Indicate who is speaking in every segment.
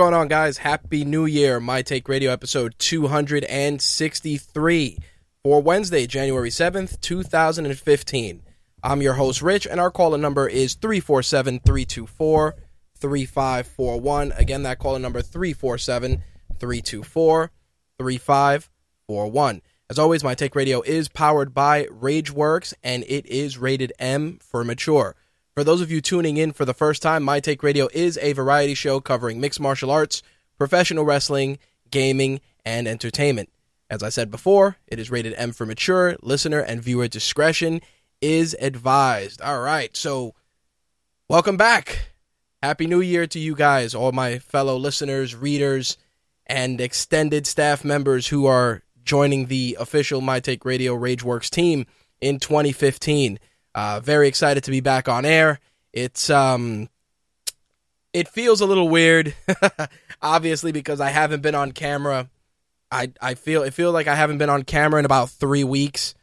Speaker 1: Going on, guys? Happy New Year. My Take Radio episode 263 for Wednesday, January 7th, 2015. I'm your host, Rich, and our caller number is 347 324 3541. Again, that caller number 347 324 3541. As always, My Take Radio is powered by Rageworks, and it is rated M for mature. For those of you tuning in for the first time, My Take Radio is a variety show covering mixed martial arts, professional wrestling, gaming, and entertainment. As I said before, it is rated M for mature. Listener and viewer discretion is advised. All right, so welcome back. Happy New Year to you guys, all my fellow listeners, readers, and extended staff members who are joining the official My Take Radio Rageworks team in 2015. Uh, very excited to be back on air. It's um, it feels a little weird, obviously because I haven't been on camera. I I feel it feel like I haven't been on camera in about three weeks,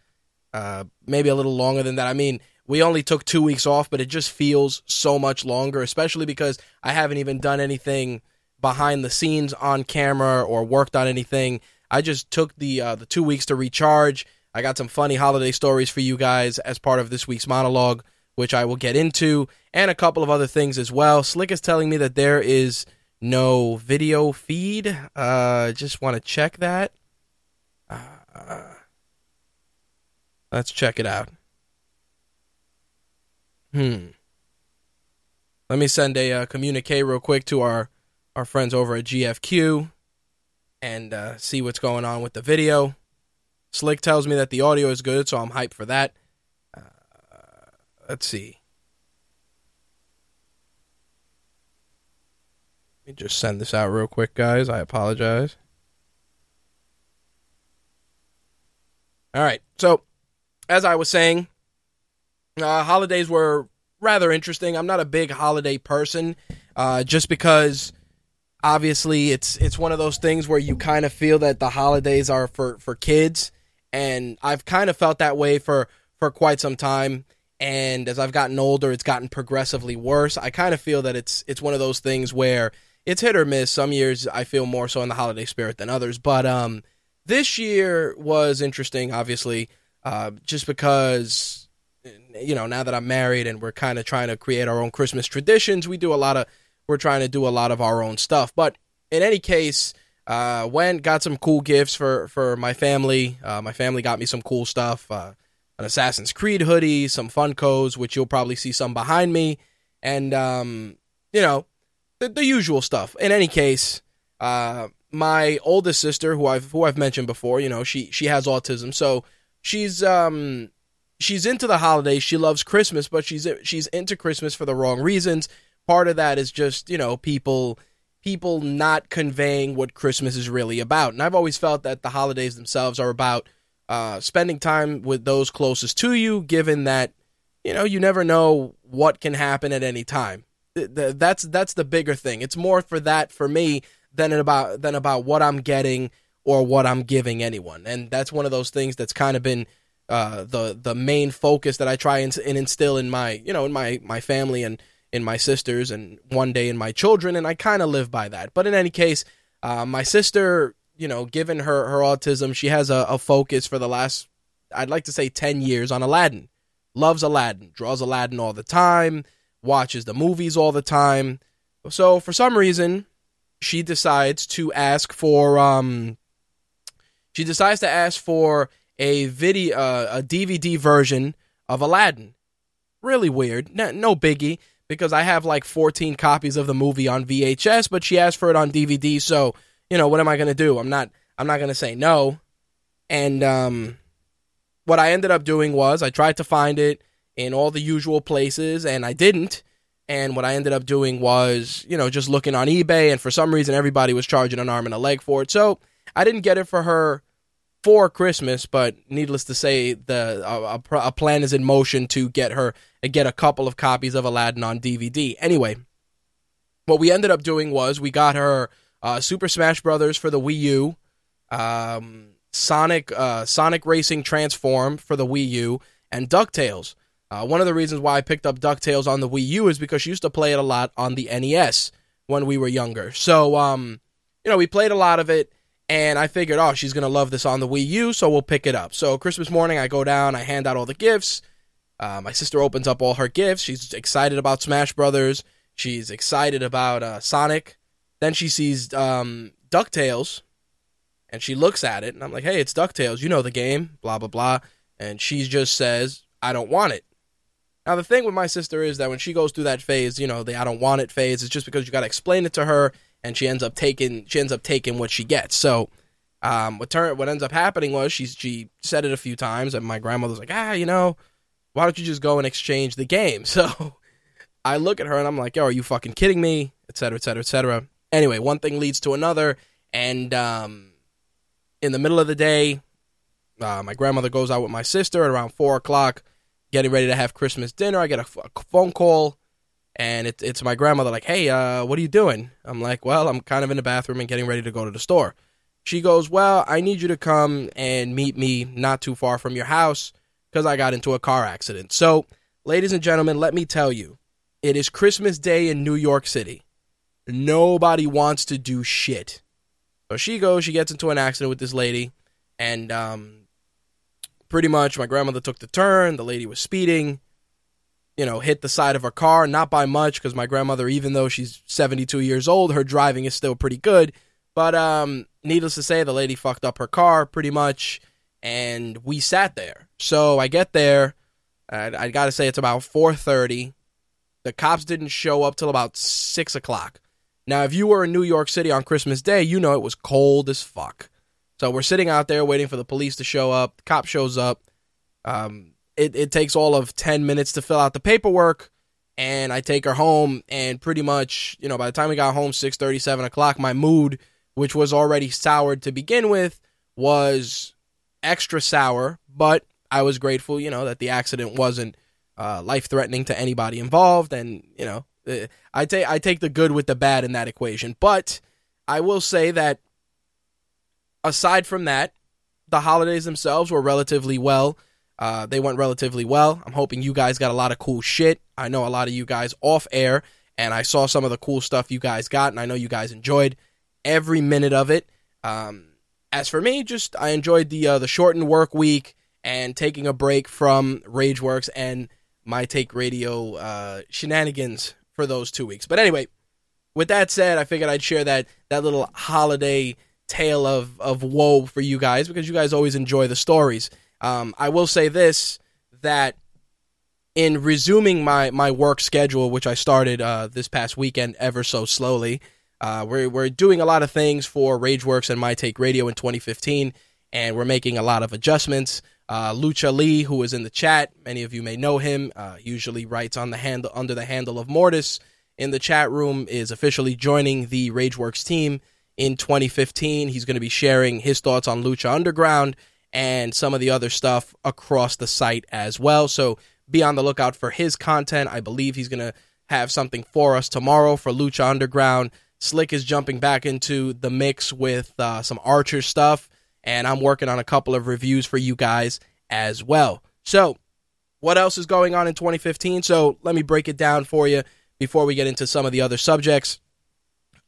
Speaker 1: uh, maybe a little longer than that. I mean, we only took two weeks off, but it just feels so much longer, especially because I haven't even done anything behind the scenes on camera or worked on anything. I just took the uh, the two weeks to recharge I got some funny holiday stories for you guys as part of this week's monologue, which I will get into, and a couple of other things as well. Slick is telling me that there is no video feed. Uh, just want to check that. Uh, let's check it out. Hmm. Let me send a uh, communique real quick to our our friends over at GFQ and uh, see what's going on with the video. Slick tells me that the audio is good, so I'm hyped for that. Uh, let's see. Let me just send this out real quick, guys. I apologize. All right. So, as I was saying, uh, holidays were rather interesting. I'm not a big holiday person, uh, just because obviously it's it's one of those things where you kind of feel that the holidays are for for kids and I've kind of felt that way for for quite some time. And as I've gotten older, it's gotten progressively worse. I kind of feel that it's it's one of those things where it's hit or miss. Some years I feel more so in the holiday spirit than others, but um, this year was interesting. Obviously, uh, just because you know now that I'm married and we're kind of trying to create our own Christmas traditions, we do a lot of we're trying to do a lot of our own stuff. But in any case, uh, went got some cool gifts for for my family. Uh, my family got me some cool stuff: uh, an Assassin's Creed hoodie, some Funkos, which you'll probably see some behind me, and um, you know the, the usual stuff. In any case, uh, my oldest sister, who I've who I've mentioned before, you know she she has autism, so she's um she's into the holidays. She loves Christmas, but she's she's into Christmas for the wrong reasons. Part of that is just you know people people not conveying what Christmas is really about. And I've always felt that the holidays themselves are about uh, spending time with those closest to you, given that you know you never know what can happen at any time. That's that's the bigger thing. It's more for that for me than about than about what I'm getting or what I'm giving anyone. And that's one of those things that's kind of been uh, the the main focus that I try and, and instill in my you know in my my family and in my sisters and one day in my children, and I kind of live by that. But in any case, uh, my sister, you know, given her her autism, she has a, a focus for the last I'd like to say ten years on Aladdin. Loves Aladdin, draws Aladdin all the time, watches the movies all the time. So for some reason, she decides to ask for um she decides to ask for a video uh, a DVD version of Aladdin. Really weird. No, no biggie because I have like 14 copies of the movie on VHS, but she asked for it on DVD, so you know, what am I going to do? I'm not I'm not going to say no. And um what I ended up doing was I tried to find it in all the usual places and I didn't. And what I ended up doing was, you know, just looking on eBay and for some reason everybody was charging an arm and a leg for it. So, I didn't get it for her for Christmas, but needless to say, the a, a, plan is in motion to get her get a couple of copies of Aladdin on DVD. Anyway, what we ended up doing was we got her uh, Super Smash Brothers for the Wii U, um, Sonic uh, Sonic Racing Transform for the Wii U, and Ducktales. Uh, one of the reasons why I picked up Ducktales on the Wii U is because she used to play it a lot on the NES when we were younger. So, um, you know, we played a lot of it, and I figured, oh, she's gonna love this on the Wii U, so we'll pick it up. So Christmas morning, I go down, I hand out all the gifts. Uh, my sister opens up all her gifts. She's excited about Smash Brothers. She's excited about uh, Sonic. Then she sees um, Ducktales, and she looks at it, and I'm like, "Hey, it's Ducktales. You know the game." Blah blah blah. And she just says, "I don't want it." Now the thing with my sister is that when she goes through that phase, you know, the "I don't want it" phase, it's just because you got to explain it to her, and she ends up taking she ends up taking what she gets. So. Um, what turn what ends up happening was she she said it a few times, and my grandmother's like, ah, you know, why don't you just go and exchange the game? So I look at her and I'm like, yo, are you fucking kidding me? Et cetera, et cetera, et cetera. Anyway, one thing leads to another, and um, in the middle of the day, uh, my grandmother goes out with my sister at around four o'clock, getting ready to have Christmas dinner. I get a, a phone call, and it, it's my grandmother like, "Hey, uh, what are you doing?" I'm like, "Well, I'm kind of in the bathroom and getting ready to go to the store." She goes, "Well, I need you to come and meet me not too far from your house because I got into a car accident." So, ladies and gentlemen, let me tell you, it is Christmas Day in New York City. Nobody wants to do shit. So she goes, she gets into an accident with this lady, and um, pretty much my grandmother took the turn. The lady was speeding, you know, hit the side of her car, not by much, because my grandmother, even though she's 72 years old, her driving is still pretty good. But um, needless to say, the lady fucked up her car pretty much, and we sat there. So I get there, I, I got to say it's about 4:30. The cops didn't show up till about six o'clock. Now, if you were in New York City on Christmas Day, you know it was cold as fuck. So we're sitting out there waiting for the police to show up. The cop shows up. Um, it, it takes all of 10 minutes to fill out the paperwork. And I take her home. And pretty much, you know, by the time we got home, 6 7 o'clock, my mood, which was already soured to begin with, was extra sour. But I was grateful, you know, that the accident wasn't uh, life threatening to anybody involved. And, you know, I take I take the good with the bad in that equation. But I will say that aside from that, the holidays themselves were relatively well. Uh, they went relatively well. I'm hoping you guys got a lot of cool shit. I know a lot of you guys off air, and I saw some of the cool stuff you guys got, and I know you guys enjoyed every minute of it. Um, as for me, just I enjoyed the uh, the shortened work week and taking a break from RageWorks and my take radio uh, shenanigans for those two weeks. But anyway, with that said, I figured I'd share that that little holiday tale of of woe for you guys because you guys always enjoy the stories. Um, I will say this that in resuming my my work schedule, which I started uh, this past weekend ever so slowly, uh, we're we're doing a lot of things for RageWorks and My Take Radio in 2015, and we're making a lot of adjustments. Uh, Lucha Lee, who is in the chat, many of you may know him. Uh, usually writes on the handle under the handle of Mortis in the chat room. Is officially joining the RageWorks team in 2015. He's going to be sharing his thoughts on Lucha Underground and some of the other stuff across the site as well. So be on the lookout for his content. I believe he's going to have something for us tomorrow for Lucha Underground. Slick is jumping back into the mix with uh, some Archer stuff and I'm working on a couple of reviews for you guys as well. So, what else is going on in 2015? So, let me break it down for you before we get into some of the other subjects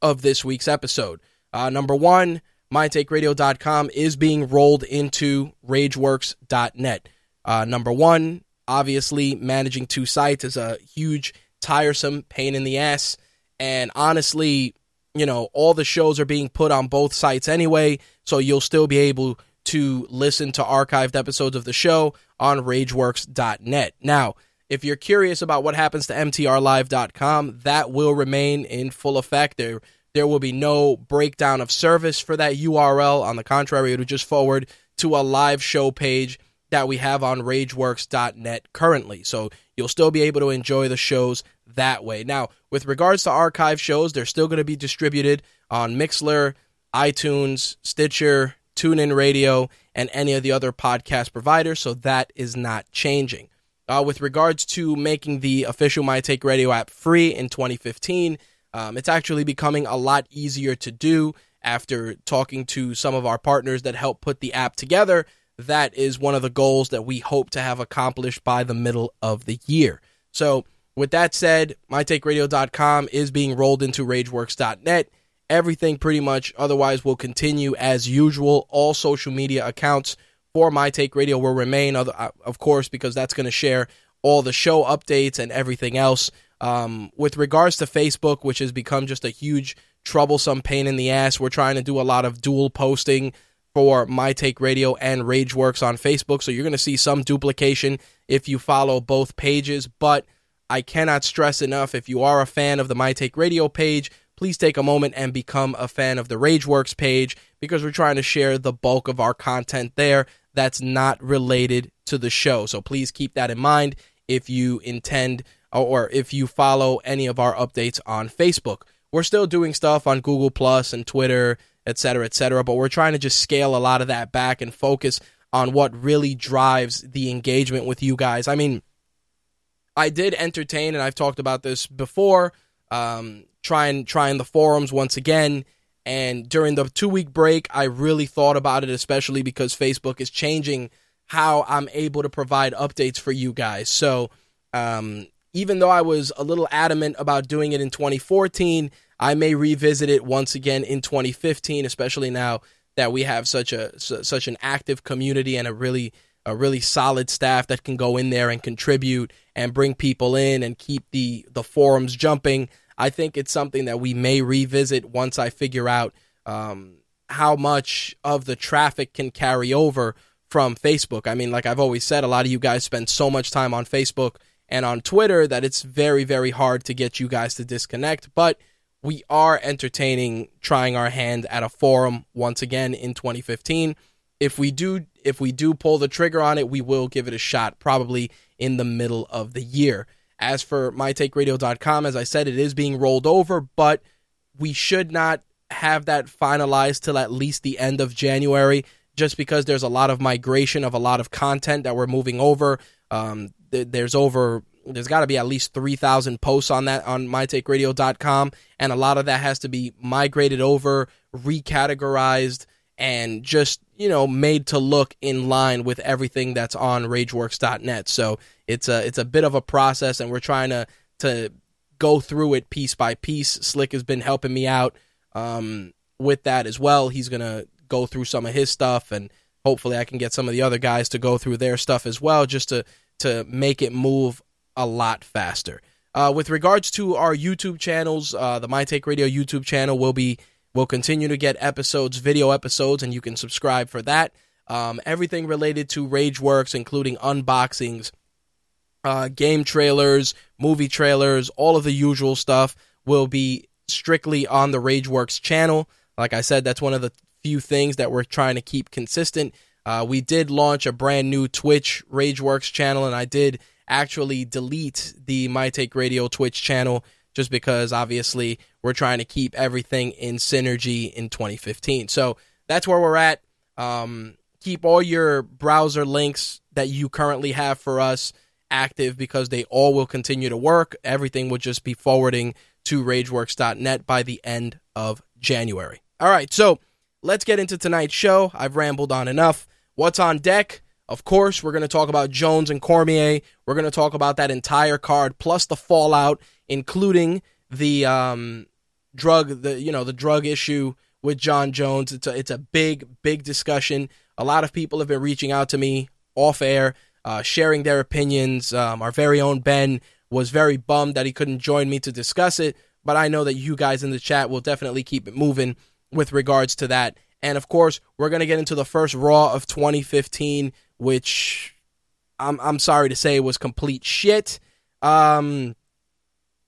Speaker 1: of this week's episode. Uh, number one, mytakeradio.com is being rolled into rageworks.net. Uh, number one, obviously, managing two sites is a huge, tiresome pain in the ass. And honestly, you know, all the shows are being put on both sites anyway, so you'll still be able to listen to archived episodes of the show on rageworks.net. Now, if you're curious about what happens to mtrlive.com, that will remain in full effect. There there will be no breakdown of service for that URL. On the contrary, it'll just forward to a live show page that we have on rageworks.net currently. So you'll still be able to enjoy the shows that way. Now, with regards to archive shows, they're still going to be distributed on Mixlr, iTunes, Stitcher, TuneIn Radio, and any of the other podcast providers. So that is not changing. Uh, with regards to making the official My Take Radio app free in 2015, um, it's actually becoming a lot easier to do after talking to some of our partners that help put the app together. That is one of the goals that we hope to have accomplished by the middle of the year. So, with that said, mytakeradio.com is being rolled into rageworks.net. Everything pretty much otherwise will continue as usual. All social media accounts for My Take Radio will remain, uh, of course, because that's going to share all the show updates and everything else. Um, with regards to Facebook, which has become just a huge troublesome pain in the ass, we're trying to do a lot of dual posting for My Take Radio and Rageworks on Facebook. So you're going to see some duplication if you follow both pages. But I cannot stress enough if you are a fan of the My Take Radio page, please take a moment and become a fan of the Rageworks page because we're trying to share the bulk of our content there that's not related to the show. So please keep that in mind if you intend or if you follow any of our updates on Facebook. We're still doing stuff on Google Plus and Twitter, etc., etc., but we're trying to just scale a lot of that back and focus on what really drives the engagement with you guys. I mean, I did entertain, and I've talked about this before. Um, trying trying the forums once again, and during the two week break, I really thought about it, especially because Facebook is changing how I'm able to provide updates for you guys. So um, even though I was a little adamant about doing it in 2014, I may revisit it once again in 2015, especially now that we have such a such an active community and a really a really solid staff that can go in there and contribute and bring people in and keep the the forums jumping. I think it's something that we may revisit once I figure out um, how much of the traffic can carry over from Facebook. I mean, like I've always said, a lot of you guys spend so much time on Facebook and on Twitter that it's very, very hard to get you guys to disconnect. But we are entertaining trying our hand at a forum once again in 2015. If we do, if we do pull the trigger on it, we will give it a shot, probably in the middle of the year. As for mytakeradio.com, as I said, it is being rolled over, but we should not have that finalized till at least the end of January, just because there's a lot of migration of a lot of content that we're moving over. Um, there's over there's got to be at least 3000 posts on that on mytakeradio.com and a lot of that has to be migrated over recategorized and just you know made to look in line with everything that's on rageworks.net so it's a it's a bit of a process and we're trying to to go through it piece by piece. Slick has been helping me out um, with that as well. He's gonna go through some of his stuff and hopefully i can get some of the other guys to go through their stuff as well just to to make it move a lot faster. Uh, with regards to our YouTube channels, uh, the My Take Radio YouTube channel will be will continue to get episodes, video episodes, and you can subscribe for that. Um, everything related to RageWorks, including unboxings, uh, game trailers, movie trailers, all of the usual stuff, will be strictly on the RageWorks channel. Like I said, that's one of the few things that we're trying to keep consistent uh, we did launch a brand new Twitch RageWorks channel, and I did actually delete the My Take Radio Twitch channel just because obviously we're trying to keep everything in synergy in 2015. So that's where we're at. Um, keep all your browser links that you currently have for us active because they all will continue to work. Everything will just be forwarding to rageworks.net by the end of January. All right, so let's get into tonight's show. I've rambled on enough. What's on deck? Of course, we're going to talk about Jones and Cormier. We're going to talk about that entire card plus the fallout, including the um, drug, the you know the drug issue with Jon Jones. It's a, it's a big, big discussion. A lot of people have been reaching out to me off air, uh, sharing their opinions. Um, our very own Ben was very bummed that he couldn't join me to discuss it, but I know that you guys in the chat will definitely keep it moving with regards to that. And of course, we're going to get into the first Raw of 2015, which I'm, I'm sorry to say was complete shit. Um,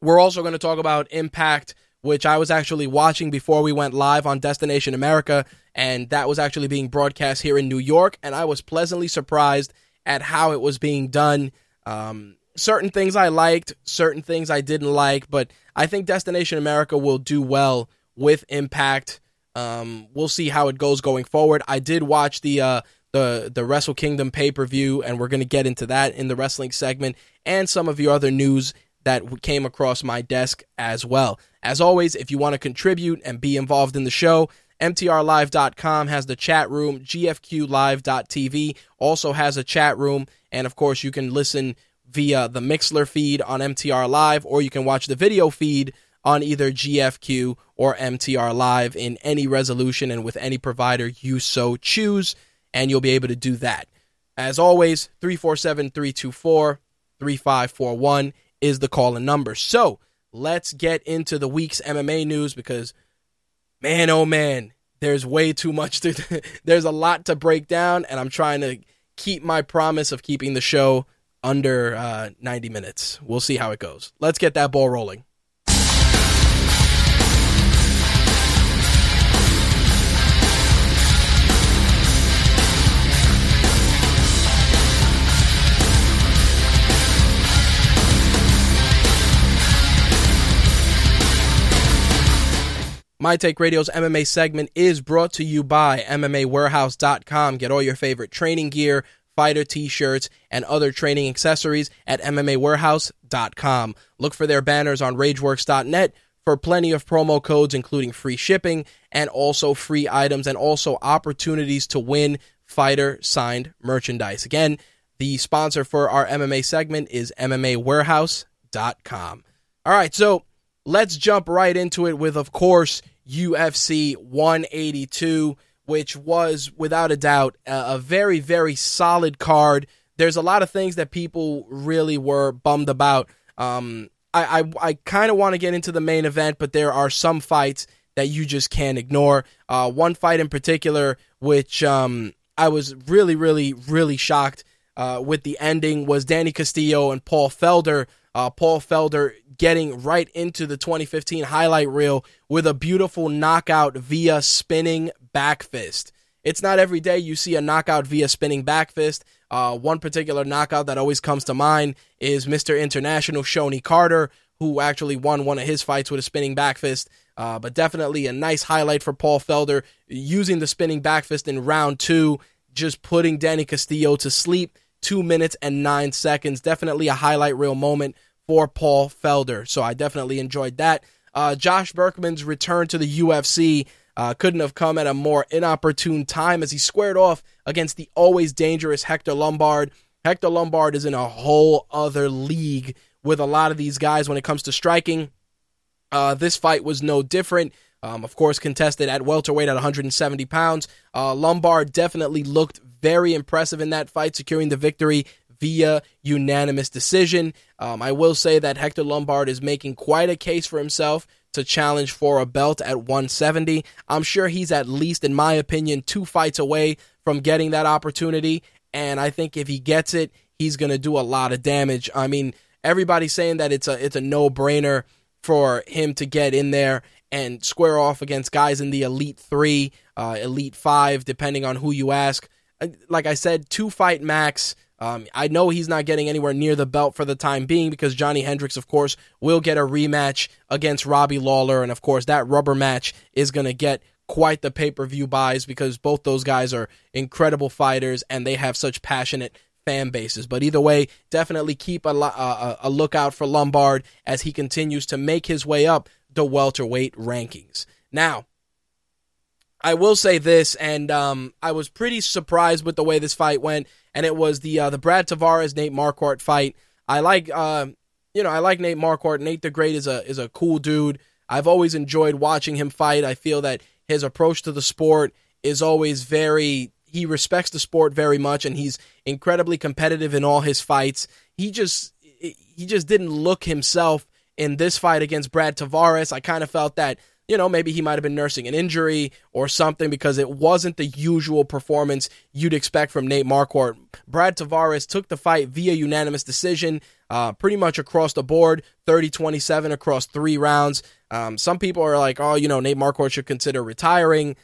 Speaker 1: we're also going to talk about Impact which I was actually watching before we went live on Destination America, and that was actually being broadcast here in New York, and I was pleasantly surprised at how it was being done. Um, certain things I liked, certain things I didn't like, but I think Destination America will do well with Impact. Um, we'll see how it goes going forward. I did watch the uh, the the Wrestle Kingdom pay per view, and we're going to get into that in the wrestling segment and some of your other news that came across my desk as well. As always, if you want to contribute and be involved in the show, MTRLive.com has the chat room. GFQLive.tv also has a chat room. And of course, you can listen via the Mixlr feed on MTR Live, or you can watch the video feed on either GFQ or MTR Live in any resolution and with any provider you so choose. And you'll be able to do that. As always, 347 324 3541 is the call and number. So let's get into the week's MMA news because, man, oh man, there's way too much to, there's a lot to break down, and I'm trying to keep my promise of keeping the show under uh, 90 minutes. We'll see how it goes. Let's get that ball rolling. My Take Radio's MMA segment is brought to you by MMAWarehouse.com. Get all your favorite training gear, fighter t shirts, and other training accessories at MMAWarehouse.com. Look for their banners on RageWorks.net for plenty of promo codes, including free shipping and also free items and also opportunities to win fighter signed merchandise. Again, the sponsor for our MMA segment is MMAWarehouse.com. All right, so let's jump right into it with, of course, UFC 182, which was without a doubt a, a very, very solid card. There's a lot of things that people really were bummed about. Um, I, I, I kind of want to get into the main event, but there are some fights that you just can't ignore. Uh, one fight in particular, which um, I was really, really, really shocked uh, with the ending, was Danny Castillo and Paul Felder. Uh, Paul Felder getting right into the 2015 highlight reel with a beautiful knockout via spinning back fist. It's not every day you see a knockout via spinning back fist. Uh, one particular knockout that always comes to mind is Mr. International Shonie Carter, who actually won one of his fights with a spinning back fist. Uh, but definitely a nice highlight for Paul Felder using the spinning back fist in round two, just putting Danny Castillo to sleep. Two minutes and nine seconds. Definitely a highlight reel moment for Paul Felder. So I definitely enjoyed that. Uh, Josh Burkman's return to the UFC uh, couldn't have come at a more inopportune time as he squared off against the always dangerous Hector Lombard. Hector Lombard is in a whole other league with a lot of these guys when it comes to striking. Uh, this fight was no different. Um, of course, contested at welterweight at 170 pounds. Uh, Lombard definitely looked very impressive in that fight, securing the victory via unanimous decision. Um, I will say that Hector Lombard is making quite a case for himself to challenge for a belt at 170. I'm sure he's at least, in my opinion, two fights away from getting that opportunity. And I think if he gets it, he's going to do a lot of damage. I mean, everybody's saying that it's a it's a no brainer for him to get in there and square off against guys in the elite three, uh, elite five, depending on who you ask. Uh, like I said, two fight max. Um, I know he's not getting anywhere near the belt for the time being because Johnny Hendricks, of course, will get a rematch against Robbie Lawler. And of course, that rubber match is going to get quite the pay per view buys because both those guys are incredible fighters and they have such passionate fan bases. But either way, definitely keep a, a, a lookout for Lombard as he continues to make his way up the welterweight rankings. Now, I will say this, and um, I was pretty surprised with the way this fight went, and it was the uh, the Brad Tavares Nate Marquardt fight. I like, uh, you know, I like Nate Marquardt. Nate the Great is a is a cool dude. I've always enjoyed watching him fight. I feel that his approach to the sport is always very. He respects the sport very much, and he's incredibly competitive in all his fights. He just he just didn't look himself in this fight against Brad Tavares. I kind of felt that you know, maybe he might have been nursing an injury or something because it wasn't the usual performance you'd expect from Nate Marquardt. Brad Tavares took the fight via unanimous decision, uh, pretty much across the board, 30 27 across three rounds. Um, some people are like, oh, you know, Nate Marquardt should consider retiring.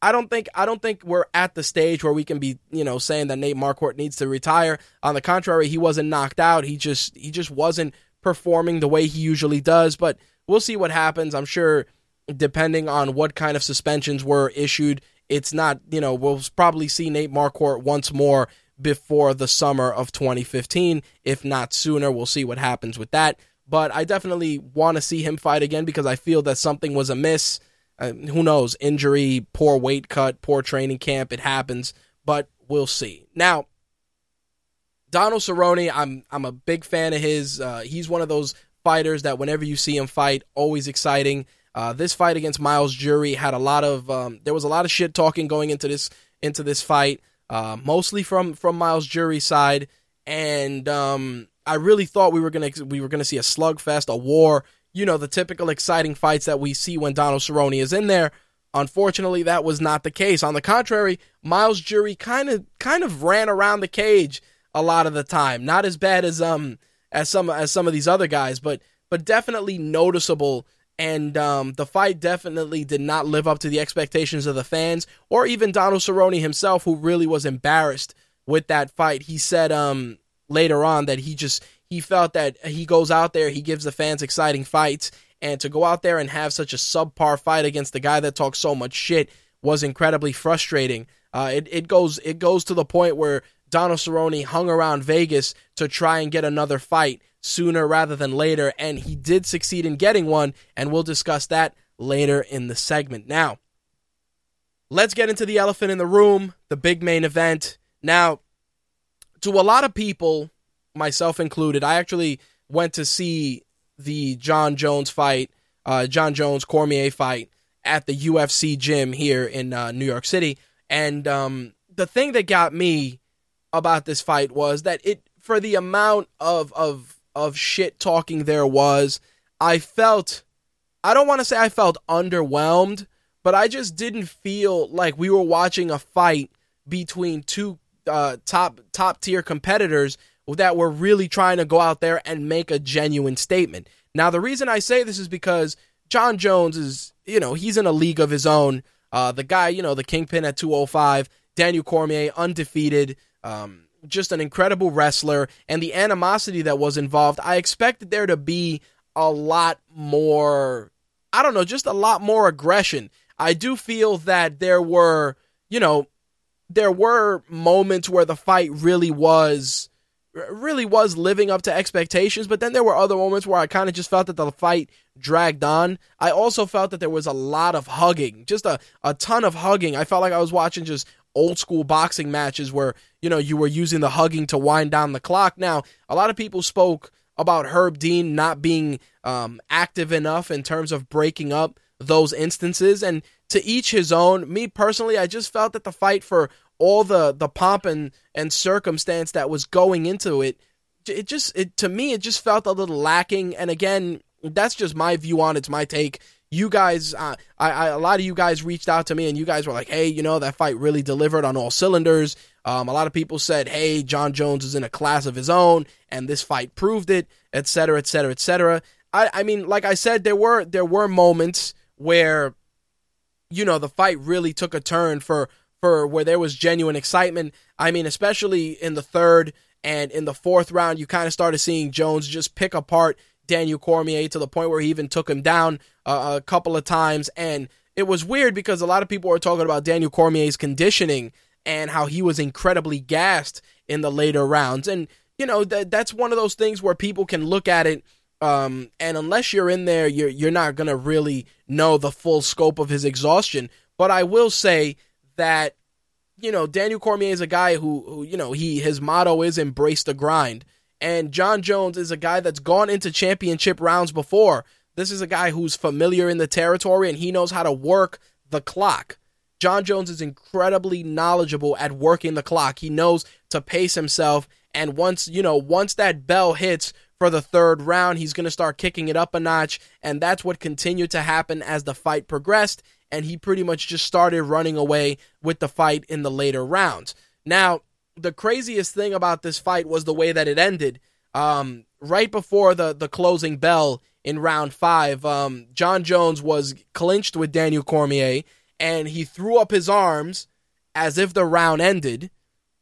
Speaker 1: I don't think I don't think we're at the stage where we can be, you know, saying that Nate Marquardt needs to retire. On the contrary, he wasn't knocked out. He just he just wasn't performing the way he usually does, but we'll see what happens. I'm sure depending on what kind of suspensions were issued. It's not, you know, we'll probably see Nate Marquardt once more before the summer of 2015, if not sooner. We'll see what happens with that. But I definitely want to see him fight again because I feel that something was amiss. Uh, who knows? Injury, poor weight cut, poor training camp. It happens, but we'll see. Now, Donald Cerrone, I'm I'm a big fan of his. Uh, he's one of those fighters that whenever you see him fight, always exciting. Uh, this fight against Myles Jury had a lot of um, there was a lot of shit talking going into this into this fight, uh, mostly from from Myles Jury's side, and um, I really thought we were gonna we were gonna see a slugfest, a war, you know, the typical exciting fights that we see when Donald Cerrone is in there. Unfortunately, that was not the case. On the contrary, Myles Jury kind of kind of ran around the cage a lot of the time. Not as bad as um as some as some of these other guys, but but definitely noticeable and um, the fight definitely did not live up to the expectations of the fans or even Donald Cerrone himself, who really was embarrassed with that fight. He said um, later on that he just he felt that he goes out there, he gives the fans exciting fights, and to go out there and have such a subpar fight against the guy that talks so much shit was incredibly frustrating. Uh, it it goes it goes to the point where Donald Cerrone hung around Vegas to try and get another fight sooner rather than later, and he did succeed in getting one, and we'll discuss that later in the segment. Now, let's get into the elephant in the room, the big main event. Now, to a lot of people, myself included, I actually went to see the Jon Jones fight, uh, Jon Jones Cormier fight at the UFC gym here in uh, New York City. And um, the thing that got me about this fight was that it, for the amount of, of of shit talking there was, I felt, I don't want to say I felt underwhelmed, but I just didn't feel like we were watching a fight between two uh, top top tier competitors that were really trying to go out there and make a genuine statement. Now, the reason I say this is because Jon Jones is, you know, he's in a league of his own. Uh, the guy, you know, the kingpin at 205, Daniel Cormier, undefeated. Um, just an incredible wrestler and the animosity that was involved, I expected there to be a lot more, I don't know, just a lot more aggression. I do feel that there were, you know, there were moments where the fight really was really was living up to expectations, but then there were other moments where I kind of just felt that the fight dragged on. I also felt that there was a lot of hugging, just a, a ton of hugging. I felt like I was watching just old school boxing matches where, you know, you were using the hugging to wind down the clock. Now, a lot of people spoke about Herb Dean not being um, active enough in terms of breaking up those instances. And to each his own. Me personally, I just felt that the fight for all the, the pomp and, and circumstance that was going into it, it just, it, to me, it just felt a little lacking. And again, that's just my view on it. It's my take you guys, uh, I, I, a lot of you guys reached out to me and you guys were like, hey, you know, that fight really delivered on all cylinders. Um, a lot of people said, hey, Jon Jones is in a class of his own and this fight proved it, et cetera, et cetera, et cetera. I, I mean, like I said, there were there were moments where, you know, the fight really took a turn for for where there was genuine excitement. I mean, especially in the third and in the fourth round, you kind of started seeing Jones just pick apart Daniel Cormier to the point where he even took him down uh, a couple of times. And it was weird because a lot of people were talking about Daniel Cormier's conditioning and how he was incredibly gassed in the later rounds. And, you know, that that's one of those things where people can look at it. Um, and unless you're in there, you're, you're not going to really know the full scope of his exhaustion. But I will say that, you know, Daniel Cormier is a guy who, who you know, he his motto is embrace the grind. And Jon Jones is a guy that's gone into championship rounds before. This is a guy who's familiar in the territory and he knows how to work the clock. Jon Jones is incredibly knowledgeable at working the clock. He knows to pace himself and once, you know, once that bell hits for the third round, he's going to start kicking it up a notch and that's what continued to happen as the fight progressed and he pretty much just started running away with the fight in the later rounds. Now, the craziest thing about this fight was the way that it ended. Um, right before the, the closing bell in round five, um, Jon Jones was clinched with Daniel Cormier and he threw up his arms as if the round ended.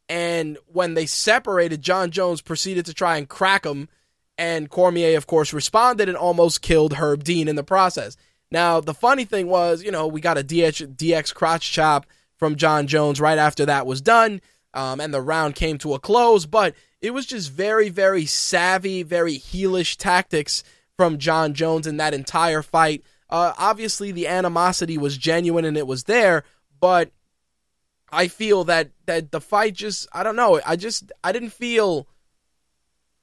Speaker 1: And when they separated, Jon Jones proceeded to try and crack him. And Cormier, of course, responded and almost killed Herb Dean in the process. Now, the funny thing was, you know, we got a DX, DX crotch chop from Jon Jones right after that was done, um, and the round came to a close. But it was just very, very savvy, very heelish tactics from Jon Jones in that entire fight. Uh, obviously, the animosity was genuine and it was there, but I feel that that the fight just I don't know. I just I didn't feel.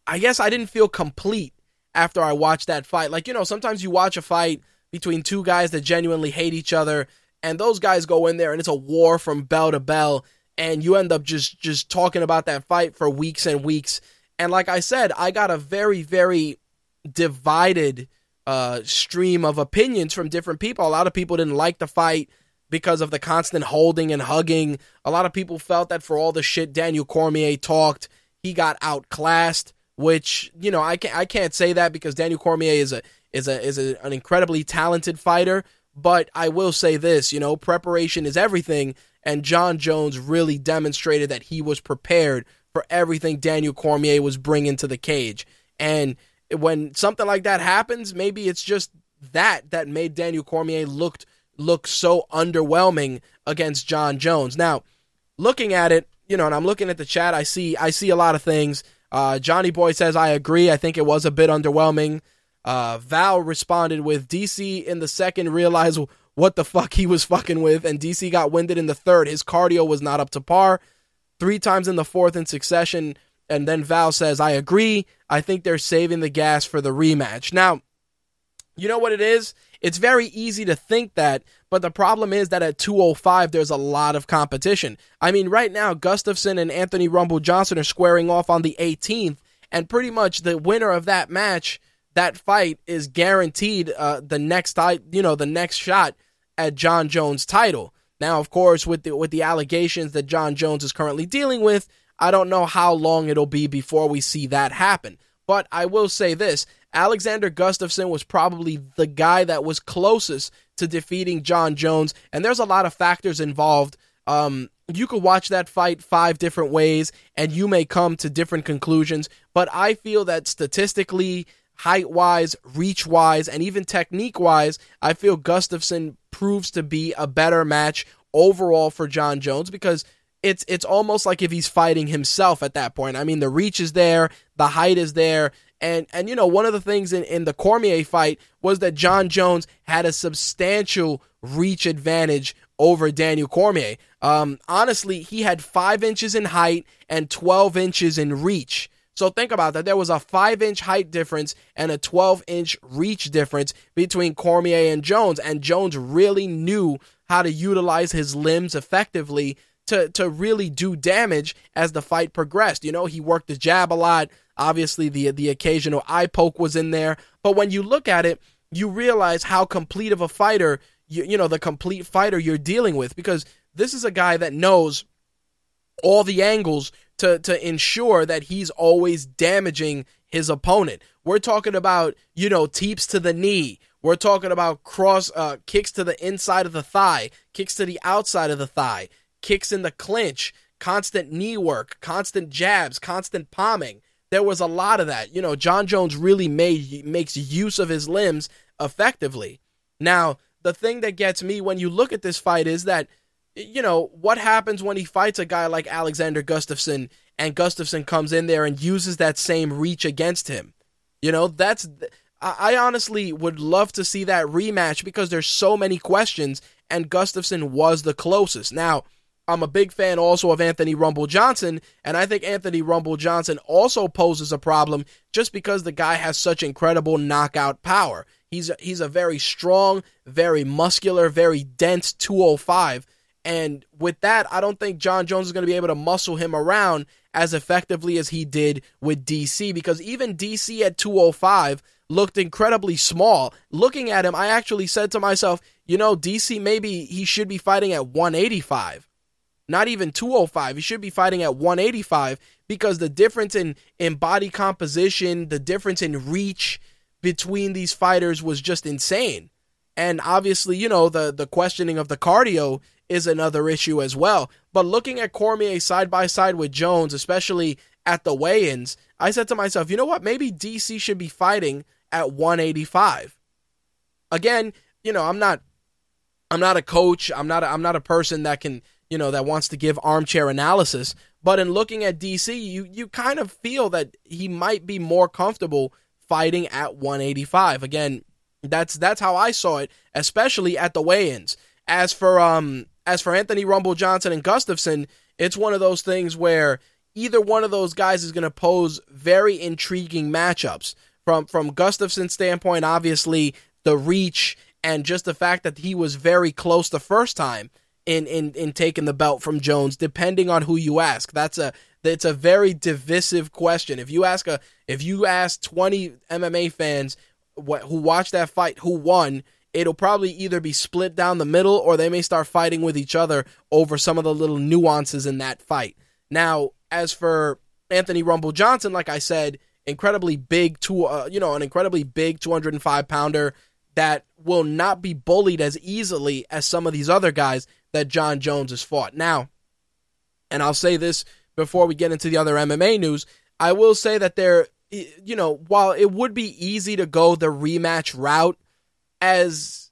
Speaker 1: I guess I didn't feel complete after I watched that fight. Like you know, sometimes you watch a fight between two guys that genuinely hate each other, and those guys go in there and it's a war from bell to bell, and you end up just just talking about that fight for weeks and weeks. And like I said, I got a very very divided uh, stream of opinions from different people. A lot of people didn't like the fight because of the constant holding and hugging. A lot of people felt that for all the shit Daniel Cormier talked, he got outclassed. Which you know, I can't I can't say that because Daniel Cormier is a is a is a, an incredibly talented fighter. But I will say this, you know, preparation is everything, and Jon Jones really demonstrated that he was prepared for everything Daniel Cormier was bringing to the cage. And when something like that happens, maybe it's just that that made Daniel Cormier looked look so underwhelming against Jon Jones. Now, looking at it, you know, and I'm looking at the chat, I see I see a lot of things. Uh, Johnny Boy says I agree. I think it was a bit underwhelming. Uh, Val responded with DC in the second realized what the fuck he was fucking with, and DC got winded in the third. His cardio was not up to par. Three times in the fourth in succession, and then Val says, I agree. I think they're saving the gas for the rematch. Now, you know what it is? It's very easy to think that, but the problem is that at 205, there's a lot of competition. I mean, right now, Gustafsson and Anthony Rumble Johnson are squaring off on the 18th, and pretty much the winner of that match that fight is guaranteed uh, the next you know the next shot at Jon Jones title. Now, of course, with the with the allegations that Jon Jones is currently dealing with, I don't know how long it'll be before we see that happen. But I will say this: Alexander Gustafsson was probably the guy that was closest to defeating Jon Jones, and there's a lot of factors involved. Um, you could watch that fight five different ways, and you may come to different conclusions. But I feel that statistically, height wise, reach wise, and even technique wise, I feel Gustafsson proves to be a better match overall for Jon Jones because it's it's almost like if he's fighting himself at that point. I mean, the reach is there, the height is there, and and you know one of the things in, in the Cormier fight was that Jon Jones had a substantial reach advantage over Daniel Cormier. Um, honestly, he had five inches in height and twelve inches in reach. So think about that. There was a five inch height difference and a 12 inch reach difference between Cormier and Jones. And Jones really knew how to utilize his limbs effectively to, to really do damage as the fight progressed. You know, he worked the jab a lot. Obviously, the, the occasional eye poke was in there. But when you look at it, you realize how complete of a fighter, you, you know, the complete fighter you're dealing with because this is a guy that knows all the angles to to ensure that he's always damaging his opponent. We're talking about, you know, teeps to the knee. We're talking about cross uh, kicks to the inside of the thigh, kicks to the outside of the thigh, kicks in the clinch, constant knee work, constant jabs, constant palming. There was a lot of that. You know, Jon Jones really made makes use of his limbs effectively. Now, the thing that gets me when you look at this fight is that you know, what happens when he fights a guy like Alexander Gustafsson and Gustafsson comes in there and uses that same reach against him? You know, that's I honestly would love to see that rematch because there's so many questions and Gustafsson was the closest. Now, I'm a big fan also of Anthony Rumble Johnson, and I think Anthony Rumble Johnson also poses a problem just because the guy has such incredible knockout power. He's a, he's a very strong, very muscular, very dense 205. And with that, I don't think Jon Jones is going to be able to muscle him around as effectively as he did with DC because even DC at 205 looked incredibly small. Looking at him, I actually said to myself, you know, DC maybe he should be fighting at 185 not even 205. He should be fighting at 185 because the difference in, in body composition, the difference in reach between these fighters was just insane. And obviously, you know, the, the questioning of the cardio is another issue as well. But looking at Cormier side by side with Jones, especially at the weigh ins, I said to myself, you know what? Maybe DC should be fighting at 185. Again, you know, I'm not I'm not a coach. I'm not a, I'm not a person that can you know, that wants to give armchair analysis. But in looking at DC, you you kind of feel that he might be more comfortable fighting at 185. Again, that's that's how I saw it, especially at the weigh-ins. As for um as for Anthony Rumble Johnson and Gustafsson, it's one of those things where either one of those guys is going to pose very intriguing matchups. From from Gustafsson's standpoint, obviously the reach and just the fact that he was very close the first time in in in taking the belt from Jones, depending on who you ask. That's a it's a very divisive question. If you ask a if you ask 20 MMA fans who watched that fight who won, it'll probably either be split down the middle or they may start fighting with each other over some of the little nuances in that fight. Now, as for Anthony Rumble Johnson, like I said, incredibly big uh, you know an incredibly big 205 pounder that will not be bullied as easily as some of these other guys that Jon Jones has fought. Now, and I'll say this before we get into the other MMA news, I will say that there, you know, while it would be easy to go the rematch route, as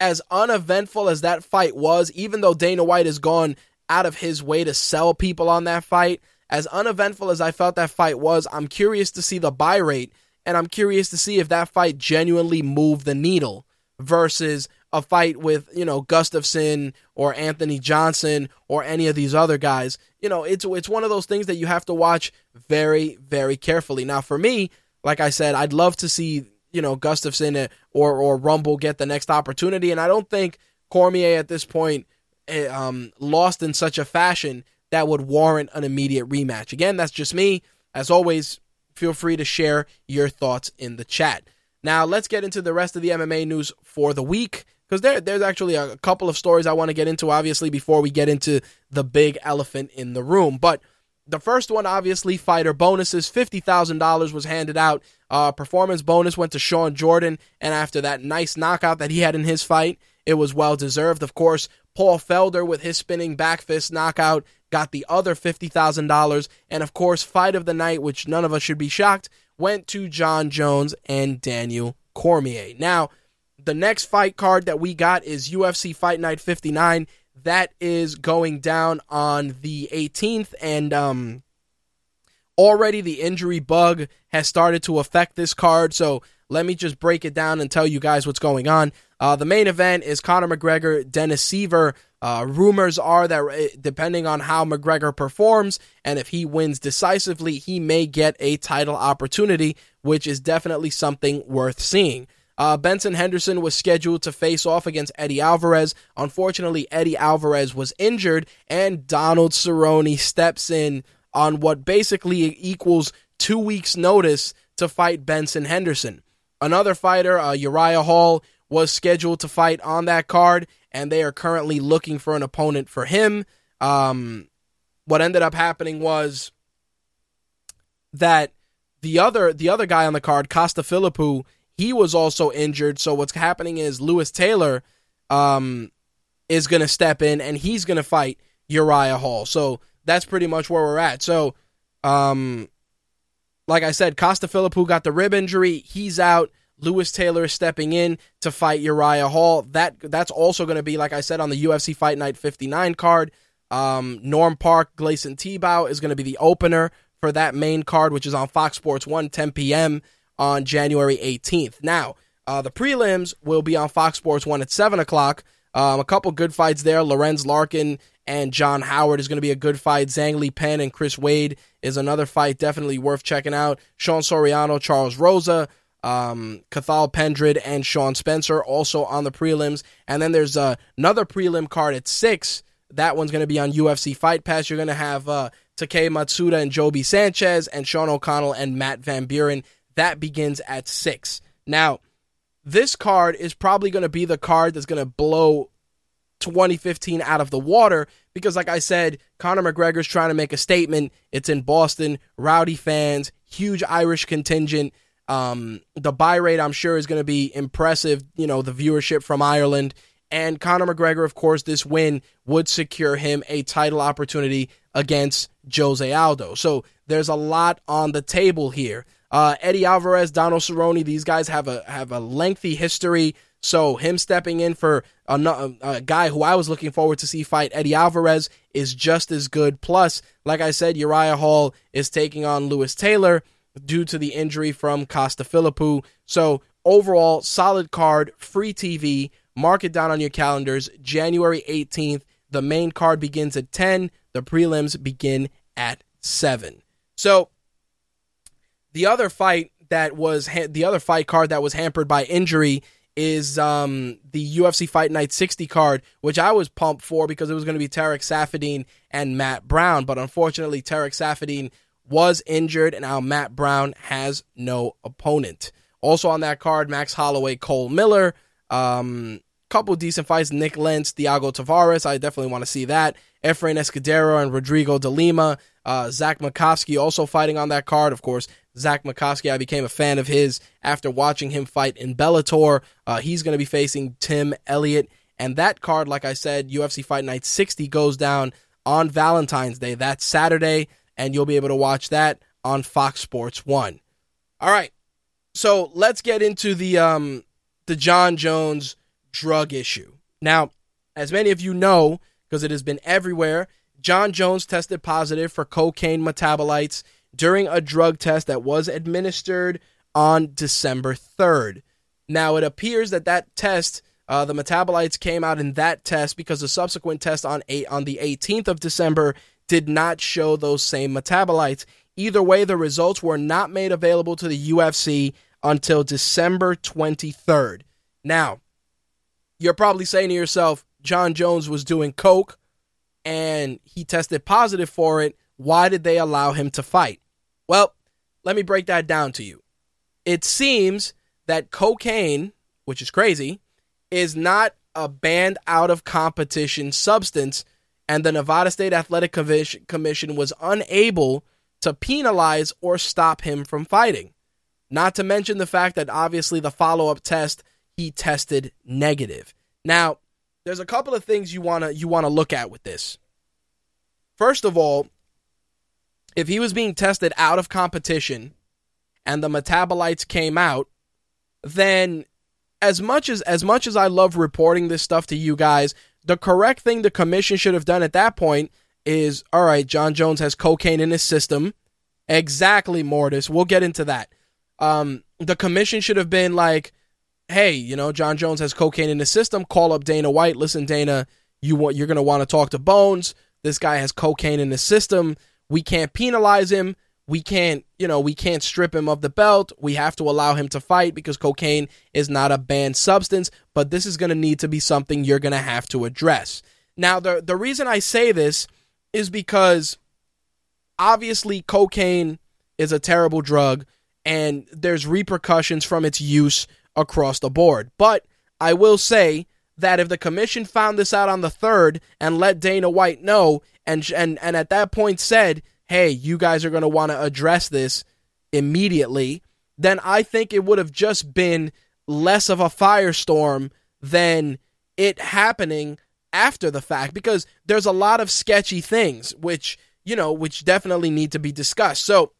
Speaker 1: as uneventful as that fight was, even though Dana White has gone out of his way to sell people on that fight, as uneventful as I felt that fight was, I'm curious to see the buy rate, and I'm curious to see if that fight genuinely moved the needle versus a fight with, you know, Gustafsson or Anthony Johnson or any of these other guys. You know, it's it's one of those things that you have to watch very very carefully. Now for me, like I said, I'd love to see, you know, Gustafsson or or Rumble get the next opportunity and I don't think Cormier at this point eh, um, lost in such a fashion that would warrant an immediate rematch. Again, that's just me. As always, feel free to share your thoughts in the chat. Now, let's get into the rest of the MMA news for the week because there, there's actually a couple of stories I want to get into, obviously, before we get into the big elephant in the room. But the first one, obviously, fighter bonuses. $50,000 was handed out. Uh, performance bonus went to Shawn Jordan. And after that nice knockout that he had in his fight, it was well deserved. Of course, Paul Felder with his spinning back fist knockout got the other $50,000. And of course, fight of the night, which none of us should be shocked, went to Jon Jones and Daniel Cormier. Now, the next fight card that we got is UFC Fight Night 59. That is going down on the 18th, and um, already the injury bug has started to affect this card. So let me just break it down and tell you guys what's going on. Uh, the main event is Conor McGregor, Dennis Siver. Uh, rumors are that uh, depending on how McGregor performs and if he wins decisively, he may get a title opportunity, which is definitely something worth seeing. Uh, Benson Henderson was scheduled to face off against Eddie Alvarez. Unfortunately, Eddie Alvarez was injured, and Donald Cerrone steps in on what basically equals two weeks' notice to fight Benson Henderson. Another fighter, uh, Uriah Hall, was scheduled to fight on that card, and they are currently looking for an opponent for him. Um, what ended up happening was that the other the other guy on the card, Costa Philippou, he was also injured. So what's happening is Lewis Taylor um, is going to step in and he's going to fight Uriah Hall. So that's pretty much where we're at. So, um, like I said, Costa Philippou got the rib injury. He's out. Lewis Taylor is stepping in to fight Uriah Hall. That that's also going to be, like I said, on the UFC Fight Night 59 card. Um, Norm Parke, Gleison Tibau is going to be the opener for that main card, which is on Fox Sports 1, 10 p.m on January 18th. Now, uh, the prelims will be on Fox Sports 1 at 7 o'clock. Um, a couple good fights there. Lorenz Larkin and John Howard is going to be a good fight. Zhang Lipeng and Chris Wade is another fight definitely worth checking out. Sean Soriano, Charles Rosa, um, Cathal Pendred, and Sean Spencer also on the prelims. And then there's uh, another prelim card at six. That one's going to be on UFC Fight Pass. You're going to have uh, Takei Matsuda and Joby Sanchez, and Sean O'Connell and Matt Van Buren. That begins at six. Now, this card is probably going to be the card that's going to blow 2015 out of the water because, like I said, Conor McGregor's trying to make a statement. It's in Boston, rowdy fans, huge Irish contingent. Um, the buy rate, I'm sure, is going to be impressive. You know, the viewership from Ireland. And Conor McGregor, of course, this win would secure him a title opportunity against Jose Aldo. So there's a lot on the table here. Uh, Eddie Alvarez, Donald Cerrone, these guys have a have a lengthy history. So him stepping in for a, a, guy who I was looking forward to see fight, Eddie Alvarez, is just as good. Plus, like I said, Uriah Hall is taking on Lewis Taylor due to the injury from Costa Philippou. So overall, solid card, free TV. Mark it down on your calendars. January 18th. The main card begins at 10. The prelims begin at 7. So the other fight that was ha- the other fight card that was hampered by injury is um, the UFC Fight Night 60 card, which I was pumped for because it was going to be Tarek Saffiedine and Matt Brown. But unfortunately, Tarek Saffiedine was injured, and now Matt Brown has no opponent. Also on that card, Max Holloway, Cole Miller. Um, couple decent fights. Nick Lentz, Thiago Tavares. I definitely want to see that. Efrain Escudero and Rodrigo de Lima. Uh, Zach Makovsky also fighting on that card. Of course, Zach Makovsky, I became a fan of his after watching him fight in Bellator. Uh, he's going to be facing Tim Elliott. And that card, like I said, UFC Fight Night 60 goes down on Valentine's Day. That's Saturday, and you'll be able to watch that on Fox Sports 1. All right. So let's get into the um the Jon Jones drug issue. Now, as many of you know, because it has been everywhere, Jon Jones tested positive for cocaine metabolites during a drug test that was administered on December 3rd. Now, it appears that that test, uh, the metabolites came out in that test because the subsequent test on eight, on the 18th of December did not show those same metabolites. Either way, the results were not made available to the UFC until December 23rd. Now, you're probably saying to yourself, Jon Jones was doing coke and he tested positive for it. Why did they allow him to fight? Well, let me break that down to you. It seems that cocaine, which is crazy, is not a banned out of competition substance, and the Nevada State Athletic Commission was unable to penalize or stop him from fighting. Not to mention the fact that obviously the follow up test, he tested negative. Now, there's a couple of things you wanna you wanna look at with this. First of all, if he was being tested out of competition and the metabolites came out, then as much as as much as I love reporting this stuff to you guys, the correct thing the commission should have done at that point is all right, Jon Jones has cocaine in his system. Exactly, Mortis. We'll get into that. Um, the commission should have been like, hey, you know, Jon Jones has cocaine in his system. Call up Dana White. Listen, Dana, you want you're gonna want to talk to Bones. This guy has cocaine in his system. We can't penalize him. We can't, you know, we can't strip him of the belt. We have to allow him to fight because cocaine is not a banned substance, but this is going to need to be something you're going to have to address. Now, the the reason I say this is because obviously cocaine is a terrible drug and there's repercussions from its use across the board. But I will say that if the commission found this out on the 3rd and let Dana White know and and and at that point said, "Hey, you guys are going to want to address this immediately," then I think it would have just been less of a firestorm than it happening after the fact because there's a lot of sketchy things which, you know, which definitely need to be discussed. So,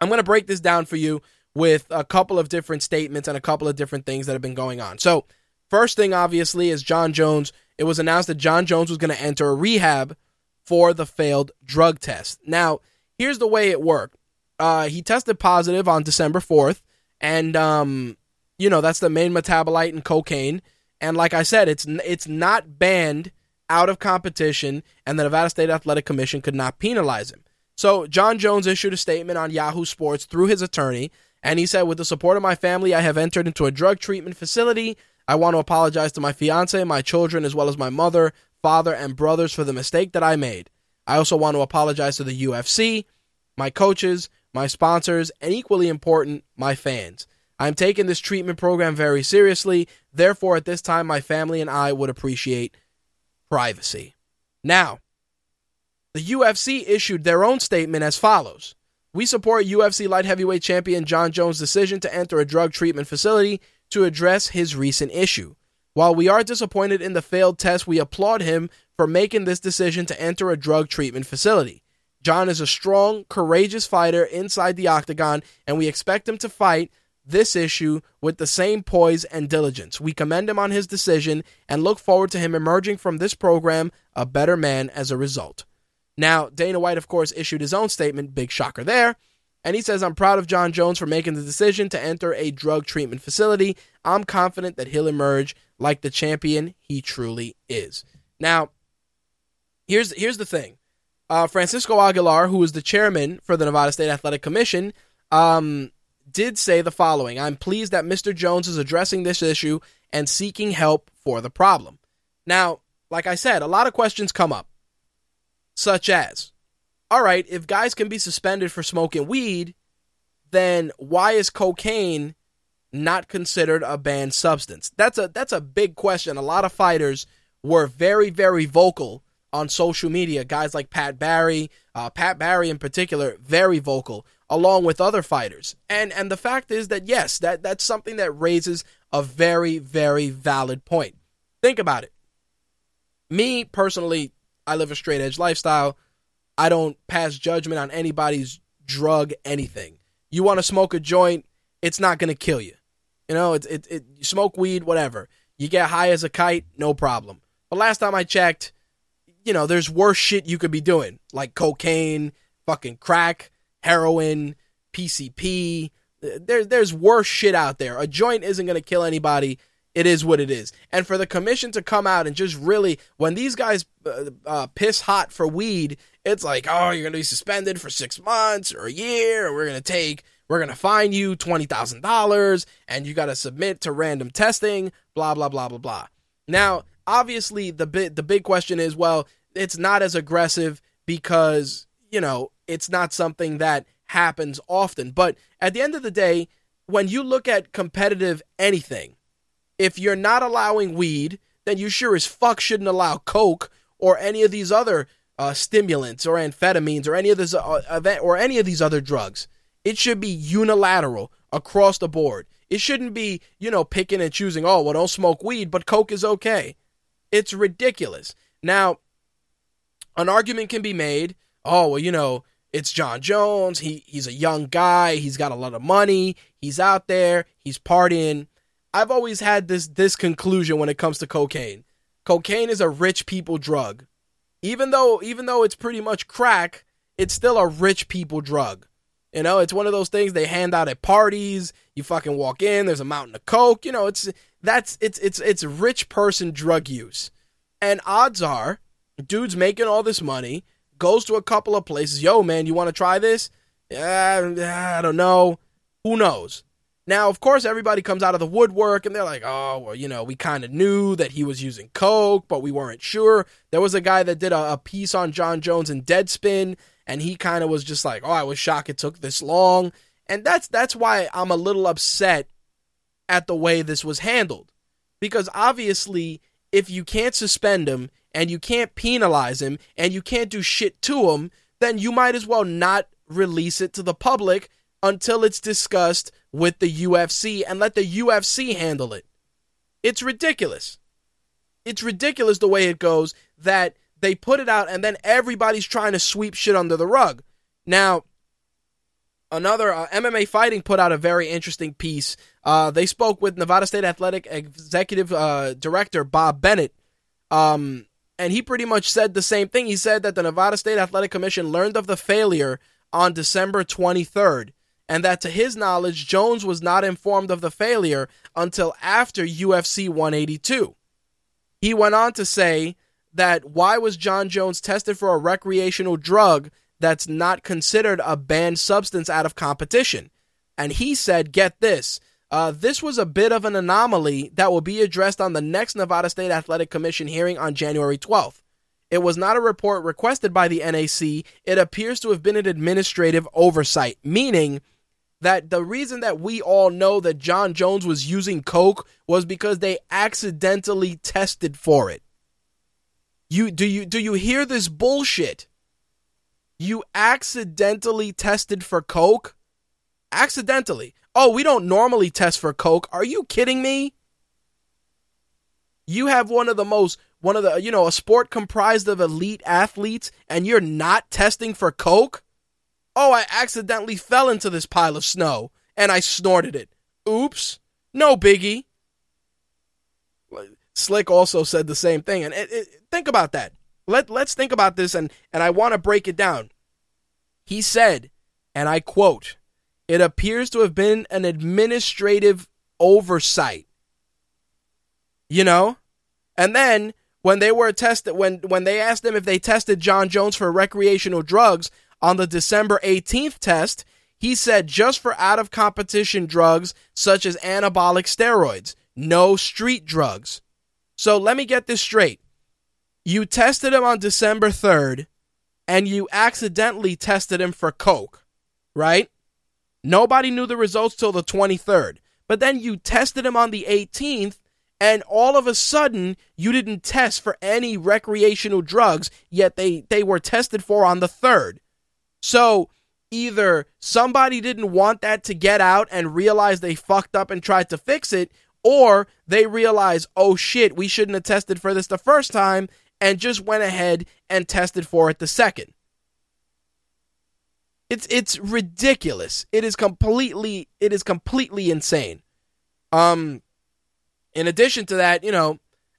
Speaker 1: I'm going to break this down for you with a couple of different statements and a couple of different things that have been going on. So, first thing obviously is Jon Jones. It was announced that Jon Jones was going to enter a rehab for the failed drug test. Now, here's the way it worked. Uh, he tested positive on December 4th, and um, you know that's the main metabolite in cocaine. And like I said, it's it's not banned out of competition, and the Nevada State Athletic Commission could not penalize him. So Jon Jones issued a statement on Yahoo Sports through his attorney, and he said, "With the support of my family, I have entered into a drug treatment facility. I want to apologize to my fiance, my children, as well as my mother, father, and brothers for the mistake that I made. I also want to apologize to the UFC, my coaches, my sponsors, and equally important, my fans. I'm taking this treatment program very seriously. Therefore, at this time, my family and I would appreciate privacy. Now, the UFC issued their own statement as follows We support UFC light heavyweight champion Jon Jones' decision to enter a drug treatment facility to address his recent issue. While we are disappointed in the failed test, we applaud him for making this decision to enter a drug treatment facility. Jon is a strong, courageous fighter inside the octagon, and we expect him to fight this issue with the same poise and diligence. We commend him on his decision and look forward to him emerging from this program a better man as a result. Now, Dana White, of course, issued his own statement, big shocker there, and he says, I'm proud of Jon Jones for making the decision to enter a drug treatment facility. I'm confident that he'll emerge like the champion he truly is. Now, here's here's the thing. Uh, Francisco Aguilar, who is the chairman for the Nevada State Athletic Commission, um, did say the following I'm pleased that Mr. Jones is addressing this issue and seeking help for the problem. Now, like I said, a lot of questions come up, such as all right, if guys can be suspended for smoking weed, then why is cocaine not considered a banned substance? That's a that's a big question. A lot of fighters were very very vocal on social media. Guys like Pat Barry, uh, Pat Barry in particular, very vocal, along with other fighters. And and the fact is that yes, that that's something that raises a very very valid point. Think about it. Me personally, I live a straight edge lifestyle. I don't pass judgment on anybody's drug anything. You want to smoke a joint, it's not going to kill you. You know, it, it, it, smoke weed, whatever. You get high as a kite, no problem. But last time I checked, you know, there's worse shit you could be doing, like cocaine, fucking crack, heroin, PCP. There, there's worse shit out there. A joint isn't going to kill anybody. It is what it is. And for the commission to come out and just really, when these guys uh, uh, piss hot for weed, it's like, oh, you're going to be suspended for six months or a year, or we're going to take, we're going to fine you $20,000 and you got to submit to random testing, blah, blah, blah, blah, blah. Now, obviously, the, big, the big question is, well, it's not as aggressive because, you know, it's not something that happens often. But at the end of the day, when you look at competitive anything, if you're not allowing weed, then you sure as fuck shouldn't allow coke or any of these other uh, stimulants or amphetamines or any of this uh, or any of these other drugs. It should be unilateral across the board. It shouldn't be, you know, picking and choosing, oh, well, don't smoke weed, but coke is okay. It's ridiculous. Now, an argument can be made, oh, well, you know, it's Jon Jones. He he's a young guy. He's got a lot of money. He's out there. He's partying. I've always had this this conclusion when it comes to cocaine. Cocaine is a rich people drug. Even though even though it's pretty much crack, it's still a rich people drug. You know, it's one of those things they hand out at parties. You fucking walk in, there's a mountain of coke. You know, it's that's it's it's it's rich person drug use. And odds are, dude's making all this money goes to a couple of places. Yo, man, you want to try this? Yeah, I don't know. Who knows? Now, of course, everybody comes out of the woodwork and they're like, oh, well, you know, we kind of knew that he was using Coke, but we weren't sure. There was a guy that did a, a piece on Jon Jones and Deadspin, and he kind of was just like, oh, I was shocked it took this long. And that's that's why I'm a little upset at the way this was handled. Because obviously, if you can't suspend him and you can't penalize him and you can't do shit to him, then you might as well not release it to the public until it's discussed with the UFC and let the UFC handle it. It's ridiculous. It's ridiculous the way it goes that they put it out and then everybody's trying to sweep shit under the rug. Now, another uh, MMA Fighting put out a very interesting piece. Uh, they spoke with Nevada State Athletic Executive uh, Director Bob Bennett. Um, and he pretty much said the same thing. He said that the Nevada State Athletic Commission learned of the failure on December 23rd, and that to his knowledge, Jones was not informed of the failure until after UFC 182. He went on to say that why was Jon Jones tested for a recreational drug that's not considered a banned substance out of competition? And he said, get this. Uh, this was a bit of an anomaly that will be addressed on the next Nevada State Athletic Commission hearing on January 12th. It was not a report requested by the NAC. It appears to have been an administrative oversight, meaning that the reason that we all know that Jon Jones was using coke was because they accidentally tested for it. You do you do you hear this bullshit? You accidentally tested for coke? Accidentally. Oh, we don't normally test for coke. Are you kidding me? You have one of the most one of the you know a sport comprised of elite athletes and you're not testing for coke? Oh, I accidentally fell into this pile of snow and I snorted it. Oops. No biggie. Slick also said the same thing. And it, it, think about that. Let, let's think about this, and, and I want to break it down. He said, and I quote, it appears to have been an administrative oversight. You know? And then when they were tested when when they asked them if they tested Jon Jones for recreational drugs, on the December 18th test, he said just for out of competition drugs such as anabolic steroids, no street drugs. So let me get this straight. You tested him on December 3rd and you accidentally tested him for coke, right? Nobody knew the results till the 23rd. But then you tested him on the 18th and all of a sudden you didn't test for any recreational drugs yet they they were tested for on the 3rd. So either somebody didn't want that to get out and realize they fucked up and tried to fix it, or they realize, oh shit, we shouldn't have tested for this the first time and just went ahead and tested for it the second. It's it's ridiculous. It is completely it is completely insane. Um in addition to that, you know,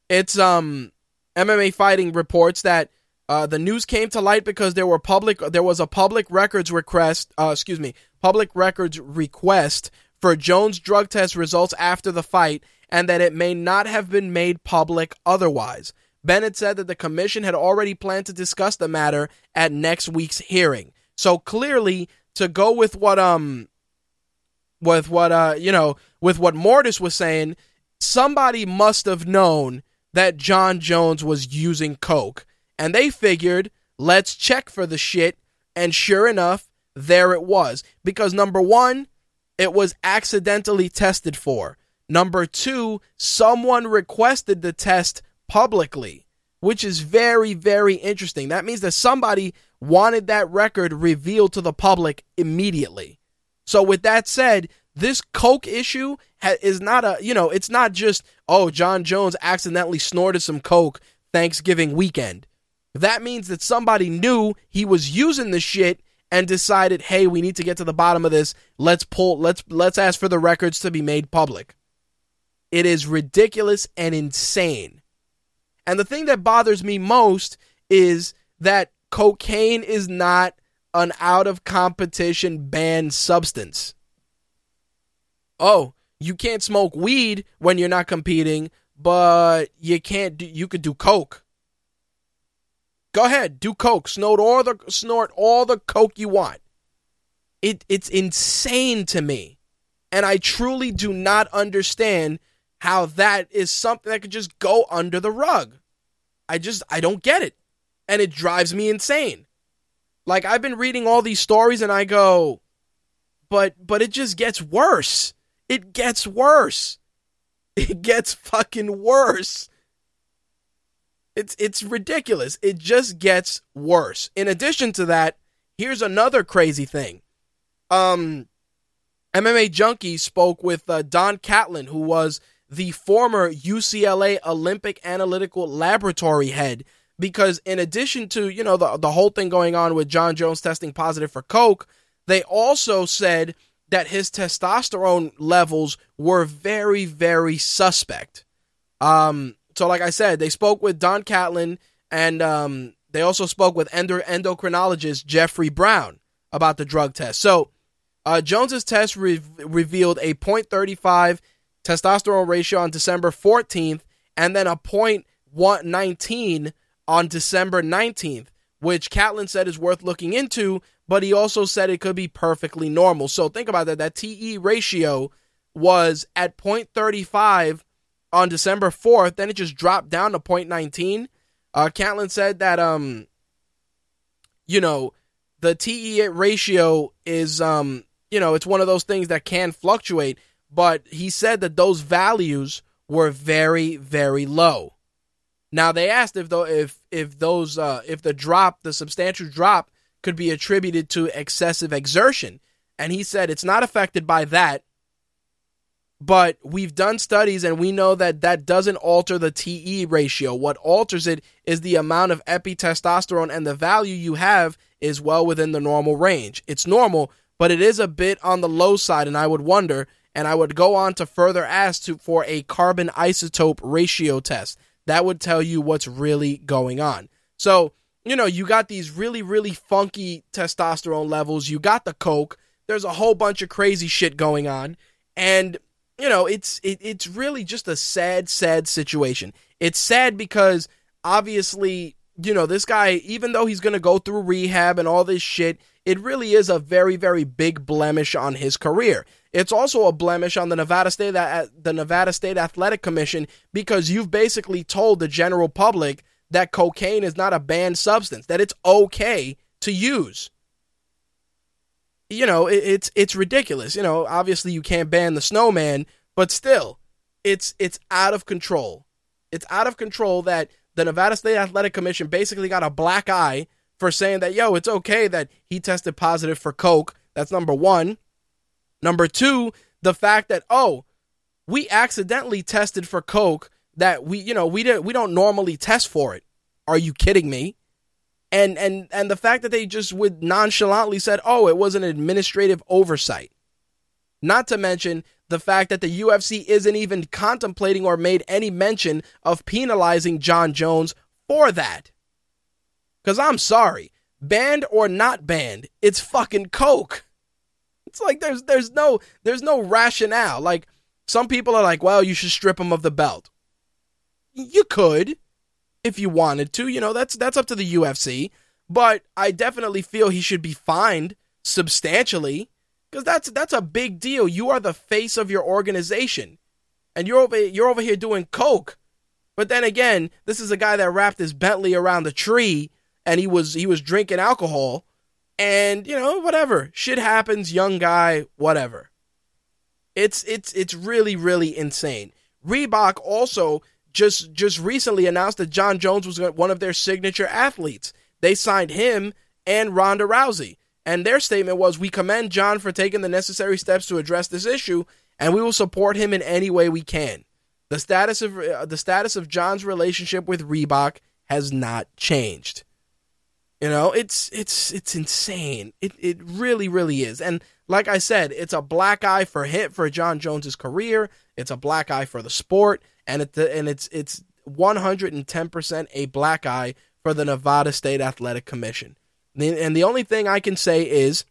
Speaker 1: it's um MMA fighting reports that uh, the news came to light because there were public there was a public records request uh, excuse me public records request for Jones drug test results after the fight and that it may not have been made public otherwise. Bennett said that the commission had already planned to discuss the matter at next week's hearing. So clearly to go with what um with what uh you know with what Mortis was saying, somebody must have known that Jon Jones was using coke and they figured, let's check for the shit. And sure enough, there it was. Because number one, it was accidentally tested for. Number two, someone requested the test publicly, which is very, very interesting. That means that somebody wanted that record revealed to the public immediately. So, with that said, this Coke issue ha- is not a, you know, it's not just, oh, jon Jones accidentally snorted some Coke Thanksgiving weekend. That means that somebody knew he was using the shit and decided, "Hey, we need to get to the bottom of this. Let's pull let's let's ask for the records to be made public." It is ridiculous and insane. And the thing that bothers me most is that cocaine is not an out of competition banned substance. Oh, you can't smoke weed when you're not competing, but you can't do, you could do coke. Go ahead, do coke, snort all the snort all the coke you want. It it's insane to me. And I truly do not understand how that is something that could just go under the rug. I just I don't get it. And it drives me insane. Like I've been reading all these stories and I go, but but it just gets worse. It gets worse. It gets fucking worse. It's it's ridiculous. It just gets worse. In addition to that, here's another crazy thing. Um, MMA Junkie spoke with uh, Don Catlin, who was the former UCLA Olympic Analytical Laboratory head, because in addition to you know the the whole thing going on with Jon Jones testing positive for coke, they also said that his testosterone levels were very very suspect. Um, so like I said, they spoke with Don Catlin and um, they also spoke with endo- endocrinologist Jeffrey Brown about the drug test. So Uh, Jones's test re- revealed a 0.35 testosterone ratio on December 14th, and then a 0.119 on December 19th, which Catlin said is worth looking into. But he also said it could be perfectly normal. So think about that. That TE ratio was at 0.35 on December 4th. Then it just dropped down to 0.19. Uh, Catlin said that um, you know, the TE ratio is um you know, it's one of those things that can fluctuate, but he said that those values were very, very low. Now they asked if though if if those uh, if the drop, the substantial drop, could be attributed to excessive exertion, and he said it's not affected by that. But we've done studies and we know that that doesn't alter the TE ratio. What alters it is the amount of epitestosterone, and the value you have is well within the normal range. It's normal, but it is a bit on the low side, and I would wonder, and I would go on to further ask to, for a carbon isotope ratio test. That would tell you what's really going on. So, you know, you got these really, really funky testosterone levels. You got the coke. There's a whole bunch of crazy shit going on, and you know, it's it, it's really just a sad, sad situation. It's sad because obviously, you know, this guy, even though he's gonna go through rehab and all this shit, it really is a very, very big blemish on his career. It's also a blemish on the Nevada State uh, the Nevada State Athletic Commission because you've basically told the general public that cocaine is not a banned substance, that it's okay to use. You know, it, it's it's ridiculous. You know, obviously you can't ban the snowman, but still, it's it's out of control. It's out of control that the Nevada State Athletic Commission basically got a black eye for saying that, yo, it's okay that he tested positive for Coke. That's number one. Number two, the fact that, oh, we accidentally tested for Coke that we, you know, we didn't we don't normally test for it. Are you kidding me? And and and the fact that they just would nonchalantly said, "Oh, it was an administrative oversight." Not to mention the fact that the UFC isn't even contemplating or made any mention of penalizing Jon Jones for that. Because I'm sorry, banned or not banned, it's fucking coke. It's like there's there's no there's no rationale. Like some people are like, well, you should strip him of the belt. You could, if you wanted to. You know, that's that's up to the UFC. But I definitely feel he should be fined substantially because that's that's a big deal. You are the face of your organization, and you're over you're over here doing coke. But then again, this is a guy that wrapped his Bentley around the tree and he was he was drinking alcohol and you know whatever shit happens young guy whatever it's it's it's really really insane reebok also just just recently announced that Jon jones was one of their signature athletes they signed him and ronda rousey and their statement was we commend Jon for taking the necessary steps to address this issue and we will support him in any way we can the status of uh, the status of jon's relationship with reebok has not changed you know, it's it's it's insane. It it really really is. And like I said, it's a black eye for hit for Jon Jones's career. It's a black eye for the sport, and it and it's it's 110% a black eye for the Nevada State Athletic Commission. And the only thing I can say is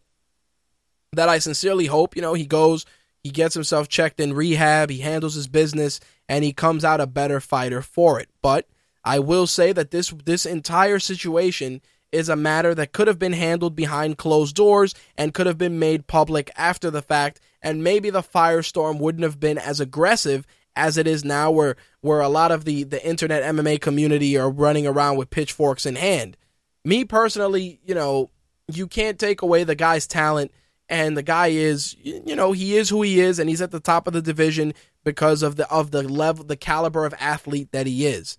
Speaker 1: that I sincerely hope, you know, he goes, he gets himself checked in rehab, he handles his business, and he comes out a better fighter for it. But I will say that this this entire situation is a matter that could have been handled behind closed doors and could have been made public after the fact, and maybe the firestorm wouldn't have been as aggressive as it is now where where a lot of the the internet MMA community are running around with pitchforks in hand. Me personally, you know, you can't take away the guy's talent and the guy is you know, he is who he is and he's at the top of the division because of the of the level the caliber of athlete that he is.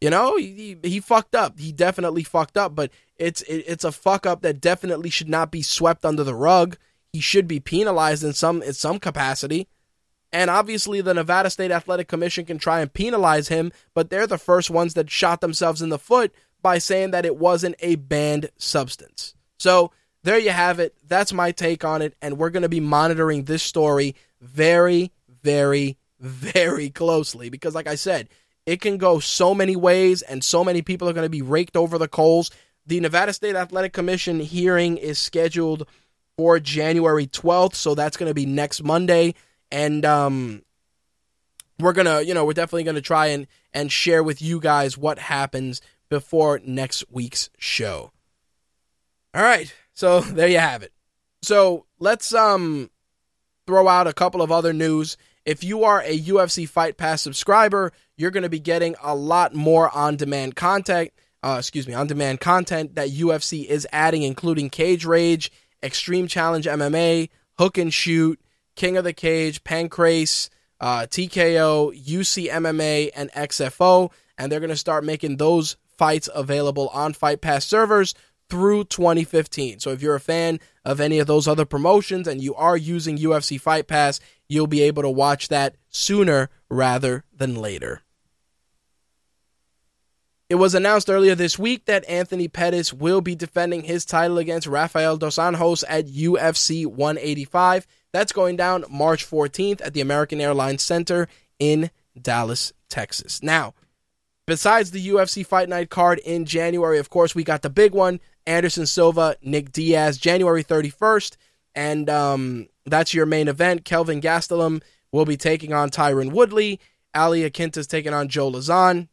Speaker 1: You know, he, he fucked up. He definitely fucked up, but it's it, it's a fuck up that definitely should not be swept under the rug. He should be penalized in some in some capacity. And obviously the Nevada State Athletic Commission can try and penalize him, but they're the first ones that shot themselves in the foot by saying that it wasn't a banned substance. So, there you have it. That's my take on it and we're going to be monitoring this story very very very closely because like I said, it can go so many ways, and so many people are going to be raked over the coals. The Nevada State Athletic Commission hearing is scheduled for January 12th. So that's going to be next Monday. And um, we're to, you know, we're definitely to try and, and share with you guys what happens before next week's show. All right. So there you have it. So let's um throw out a couple of other news. If you are a UFC Fight Pass subscriber, you're going to be getting a lot more on-demand content. Uh, excuse me, on-demand content that UFC is adding, including Cage Rage, Extreme Challenge MMA, Hook and Shoot, King of the Cage, Pancrase, uh, TKO, UC MMA, and XFO, and they're going to start making those fights available on Fight Pass servers through 2015. So if you're a fan of any of those other promotions and you are using UFC Fight Pass, you'll be able to watch that sooner rather than later. It was announced earlier this week that Anthony Pettis will be defending his title against Rafael Dos Anjos at UFC 185. That's going down March 14th at the American Airlines Center in Dallas, Texas. Now, besides the UFC Fight Night card in January, of course, we got the big one Anderson Silva, Nick Diaz, January 31st. And um, that's your main event. Kelvin Gastelum will be taking on Tyron Woodley. Ali Iaquinta's taking on Joe Lauzon.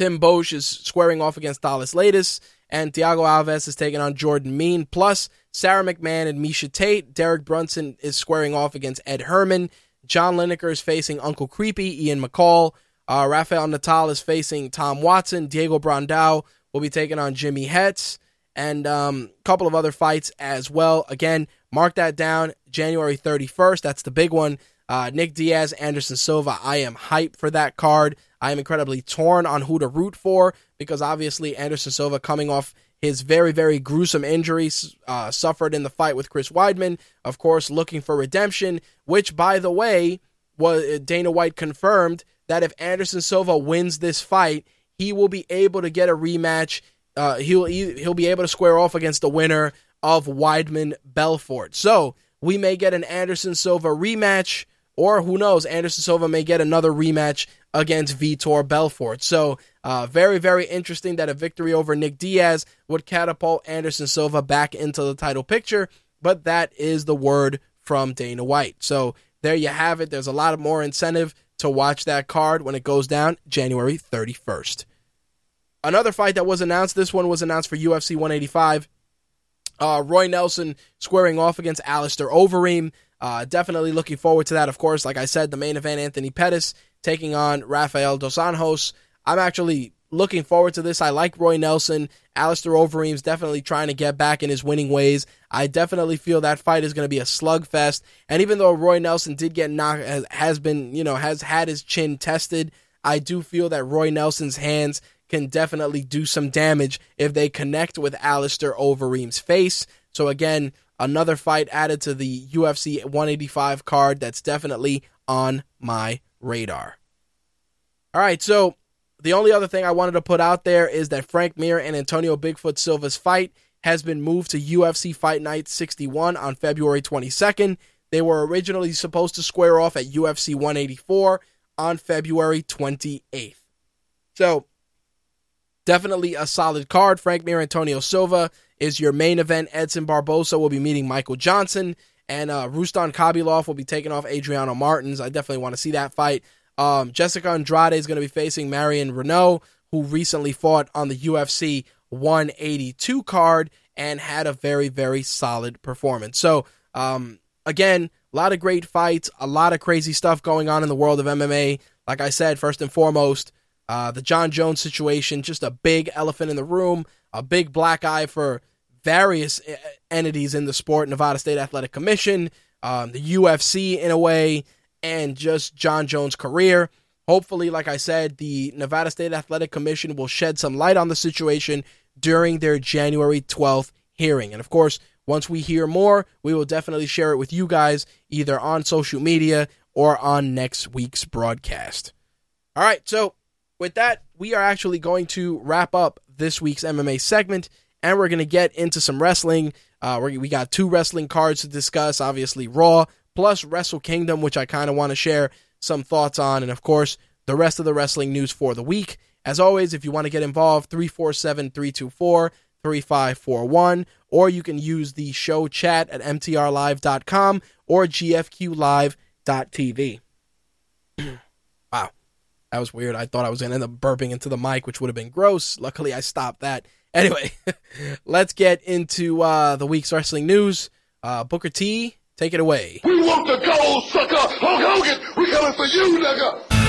Speaker 1: Tim Boetsch is squaring off against Thales Leites. And Thiago Alves is taking on Jordan Mein. Plus, Sara McMann and Miesha Tate. Derek Brunson is squaring off against Ed Herman. John Lineker is facing Uncle Creepy, Ian McCall. Uh, Rafael Natal is facing Tom Watson. Diego Brandao will be taking on Jimy Hettes and a um, couple of other fights as well. Again, mark that down January 31st. That's the big one. Uh, Nick Diaz, Anderson Silva. I am hyped for that card. I am incredibly torn on who to root for because obviously Anderson Silva coming off his very, very gruesome injuries uh, suffered in the fight with Chris Weidman. Of course, looking for redemption, which, by the way, was Dana White confirmed that if Anderson Silva wins this fight, he will be able to get a rematch uh, he'll he'll be able to square off against the winner of Weidman Belfort. So we may get an Anderson Silva rematch, or who knows, Anderson Silva may get another rematch against Vitor Belfort. So uh, very very interesting that a victory over Nick Diaz would catapult Anderson Silva back into the title picture. But that is the word from Dana White. So there you have it. There's a lot of more incentive to watch that card when it goes down January 31st. Another fight that was announced, this one was announced for UFC 185. Uh, Roy Nelson squaring off against Alistair Overeem. Uh, definitely looking forward to that. Of course, like I said, the main event, Anthony Pettis taking on Rafael Dos Anjos. I'm actually looking forward to this. I like Roy Nelson. Alistair Overeem's definitely trying to get back in his winning ways. I definitely feel that fight is going to be a slugfest. And even though Roy Nelson did get knocked, has been, you know, has had his chin tested, I do feel that Roy Nelson's hands can definitely do some damage if they connect with Alistair Overeem's face. So again, another fight added to the UFC 185 card that's definitely on my radar. All right, so the only other thing I wanted to put out there is that Frank Mir and Antonio Bigfoot Silva's fight has been moved to UFC Fight Night 61 on February 22nd. They were originally supposed to square off at UFC 184 on February 28th. So, Definitely a solid card. Frank Mir Antonio Silva is your main event. Edson Barbosa will be meeting Michael Johnson. And uh, Ruslan Khabilov will be taking off Adriano Martins. I definitely want to see that fight. Um, Jessica Andrade is going to be facing Marion Reneau, who recently fought on the UFC 182 card and had a very, very solid performance. So, um, again, a lot of great fights, a lot of crazy stuff going on in the world of MMA. Like I said, first and foremost, uh, the Jon Jones situation, just a big elephant in the room, a big black eye for various uh, entities in the sport, Nevada State Athletic Commission, um, the UFC in a way, and just Jon Jones' career. Hopefully, like I said, the Nevada State Athletic Commission will shed some light on the situation during their January 12th hearing. And of course, once we hear more, we will definitely share it with you guys either on social media or on next week's broadcast. All right, so with that, we are actually going to wrap up this week's MMA segment, and we're going to get into some wrestling. Uh, we got two wrestling cards to discuss, obviously Raw plus Wrestle Kingdom, which I kind of want to share some thoughts on, and of course, the rest of the wrestling news for the week. As always, if you want to get involved, 347 324 3541, or you can use the show chat at mtrlive.com or gfqlive.tv. wow. That was weird. I thought I was going to end up burping into the mic, which would have been gross. Luckily, I stopped that. Anyway, let's get into uh, the week's wrestling news. Uh, Booker T, take it away.
Speaker 2: We want the gold, sucker! Hulk Hogan, we coming for you, nigga!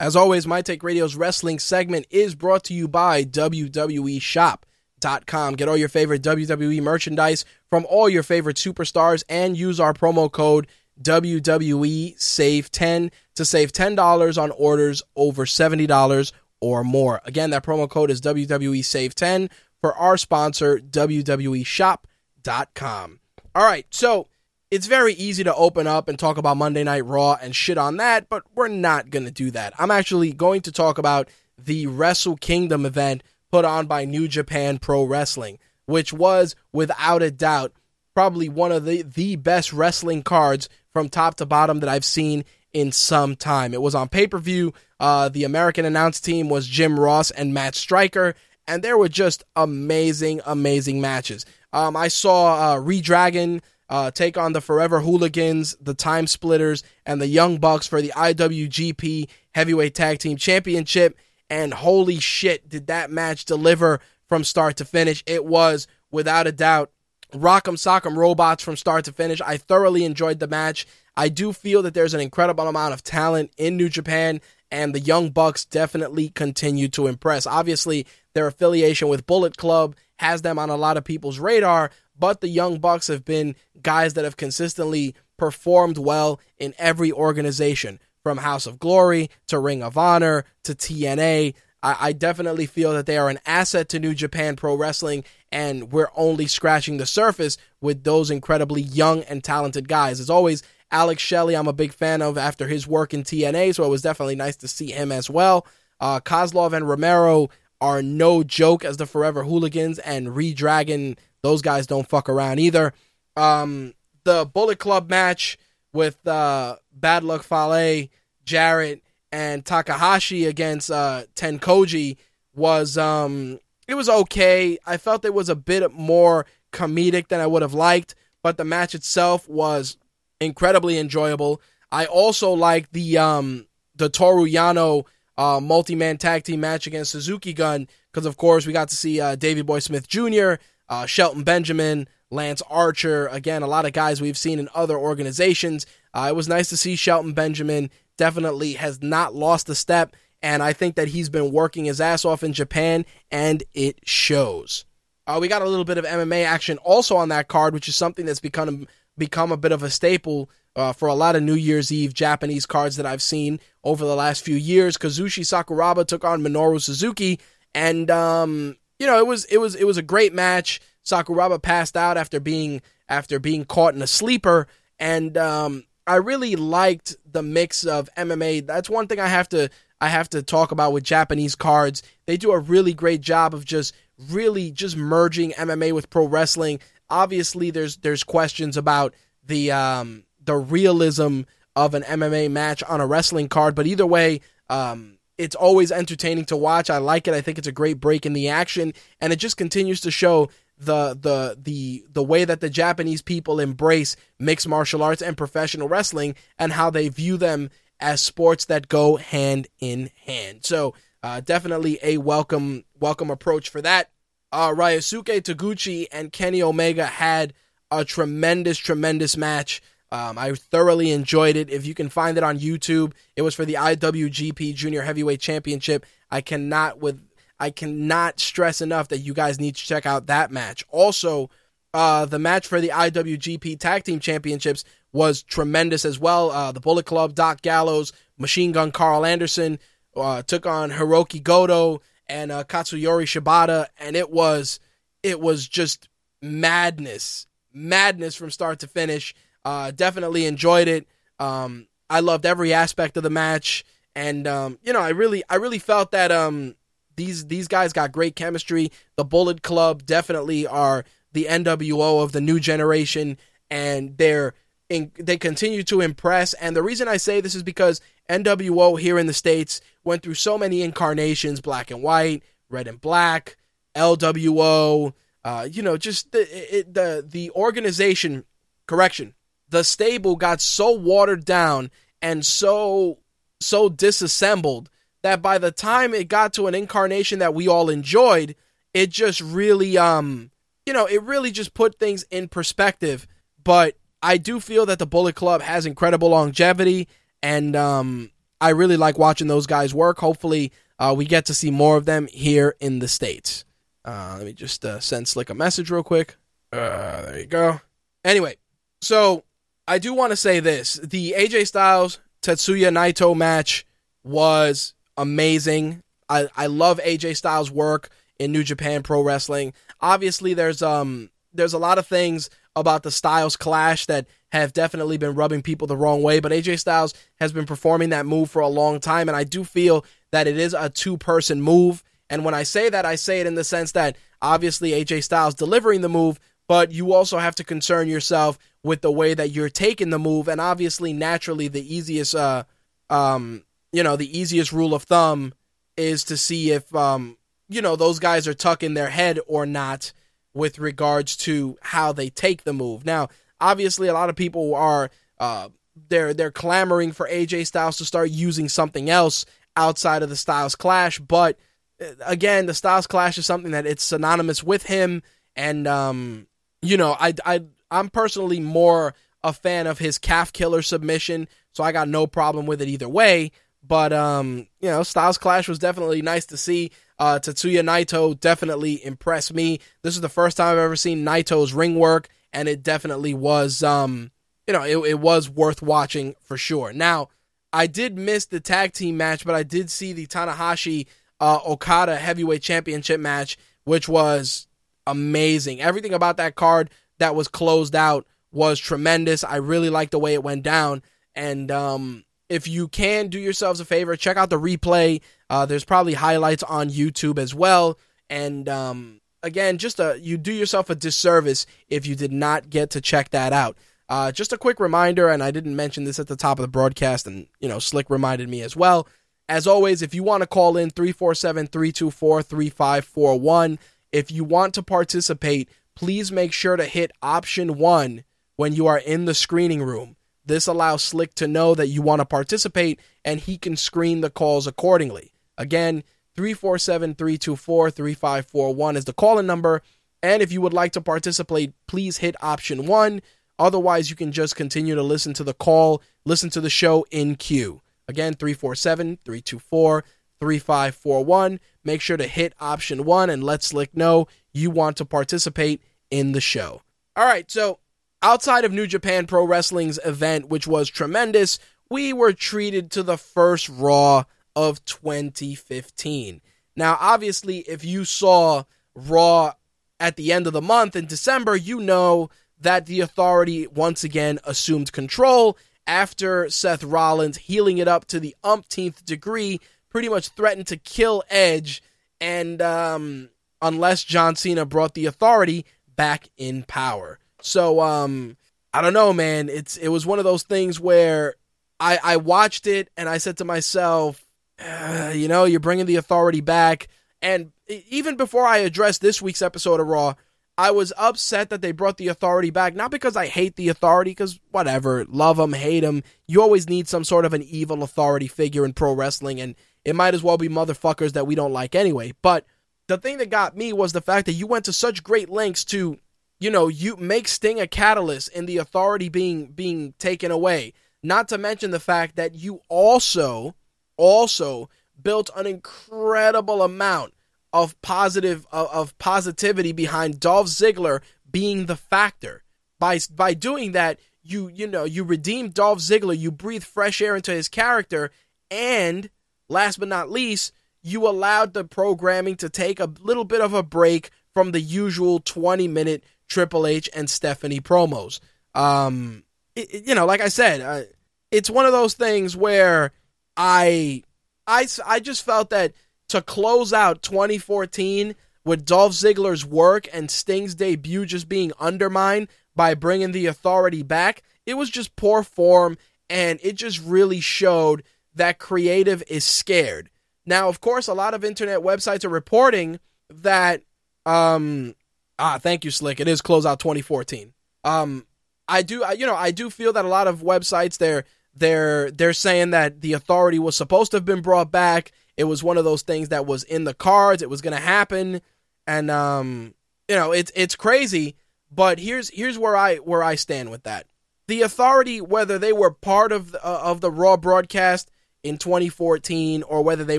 Speaker 1: As always, My Take Radio's wrestling segment is brought to you by WWE Shop.com. Get all your favorite WWE merchandise from all your favorite superstars and use our promo code WWE Save 10 to save $10 on orders over $70 or more. Again, that promo code is WWE Save 10 for our sponsor, WWE Shop.com. All right, so it's very easy to open up and talk about Monday Night Raw and shit on that, but we're not going to do that. I'm actually going to talk about the Wrestle Kingdom event put on by New Japan Pro Wrestling, which was without a doubt probably one of the, the best wrestling cards from top to bottom that I've seen in some time. It was on pay per view. Uh, the American announced team was Jim Ross and Matt Striker, and there were just amazing, amazing matches. Um, I saw uh, Redragon uh, take on the Forever Hooligans, the Time Splitters, and the Young Bucks for the IWGP Heavyweight Tag Team Championship. And holy shit, did that match deliver from start to finish? It was, without a doubt, Rock'em Sock'em Robots from start to finish. I thoroughly enjoyed the match. I do feel that there's an incredible amount of talent in New Japan, and the Young Bucks definitely continue to impress. Obviously, their affiliation with Bullet Club has them on a lot of people's radar, but the Young Bucks have been guys that have consistently performed well in every organization, from House of Glory to Ring of Honor to TNA. I, I definitely feel that they are an asset to New Japan Pro Wrestling, and we're only scratching the surface with those incredibly young and talented guys. As always, Alex Shelley, I'm a big fan of after his work in TNA, so it was definitely nice to see him as well. Uh, Koslov and Romero are no joke as the Forever Hooligans, and Redragon those guys don't fuck around either. Um, the Bullet Club match with uh, Bad Luck Fale, Jarrett, and Takahashi against uh, Tenkoji was um, it was okay. I felt it was a bit more comedic than I would have liked, but the match itself was incredibly enjoyable. I also liked the um, the Toru Yano uh, multi man tag team match against Suzuki Gun because of course we got to see uh, Boy Smith Jr uh, Shelton Benjamin, Lance Archer. Again, a lot of guys we've seen in other organizations. Uh, it was nice to see Shelton Benjamin definitely has not lost a step, and I think that he's been working his ass off in Japan, and it shows. Uh, we got a little bit of MMA action also on that card, which is something that's become become a bit of a staple uh, for a lot of New Year's Eve Japanese cards that I've seen over the last few years. Kazushi Sakuraba took on Minoru Suzuki, and um, you know, it was it was it was a great match. Sakuraba passed out after being after being caught in a sleeper, and um, I really liked the mix of MMA. That's one thing I have to I have to talk about with Japanese cards. They do a really great job of just really just merging MMA with pro wrestling. Obviously, there's there's questions about the um, the realism of an MMA match on a wrestling card, but either way, um, it's always entertaining to watch. I like it. I think it's a great break in the action, and it just continues to show the the the the way that the Japanese people embrace mixed martial arts and professional wrestling, and how they view them as sports that go hand in hand. So uh, definitely a welcome welcome approach for that. Uh, Ryosuke Taguchi and Kenny Omega had a tremendous tremendous match. Um, I thoroughly enjoyed it. If you can find it on YouTube, it was for the IWGP Junior Heavyweight Championship. I cannot with I cannot stress enough that you guys need to check out that match. Also, uh, the match for the IWGP Tag Team Championships was tremendous as well. Uh, the Bullet Club, Doc Gallows, Machine Gun Karl Anderson uh, took on Hiroki Goto and uh, Katsuyori Shibata, and it was it was just madness, madness from start to finish. Uh, definitely enjoyed it. Um, I loved every aspect of the match. And um, you know, I really I really felt that um these these guys got great chemistry. The Bullet Club definitely are the NWO of the new generation, and they're in, they continue to impress. And the reason I say this is because NWO here in the states went through so many incarnations: black and white, red and black, LWO. Uh, you know, just the it, the the organization. Correction, the stable got so watered down and so so disassembled that by the time it got to an incarnation that we all enjoyed, it just really um you know, it really just put things in perspective. But I do feel that the Bullet Club has incredible longevity and um I really like watching those guys work. Hopefully, uh, we get to see more of them here in the States. Uh, let me just uh, send Slick a message real quick. Uh, there you go. Anyway, so I do want to say this the AJ Styles Tetsuya Naito match was amazing. I, I love AJ Styles' work in New Japan Pro Wrestling. Obviously, there's um there's a lot of things about the Styles clash that have definitely been rubbing people the wrong way, but AJ Styles has been performing that move for a long time, and I do feel that it is a two person move. And when I say that, I say it in the sense that obviously AJ Styles delivering the move, but you also have to concern yourself with the way that you're taking the move. And obviously, naturally, the easiest, uh, um, you know, the easiest rule of thumb is to see if, um, you know, those guys are tucking their head or not with regards to how they take the move. Now, obviously, a lot of people are, uh, they're they're clamoring for AJ Styles to start using something else outside of the Styles Clash, but uh, again, the Styles Clash is something that it's synonymous with him, and um, you know, I I I'm personally more a fan of his calf killer submission, so I got no problem with it either way. But um, you know, Styles Clash was definitely nice to see. Uh, Tetsuya Naito definitely impressed me. This is the first time I've ever seen Naito's ring work, and it definitely was um, you know, it, it was worth watching for sure. Now, I did miss the tag team match, but I did see the Tanahashi uh, Okada heavyweight championship match, which was amazing. Everything about that card that was closed out was tremendous. I really liked the way it went down. And um, if you can do yourselves a favor, check out the replay. Uh, there's probably highlights on YouTube as well. And um, again, just a, you do yourself a disservice if you did not get to check that out. Uh, just a quick reminder, and I didn't mention this at the top of the broadcast, and you know, Slick reminded me as well. As always, if you want to call in 347 324 3541, if you want to participate, please make sure to hit option one when you are in the screening room. This allows Slick to know that you want to participate and he can screen the calls accordingly. Again, 347 324 3541 is the calling number. And if you would like to participate, please hit option one. Otherwise, you can just continue to listen to the call, listen to the show in queue. Again, 347 324 3541. Make sure to hit option one and let Slick know you want to participate in the show. All right, so outside of New Japan Pro Wrestling's event, which was tremendous, we were treated to the first Raw of 2015. Now, obviously, if you saw Raw at the end of the month in December, you know that the authority once again assumed control after Seth Rollins healing it up to the umpteenth degree, pretty much threatened to kill Edge, and um, unless John Cena brought the authority back in power. So um, I don't know, man. It's it was one of those things where I I watched it and I said to myself, uh, you know, you're bringing the authority back, and even before I addressed this week's episode of Raw. I was upset that they brought the authority back, not because I hate the authority, because whatever, love them, hate them. You always need some sort of an evil authority figure in pro wrestling, and it might as well be motherfuckers that we don't like anyway. But the thing that got me was the fact that you went to such great lengths to, you know, you make Sting a catalyst in the authority being being taken away. Not to mention the fact that you also, also built an incredible amount of positive of, of positivity behind Dolph Ziggler being the factor. By by doing that, you you know you redeem Dolph Ziggler, you breathe fresh air into his character, and last but not least, you allowed the programming to take a little bit of a break from the usual 20 minute Triple H and Stephanie promos. Um, it, you know, like I said, uh, it's one of those things where I I I just felt that to close out 2014 with Dolph Ziggler's work and Sting's debut just being undermined by bringing the authority back, it was just poor form and it just really showed that creative is scared. Now, of course, a lot of internet websites are reporting that um ah, thank you Slick. It is closeout 2014. Um I do you know, I do feel that a lot of websites they're they're they're saying that the authority was supposed to have been brought back. It was one of those things that was in the cards. It was going to happen, and um, you know, it's it's crazy. But here's here's where I where I stand with that. The authority, whether they were part of the, uh, of the Raw broadcast in 2014 or whether they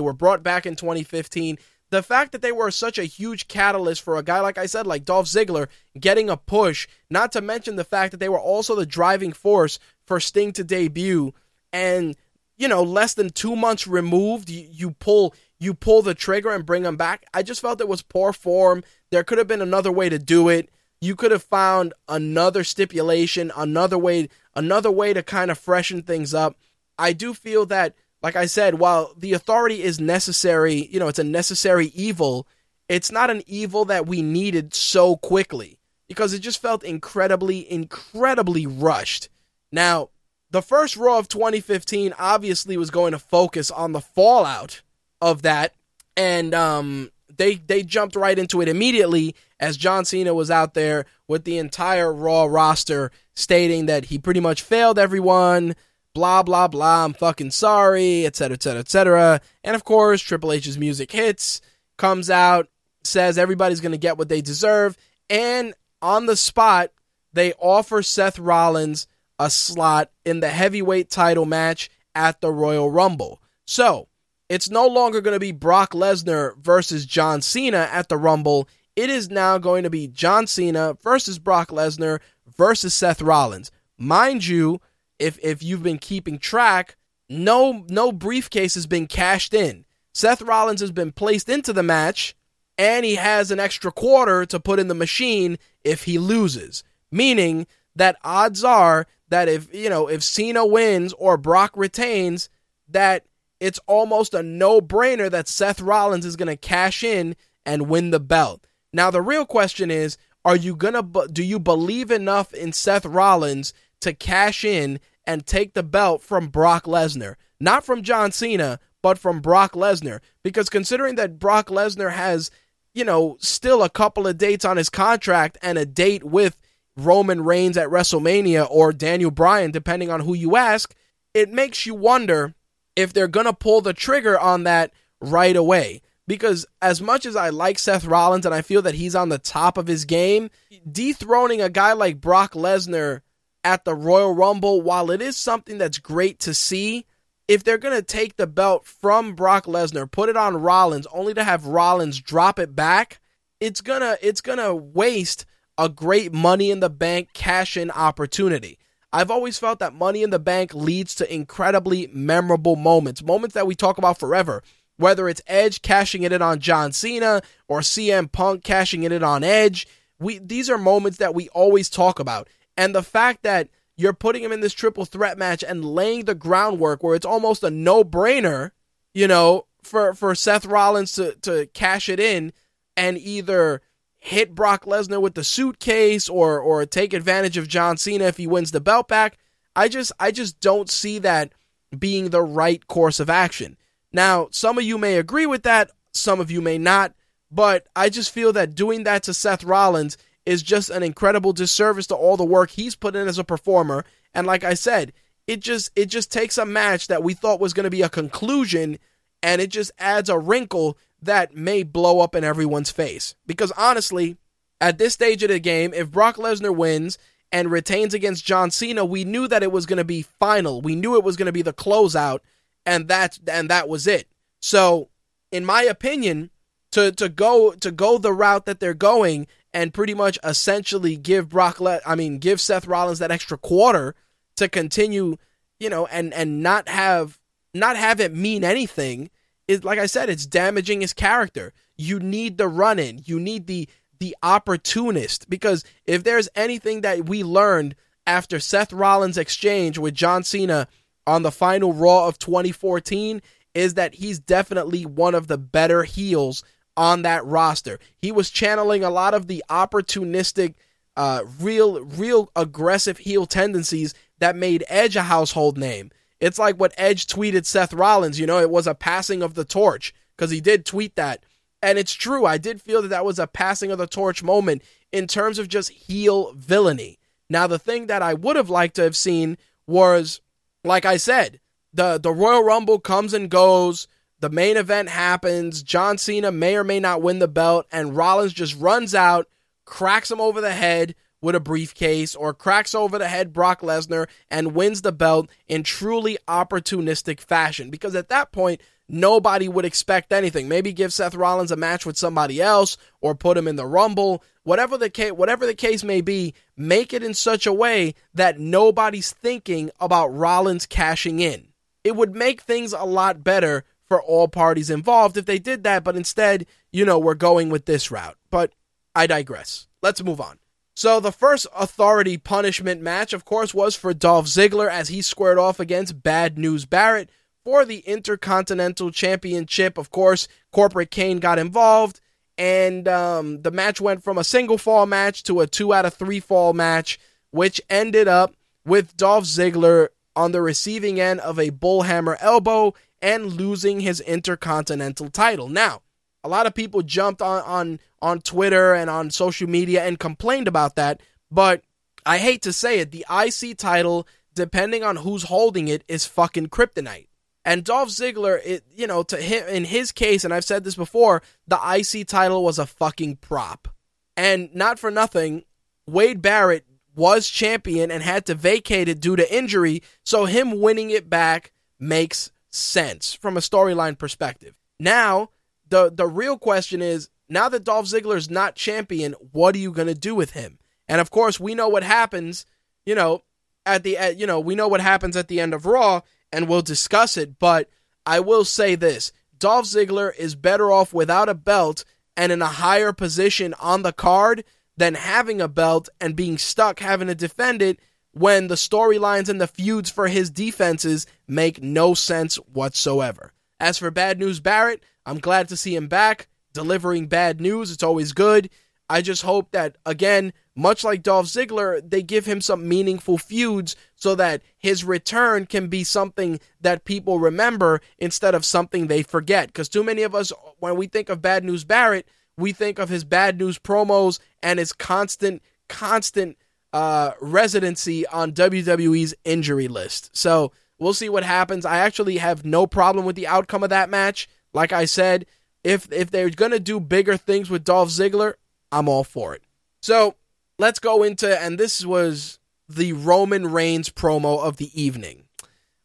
Speaker 1: were brought back in 2015, the fact that they were such a huge catalyst for a guy like I said, like Dolph Ziggler, getting a push, not to mention the fact that they were also the driving force for Sting to debut, and you know, less than two months removed, you, you pull you pull the trigger and bring him back. I just felt it was poor form. There could have been another way to do it. You could have found another stipulation, another way, another way to kind of freshen things up. I do feel that like I said, while the authority is necessary, you know, it's a necessary evil, it's not an evil that we needed so quickly because it just felt incredibly, incredibly rushed. Now, the first Raw of 2015 obviously was going to focus on the fallout of that, and um, they they jumped right into it immediately as John Cena was out there with the entire Raw roster stating that he pretty much failed everyone blah blah blah i'm fucking sorry etc etc etc and of course triple h's music hits comes out says everybody's gonna get what they deserve and on the spot they offer seth rollins a slot in the heavyweight title match at the royal rumble. So it's no longer going to be brock lesnar versus john cena at the rumble. It is now going to be john cena versus brock lesnar versus seth rollins. Mind you if if you've been keeping track, no no briefcase has been cashed in. Seth Rollins has been placed into the match, and he has an extra quarter to put in the machine if he loses. Meaning that odds are that if you know if Cena wins or Brock retains, that it's almost a no-brainer that Seth Rollins is going to cash in and win the belt. Now the real question is, are you going to do you believe enough in Seth Rollins to cash in and take the belt from Brock Lesnar. Not from John Cena, but from Brock Lesnar. Because considering that Brock Lesnar has, you know, still a couple of dates on his contract and a date with Roman Reigns at WrestleMania or Daniel Bryan, depending on who you ask, it makes you wonder if they're going to pull the trigger on that right away. Because as much as I like Seth Rollins and I feel that he's on the top of his game, dethroning a guy like Brock Lesnar at the Royal Rumble, while it is something that's great to see, if they're going to take the belt from Brock Lesnar, put it on Rollins only to have Rollins drop it back, it's going to it's going to waste a great money in the bank cash in opportunity. I've always felt that money in the bank leads to incredibly memorable moments, moments that we talk about forever. Whether it's Edge cashing it in on John Cena or CM Punk cashing it in on Edge, we these are moments that we always talk about. And the fact that you're putting him in this triple threat match and laying the groundwork where it's almost a no brainer, you know, for, for Seth Rollins to, to cash it in and either hit Brock Lesnar with the suitcase or or take advantage of John Cena if he wins the belt back. I just I just don't see that being the right course of action. Now, some of you may agree with that, some of you may not, but I just feel that doing that to Seth Rollins is just an incredible disservice to all the work he's put in as a performer. And like I said, it just it just takes a match that we thought was going to be a conclusion and it just adds a wrinkle that may blow up in everyone's face. Because honestly, at this stage of the game, if Brock Lesnar wins and retains against John Cena, we knew that it was going to be final. We knew it was going to be the closeout and that and that was it. So, in my opinion, to to go to go the route that they're going and pretty much essentially give Brock Le- I mean give Seth Rollins that extra quarter to continue, you know, and and not have not have it mean anything is like I said, it's damaging his character. You need the run in. You need the the opportunist because if there's anything that we learned after Seth Rollins' exchange with John Cena on the final Raw of 2014 is that he's definitely one of the better heels on that roster. He was channeling a lot of the opportunistic, uh, real, real aggressive heel tendencies that made Edge a household name. It's like what Edge tweeted Seth Rollins, you know, it was a passing of the torch because he did tweet that. And it's true. I did feel that that was a passing of the torch moment in terms of just heel villainy. Now, the thing that I would have liked to have seen was, like I said, the, the Royal Rumble comes and goes. The main event happens. John Cena may or may not win the belt, and Rollins just runs out, cracks him over the head with a briefcase, or cracks over the head Brock Lesnar and wins the belt in truly opportunistic fashion. Because at that point, nobody would expect anything. Maybe give Seth Rollins a match with somebody else or put him in the Rumble. Whatever the case, whatever the case may be, make it in such a way that nobody's thinking about Rollins cashing in. It would make things a lot better for all parties involved if they did that, but instead, you know, we're going with this route. But I digress. Let's move on. So the first authority punishment match, of course, was for Dolph Ziggler as he squared off against Bad News Barrett for the Intercontinental Championship. Of course, Corporate Kane got involved, and um, the match went from a single fall match to a two out of three fall match, which ended up with Dolph Ziggler on the receiving end of a bullhammer elbow and losing his Intercontinental title. Now, a lot of people jumped on, on, on Twitter and on social media and complained about that, but I hate to say it, the IC title, depending on who's holding it, is fucking kryptonite. And Dolph Ziggler, it, you know, to him in his case, and I've said this before, the IC title was a fucking prop. And not for nothing, Wade Barrett was champion and had to vacate it due to injury, so him winning it back makes sense from a storyline perspective. Now, the the real question is, now that Dolph Ziggler is not champion, what are you going to do with him? And of course, we know what happens, you know, at the at, you know, we know what happens at the end of Raw and we'll discuss it, but I will say this. Dolph Ziggler is better off without a belt and in a higher position on the card than having a belt and being stuck having to defend it when the storylines and the feuds for his defenses make no sense whatsoever. As for Bad News Barrett, I'm glad to see him back, delivering bad news. It's always good. I just hope that, again, much like Dolph Ziggler, they give him some meaningful feuds so that his return can be something that people remember instead of something they forget. Because too many of us, when we think of Bad News Barrett, we think of his bad news promos and his constant, constant uh, residency on WWE's injury list. So we'll see what happens. I actually have no problem with the outcome of that match. Like I said, if if they're gonna do bigger things with Dolph Ziggler, I'm all for it. So let's go into and this was the Roman Reigns promo of the evening.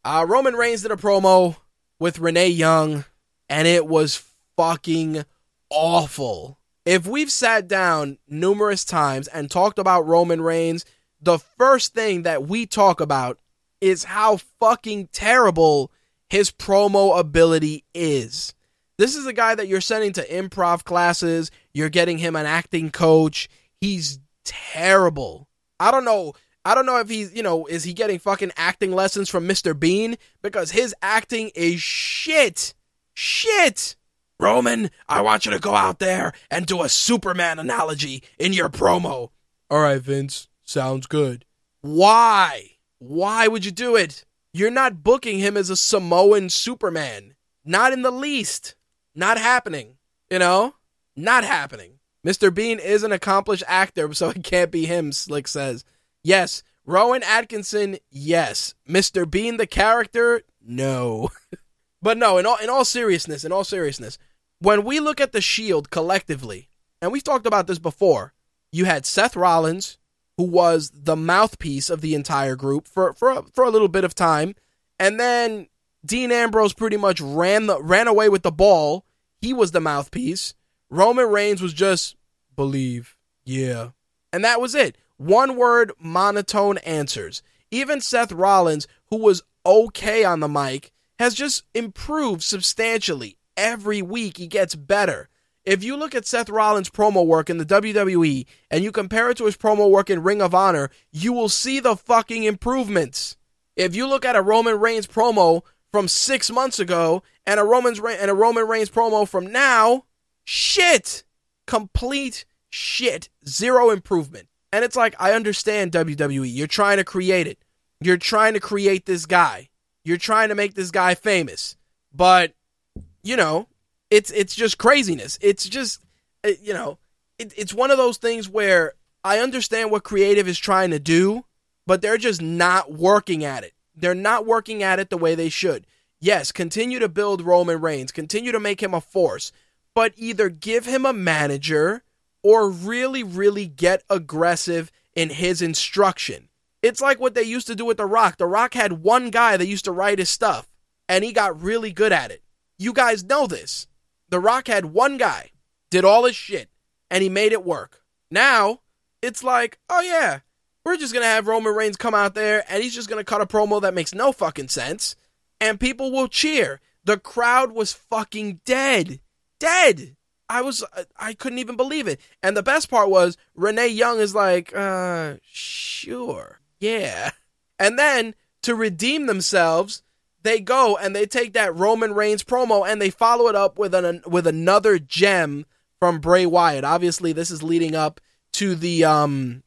Speaker 1: Uh, Roman Reigns did a promo with Renee Young, and it was fucking awful. If we've sat down numerous times and talked about Roman Reigns, the first thing that we talk about is how fucking terrible his promo ability is. This is a guy that you're sending to improv classes, you're getting him an acting coach. He's terrible. I don't know. I don't know if he's, you know, is he getting fucking acting lessons from Mr. Bean? Because his acting is shit. Shit. Roman, I want you to go out there and do a Superman analogy in your promo. All right, Vince. Sounds good. Why? Why would you do it? You're not booking him as a Samoan Superman. Not in the least. Not happening. You know? Not happening. Mr. Bean is an accomplished actor, so it can't be him, Slick says. Yes. Rowan Atkinson, yes. Mr. Bean, the character, no. but no, in all in all seriousness, in all seriousness, when we look at the Shield collectively, and we've talked about this before, you had Seth Rollins, who was the mouthpiece of the entire group for for for a little bit of time, and then Dean Ambrose pretty much ran the ran away with the ball. He was the mouthpiece. Roman Reigns was just believe, yeah, and that was it. One word, monotone answers. Even Seth Rollins, who was okay on the mic, has just improved substantially every week. He gets better. If you look at Seth Rollins' promo work in the WWE and you compare it to his promo work in Ring of Honor, you will see the fucking improvements. If you look at a Roman Reigns promo from six months ago and a Roman's and a Roman Reigns promo from now, shit, complete shit, zero improvement. And it's like I understand WWE. You're trying to create it. You're trying to create this guy. You're trying to make this guy famous. But you know, it's it's just craziness. It's just uh, you know, it, it's one of those things where I understand what creative is trying to do, but they're just not working at it. They're not working at it the way they should. Yes, continue to build Roman Reigns, continue to make him a force, but either give him a manager or really, really get aggressive in his instruction. It's like what they used to do with The Rock. The Rock had one guy that used to write his stuff, and he got really good at it. You guys know this. The Rock had one guy, did all his shit, and he made it work. Now, it's like, oh yeah, we're just gonna have Roman Reigns come out there and he's just gonna cut a promo that makes no fucking sense, and people will cheer. The crowd was fucking dead. Dead. I was, I couldn't even believe it. And the best part was Renee Young is like, uh, sure, yeah. And then to redeem themselves, they go and they take that Roman Reigns promo and they follow it up with an with another gem from Bray Wyatt. Obviously, this is leading up to the um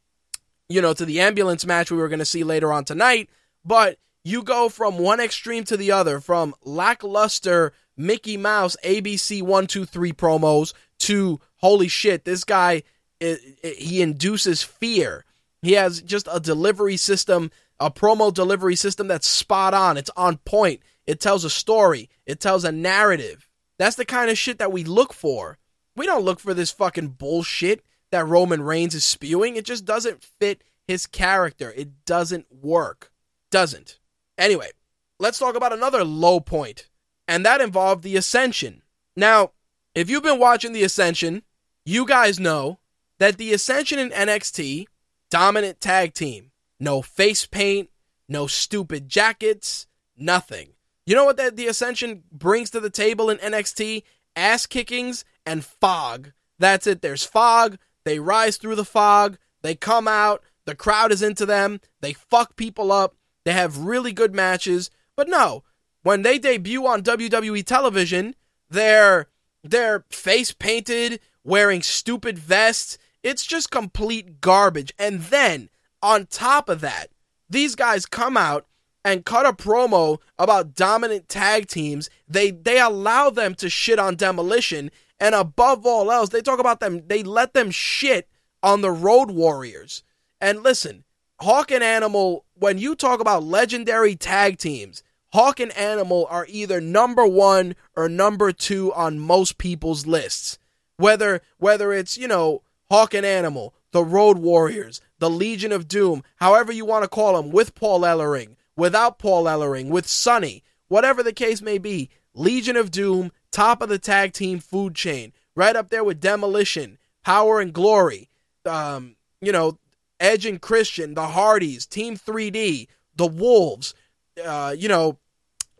Speaker 1: you know, to the ambulance match we were going to see later on tonight, but you go from one extreme to the other from lackluster Mickey Mouse ABC 123 promos to holy shit, this guy it, it, he induces fear. He has just a delivery system, a promo delivery system that's spot on. It's on point. It tells a story. It tells a narrative. That's the kind of shit that we look for. We don't look for this fucking bullshit that Roman Reigns is spewing. It just doesn't fit his character. It doesn't work. Doesn't. Anyway, let's talk about another low point, and that involved the Ascension. Now, if you've been watching the Ascension, you guys know that the Ascension in NXT, dominant tag team. No face paint, no stupid jackets, nothing. You know what that the Ascension brings to the table in NXT? Ass kickings and fog. That's it. There's fog. They rise through the fog. They come out. The crowd is into them. They fuck people up. They have really good matches. But no, when they debut on WWE television, they're they're face painted, wearing stupid vests. It's just complete garbage. And then on top of that, these guys come out and cut a promo about dominant tag teams. They they allow them to shit on demolition and above all else, they talk about them, they let them shit on the Road Warriors. And listen, Hawk and Animal, when you talk about legendary tag teams, Hawk and Animal are either number one or number two on most people's lists. Whether whether it's, you know, Hawk and Animal, the Road Warriors, the Legion of Doom, however you want to call them, with Paul Ellering, without Paul Ellering, with Sunny, whatever the case may be, Legion of Doom, top of the tag team food chain, right up there with Demolition, Power and Glory, um, you know, Edge and Christian, the Hardys, Team 3D, the Wolves, uh, you know,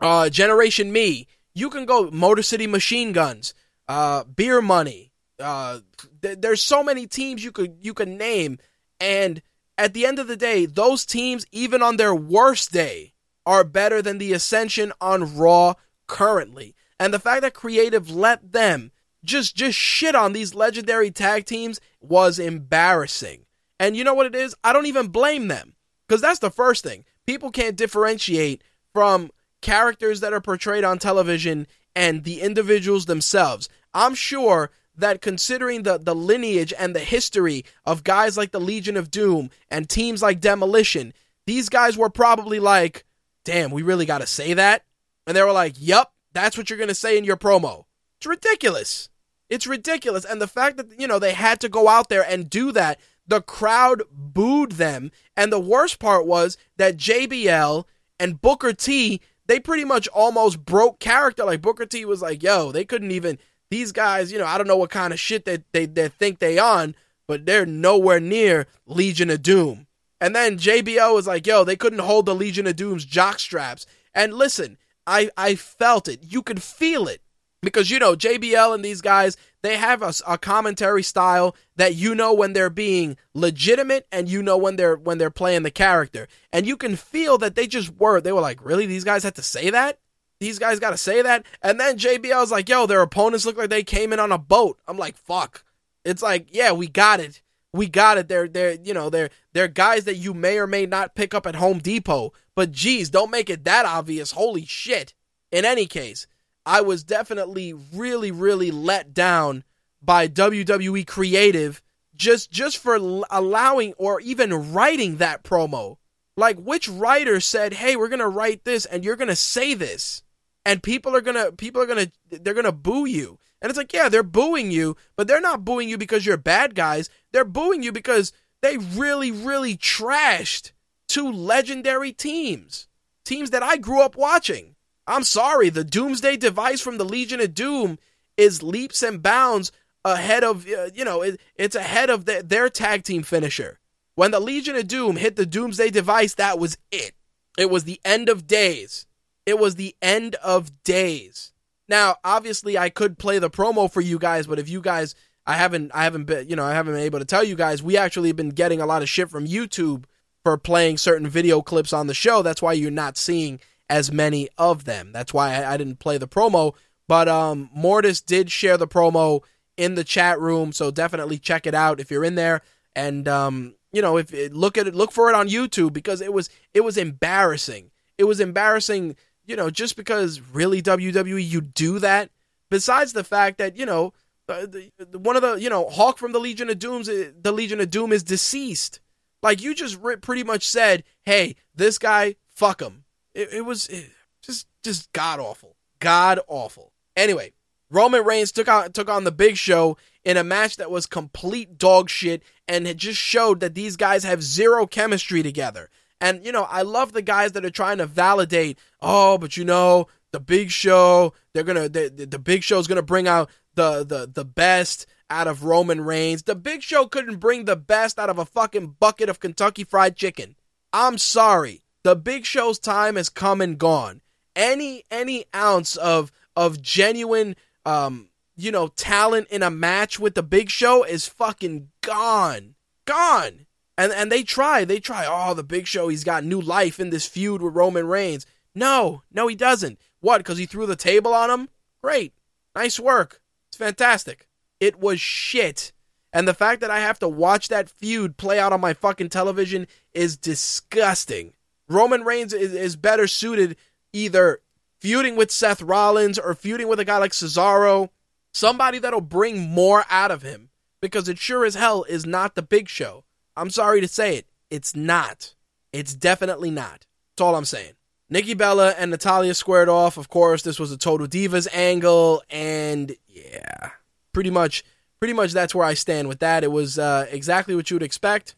Speaker 1: uh, Generation Me. You can go Motor City Machine Guns, uh, Beer Money. Uh, th- there's so many teams you could you could name, and at the end of the day, those teams, even on their worst day, are better than the Ascension on Raw currently. And the fact that creative let them just just shit on these legendary tag teams was embarrassing. And you know what it is? I don't even blame them. Because that's the first thing. People can't differentiate from characters that are portrayed on television and the individuals themselves. I'm sure that considering the, the lineage and the history of guys like the Legion of Doom and teams like Demolition, these guys were probably like, damn, we really got to say that? And they were like, yep, that's what you're going to say in your promo. It's ridiculous. It's ridiculous. And the fact that, you know, they had to go out there and do that, the crowd booed them. And the worst part was that JBL and Booker T, they pretty much almost broke character. Like Booker T was like, yo, they couldn't even, these guys, you know, I don't know what kind of shit that they, they think they on, but they're nowhere near Legion of Doom. And then JBL was like, yo, they couldn't hold the Legion of Doom's jock straps. And listen, I I felt it. You could feel it. because you know JBL and these guys they have a, a, commentary style that you know when they're being legitimate and you know when they're when they're playing the character and you can feel that they just were they were like really these guys had to say that these guys got to say that? And then JBL was like yo their opponents look like they came in on a boat. I'm like fuck. It's like yeah we got it. We got it. They're they're you know they're they're guys that you may or may not pick up at Home Depot. But geez don't make it that obvious. Holy shit. In any case I was definitely really, really let down by WWE Creative just just for allowing or even writing that promo. Like which writer said, "Hey, we're going to write this and you're going to say this." And people are to people are to they're to boo you. And it's like, "Yeah, they're booing you, but they're not booing you because you're bad guys. They're booing you because they really really trashed two legendary teams. Teams that I grew up watching. I'm sorry, the Doomsday device from the Legion of Doom is leaps and bounds ahead of, uh, you know, it, it's ahead of the, their tag team finisher. When the Legion of Doom hit the Doomsday device, that was it. It was the end of days. It was the end of days. Now, obviously, I could play the promo for you guys, but if you guys, I haven't, I haven't been, you know, I haven't been able to tell you guys, we actually been getting a lot of shit from YouTube for playing certain video clips on the show. That's why you're not seeing as many of them. That's why I, I didn't play the promo. But um, Mortis did share the promo in the chat room, so definitely check it out if you're in there. And um, you know, if look at it, look for it on YouTube because it was it was embarrassing. It was embarrassing, you know, just because really WWE you do that. Besides the fact that you know, the, the, one of the you know Hawk from the Legion of Dooms, uh, the Legion of Doom is deceased. Like you just pretty much said, hey, this guy, fuck him. It, it was it, just just god awful, god awful. Anyway, Roman Reigns took on took on the Big Show in a match that was complete dog shit and it just showed that these guys have zero chemistry together. And you know, I love the guys that are trying to validate. Oh, but you know, the Big Show, they're gonna the, the Big Show is gonna bring out the the the best out of Roman Reigns. The Big Show couldn't bring the best out of a fucking bucket of Kentucky Fried Chicken. I'm sorry the Big Show's time has come and gone. Any any ounce of of genuine um you know talent in a match with the Big Show is fucking gone, gone. And and they try, they try. Oh, the Big Show, he's got new life in this feud with Roman Reigns. No, no, he doesn't. What? Because he threw the table on him? Great, nice work. It's fantastic. It was shit. And the fact that I have to watch that feud play out on my fucking television is disgusting. Roman Reigns is, is better suited either feuding with Seth Rollins or feuding with a guy like Cesaro, somebody that'll bring more out of him because it sure as hell is not the big show. I'm sorry to say it. It's not. It's definitely not. That's all I'm saying. Nikki Bella and Natalya squared off. Of course, this was a Total Divas angle, and yeah, pretty much, pretty much that's where I stand with that. It was uh, exactly what you would expect.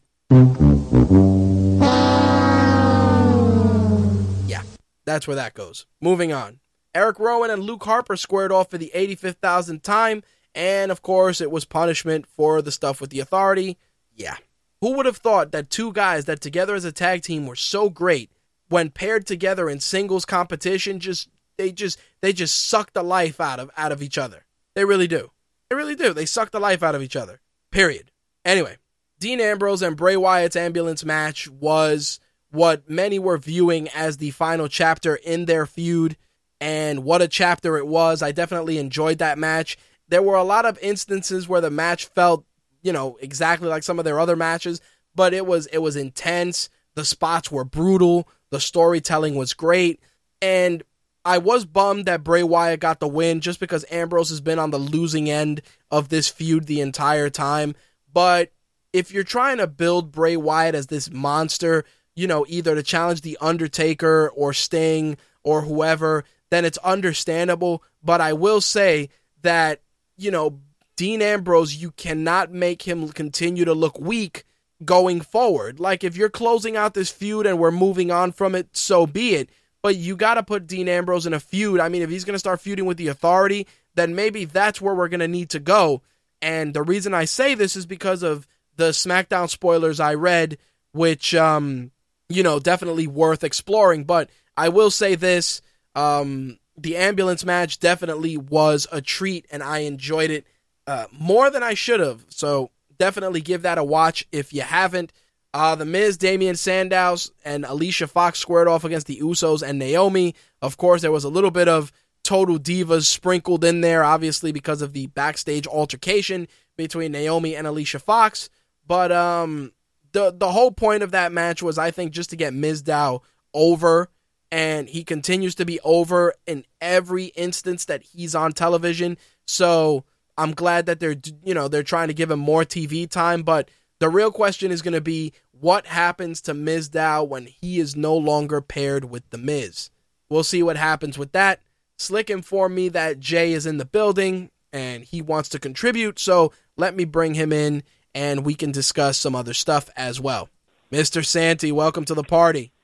Speaker 1: Yeah, that's where that goes. Moving on. Eric Rowan and Luke Harper squared off for the 85th time, and of course, it was punishment for the stuff with the authority. Yeah. Who would have thought that two guys that together as a tag team were so great when paired together in singles competition just they just they just suck the life out of out of each other. They really do. They really do. They suck the life out of each other. Period. Anyway, Dean Ambrose and Bray Wyatt's ambulance match was what many were viewing as the final chapter in their feud. And what a chapter it was. I definitely enjoyed that match. There were a lot of instances where the match felt, you know, exactly like some of their other matches, but it was it was intense. The spots were brutal. The storytelling was great. And I was bummed that Bray Wyatt got the win just because Ambrose has been on the losing end of this feud the entire time. But if you're trying to build Bray Wyatt as this monster you know, either to challenge The Undertaker or Sting or whoever, then it's understandable. But I will say that, you know, Dean Ambrose, you cannot make him continue to look weak going forward. Like, if you're closing out this feud and we're moving on from it, so be it. But you got to put Dean Ambrose in a feud. I mean, if he's going to start feuding with the authority, then maybe that's where we're going to need to go. And the reason I say this is because of the SmackDown spoilers I read, which um, you know, definitely worth exploring. But I will say this. Um, the ambulance match definitely was a treat, and I enjoyed it uh, more than I should have. So definitely give that a watch if you haven't. Uh, the Miz, Damian Sandows, and Alicia Fox squared off against the Usos and Naomi. Of course, there was a little bit of total divas sprinkled in there, obviously because of the backstage altercation between Naomi and Alicia Fox. But um, the the whole point of that match was, I think, just to get Mizdow over, and he continues to be over in every instance that he's on television. So I'm glad that they're you know they're trying to give him more TV time, but the real question is going to be what happens to Mizdow when he is no longer paired with the Miz. We'll see what happens with that. Slick informed me that Jay is in the building and he wants to contribute, so let me bring him in and we can discuss some other stuff as well. Mr. Santy, welcome to the party.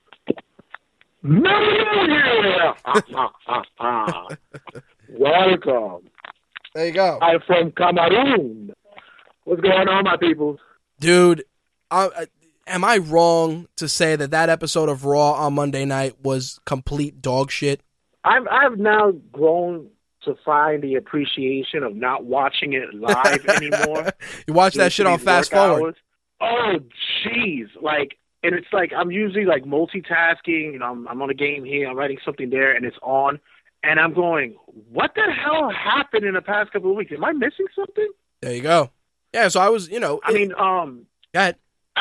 Speaker 3: Welcome.
Speaker 1: There you go.
Speaker 3: I'm from Cameroon. What's going on, my people?
Speaker 1: Dude, uh, am I wrong to say that that episode of Raw on Monday night was complete dog shit?
Speaker 3: I've I've now grown to find the appreciation of not watching it live anymore.
Speaker 1: you watch that shit on fast forward.
Speaker 3: Hours. Oh, jeez! Like, and it's like I'm usually like multitasking. You know, I'm, I'm on a game here, I'm writing something there, and it's on, and I'm going, "What the hell happened in the past couple of weeks? Am I missing something?"
Speaker 1: There you go. Yeah, so I was, you know,
Speaker 3: I mean, um,
Speaker 1: go ahead.
Speaker 3: I,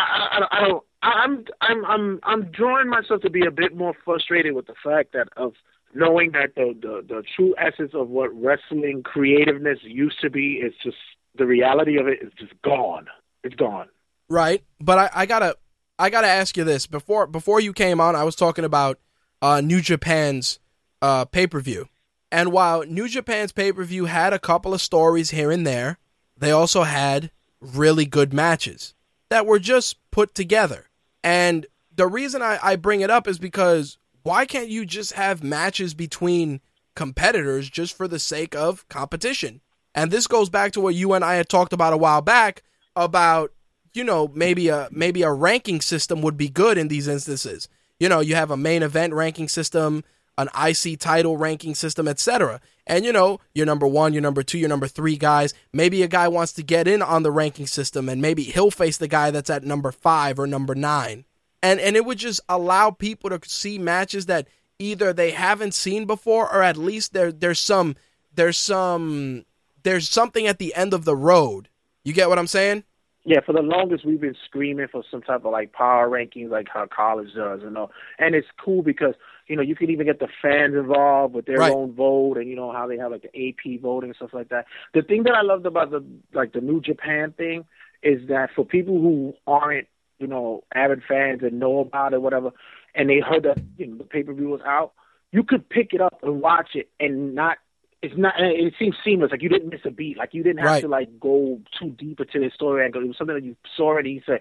Speaker 3: I, I don't. I'm I'm I'm I'm drawing myself to be a bit more frustrated with the fact that of knowing that the, the the true essence of what wrestling creativeness used to be is just the reality of it is just gone. It's gone.
Speaker 1: Right, but I, I gotta I gotta ask you this before before you came on. I was talking about uh, New Japan's uh, pay per view, and while New Japan's pay per view had a couple of stories here and there, they also had really good matches that were just put together. And the reason I, I bring it up is because why can't you just have matches between competitors just for the sake of competition? And this goes back to what you and I had talked about a while back about, you know, maybe a maybe a ranking system would be good in these instances. You know, you have a main event ranking system, an IC title ranking system, etc. And you know, you're number one, you're number two, you're number three guys. Maybe a guy wants to get in on the ranking system, and maybe he'll face the guy that's at number five or number nine. And and it would just allow people to see matches that either they haven't seen before, or at least there there's some there's some there's something at the end of the road. You get what I'm saying?
Speaker 3: Yeah, for the longest we've been screaming for some type of like power rankings, like how college does, you know. And it's cool because you know, you can even get the fans involved with their
Speaker 1: right.
Speaker 3: own vote, and you know how they have like the AP voting and stuff like that. The thing that I loved about the like the New Japan thing is that for people who aren't, you know, avid fans and know about it, whatever, and they heard that you know the pay per view was out, you could pick it up and watch it and not. It's not. It seems seamless. Like you didn't miss a beat. Like you didn't have
Speaker 1: right.
Speaker 3: to like go too deep into the story angle. It was something that you saw already. You said,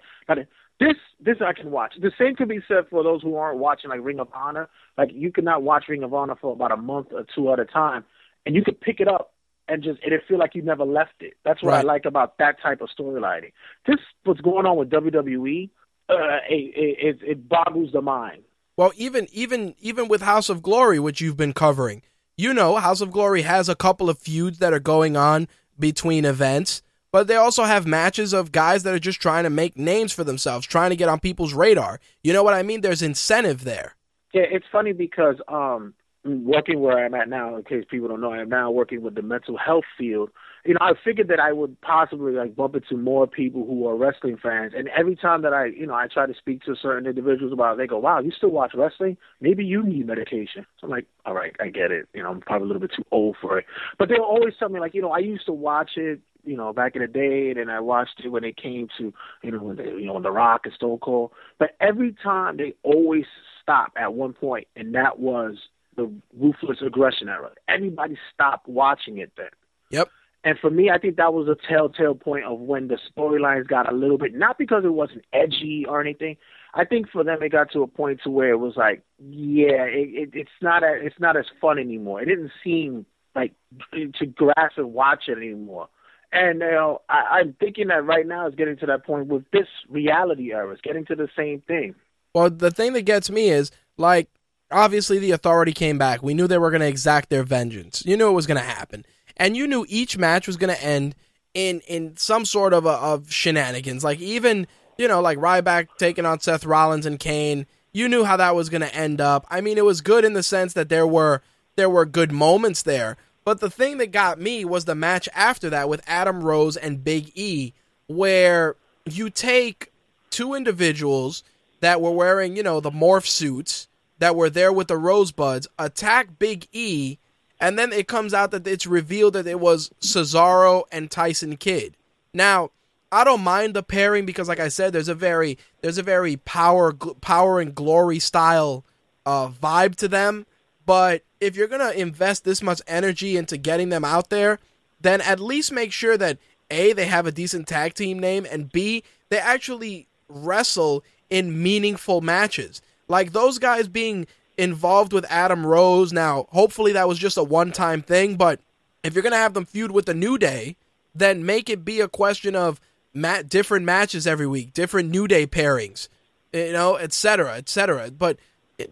Speaker 3: this this I can watch. The same could be said for those who aren't watching like Ring of Honor. Like you could not watch Ring of Honor for about a month or two at a time, and you could pick it up and just it'd feel like you never left it. That's what
Speaker 1: right.
Speaker 3: I like about that type of storylining. This what's going on with WWE. Uh, it, it it boggles the mind.
Speaker 1: Well, even even even with House of Glory, which you've been covering, you know, House of Glory has a couple of feuds that are going on between events but they also have matches of guys that are just trying to make names for themselves, trying to get on people's radar. You know what I mean? There's incentive there.
Speaker 3: Yeah, it's funny because um working where I'm at now, in case people don't know, I'm now working with the mental health field. You know, I figured that I would possibly like bump into more people who are wrestling fans. And every time that I, you know, I try to speak to certain individuals about it, they go, Wow, you still watch wrestling? Maybe you need medication. So I'm like, All right, I get it. You know, I'm probably a little bit too old for it. But they'll always tell me like, you know, I used to watch it, you know, back in the day, and I watched it when it came to, you know, when they, you know, when The Rock and Stone Cold. But every time they always stop at one point, and that was the ruthless aggression era. Everybody stopped watching it then.
Speaker 1: Yep.
Speaker 3: And for me, I think that was a telltale point of when the storylines got a little bit not because it wasn't edgy or anything. I think for them it got to a point to where it was like, yeah, it, it, it's not a, it's not as fun anymore. It didn't seem like to grasp and watch it anymore. And you know, I, I'm thinking that right now is getting to that point with this reality era. It's getting to the same thing.
Speaker 1: Well, the thing that gets me is like obviously the authority came back. We knew they were going to exact their vengeance. You knew it was going to happen, and you knew each match was going to end in in some sort of a, of shenanigans. Like even you know like Ryback taking on Seth Rollins and Kane. You knew how that was going to end up. I mean, it was good in the sense that there were there were good moments there. But the thing that got me was the match after that with Adam Rose and Big E, where you take two individuals that were wearing, you know, the morph suits that were there with the rosebuds, attack Big E, and then it comes out that it's revealed that it was Cesaro and Tyson Kidd. Now, I don't mind the pairing because, like I said, there's a very there's a very power power and glory style uh, vibe to them. But if you're going to invest this much energy into getting them out there, then at least make sure that A, they have a decent tag team name, and B, they actually wrestle in meaningful matches. Like those guys being involved with Adam Rose. Now, hopefully that was just a one time thing, but if you're going to have them feud with the New Day, then make it be a question of mat- different matches every week, different New Day pairings, you know, etc., etc. But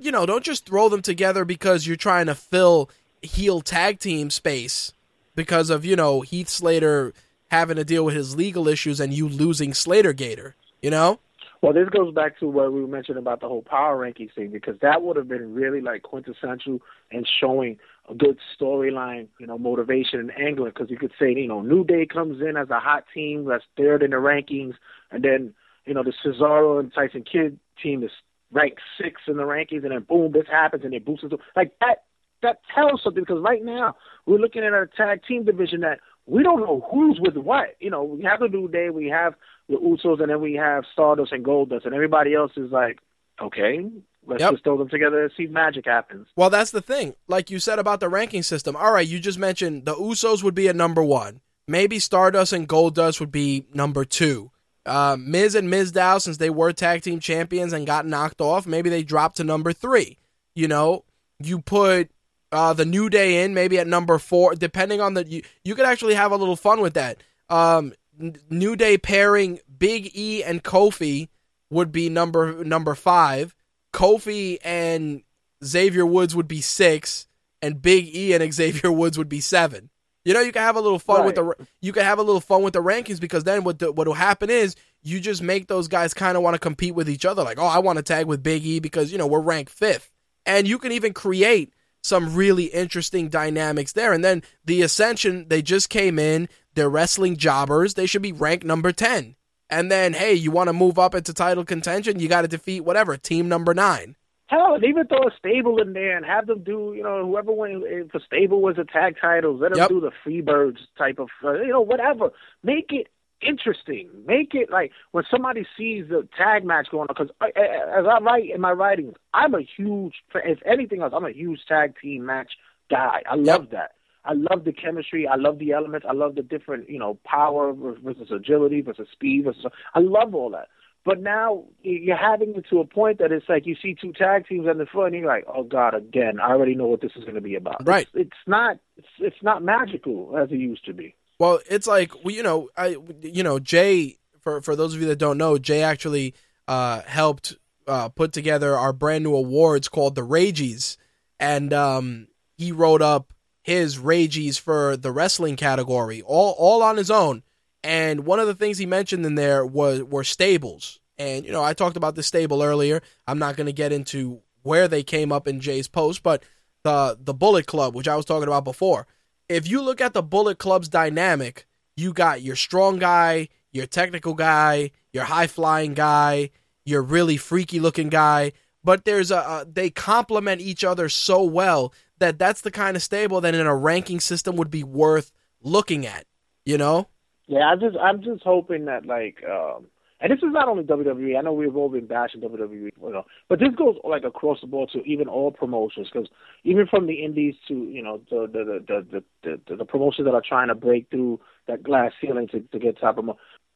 Speaker 1: you know, don't just throw them together because you're trying to fill heel tag team space because of, you know, Heath Slater having to deal with his legal issues and you losing Slater Gator, you know?
Speaker 3: Well, this goes back to what we mentioned about the whole power ranking thing because that would have been really like quintessential and showing a good storyline, you know, motivation and angling because you could say, you know, New Day comes in as a hot team that's third in the rankings, and then you know the Cesaro and Tyson Kidd team is ranked six in the rankings, and then boom, this happens, and it boosts us. Like that, that tells something because right now we're looking at our tag team division that we don't know who's with what. You know, we have the New Day, we have the Usos, and then we have Stardust and Goldust, and everybody else is like, okay, let's yep. just throw them together and see magic happens.
Speaker 1: Well, that's the thing. Like you said about the ranking system. All right, you just mentioned the Usos would be at number one. Maybe Stardust and Goldust would be number two. Uh, Miz and Mizdow, since they were tag team champions and got knocked off, maybe they dropped to number three. You know, you put uh, the New Day in maybe at number four, depending on the. You, you could actually have a little fun with that. Um, New Day pairing Big E and Kofi would be number number five. Kofi and Xavier Woods would be six, and Big E and Xavier Woods would be seven. You know, you can have a little fun right. with the you can have a little fun with the rankings because then what the, what will happen is you just make those guys kind of want to compete with each other. Like, oh, I want to tag with Big E because you know we're ranked fifth, and you can even create some really interesting dynamics there. And then the Ascension, they just came in. They're wrestling jobbers. They should be ranked number ten. And then, hey, you want to move up into title contention? You got to defeat whatever team number nine.
Speaker 3: Hell, and even throw a stable in there and have them do, you know, whoever went if a stable was a tag titles, let them yep. do the Freebirds type of, uh, you know, whatever. Make it interesting. Make it like when somebody sees the tag match going on. Because as I write in my writings, I'm a huge, if anything else, I'm a huge tag team match guy. I love that. I love the chemistry. I love the elements. I love the different, you know, power versus agility versus speed versus. I love all that. But now you're having it to a point that it's like you see two tag teams on the front, and you're like, "Oh God, again! I already know what this is going to be about."
Speaker 1: Right?
Speaker 3: It's, it's not. It's, it's not magical as it used to be.
Speaker 1: Well, it's like well, you know, I you know, Jay. For for those of you that don't know, Jay actually uh, helped uh, put together our brand new awards called the Ragies, and um, he wrote up his Ragies for the wrestling category, all all on his own. And one of the things he mentioned in there was were stables. And you know, I talked about the stable earlier. I'm not going to get into where they came up in Jay's post, but the the Bullet Club, which I was talking about before. If you look at the Bullet Club's dynamic, you got your strong guy, your technical guy, your high flying guy, your really freaky looking guy, but there's a, a they complement each other so well that that's the kind of stable that in a ranking system would be worth looking at, you know?
Speaker 3: Yeah, I just I'm just hoping that like um and this is not only WWE. I know we've all been bashing WWE, you know, but this goes like across the board to even all promotions because even from the indies to you know the the the the the, the, promotions that are trying to break through that glass ceiling to to get top of,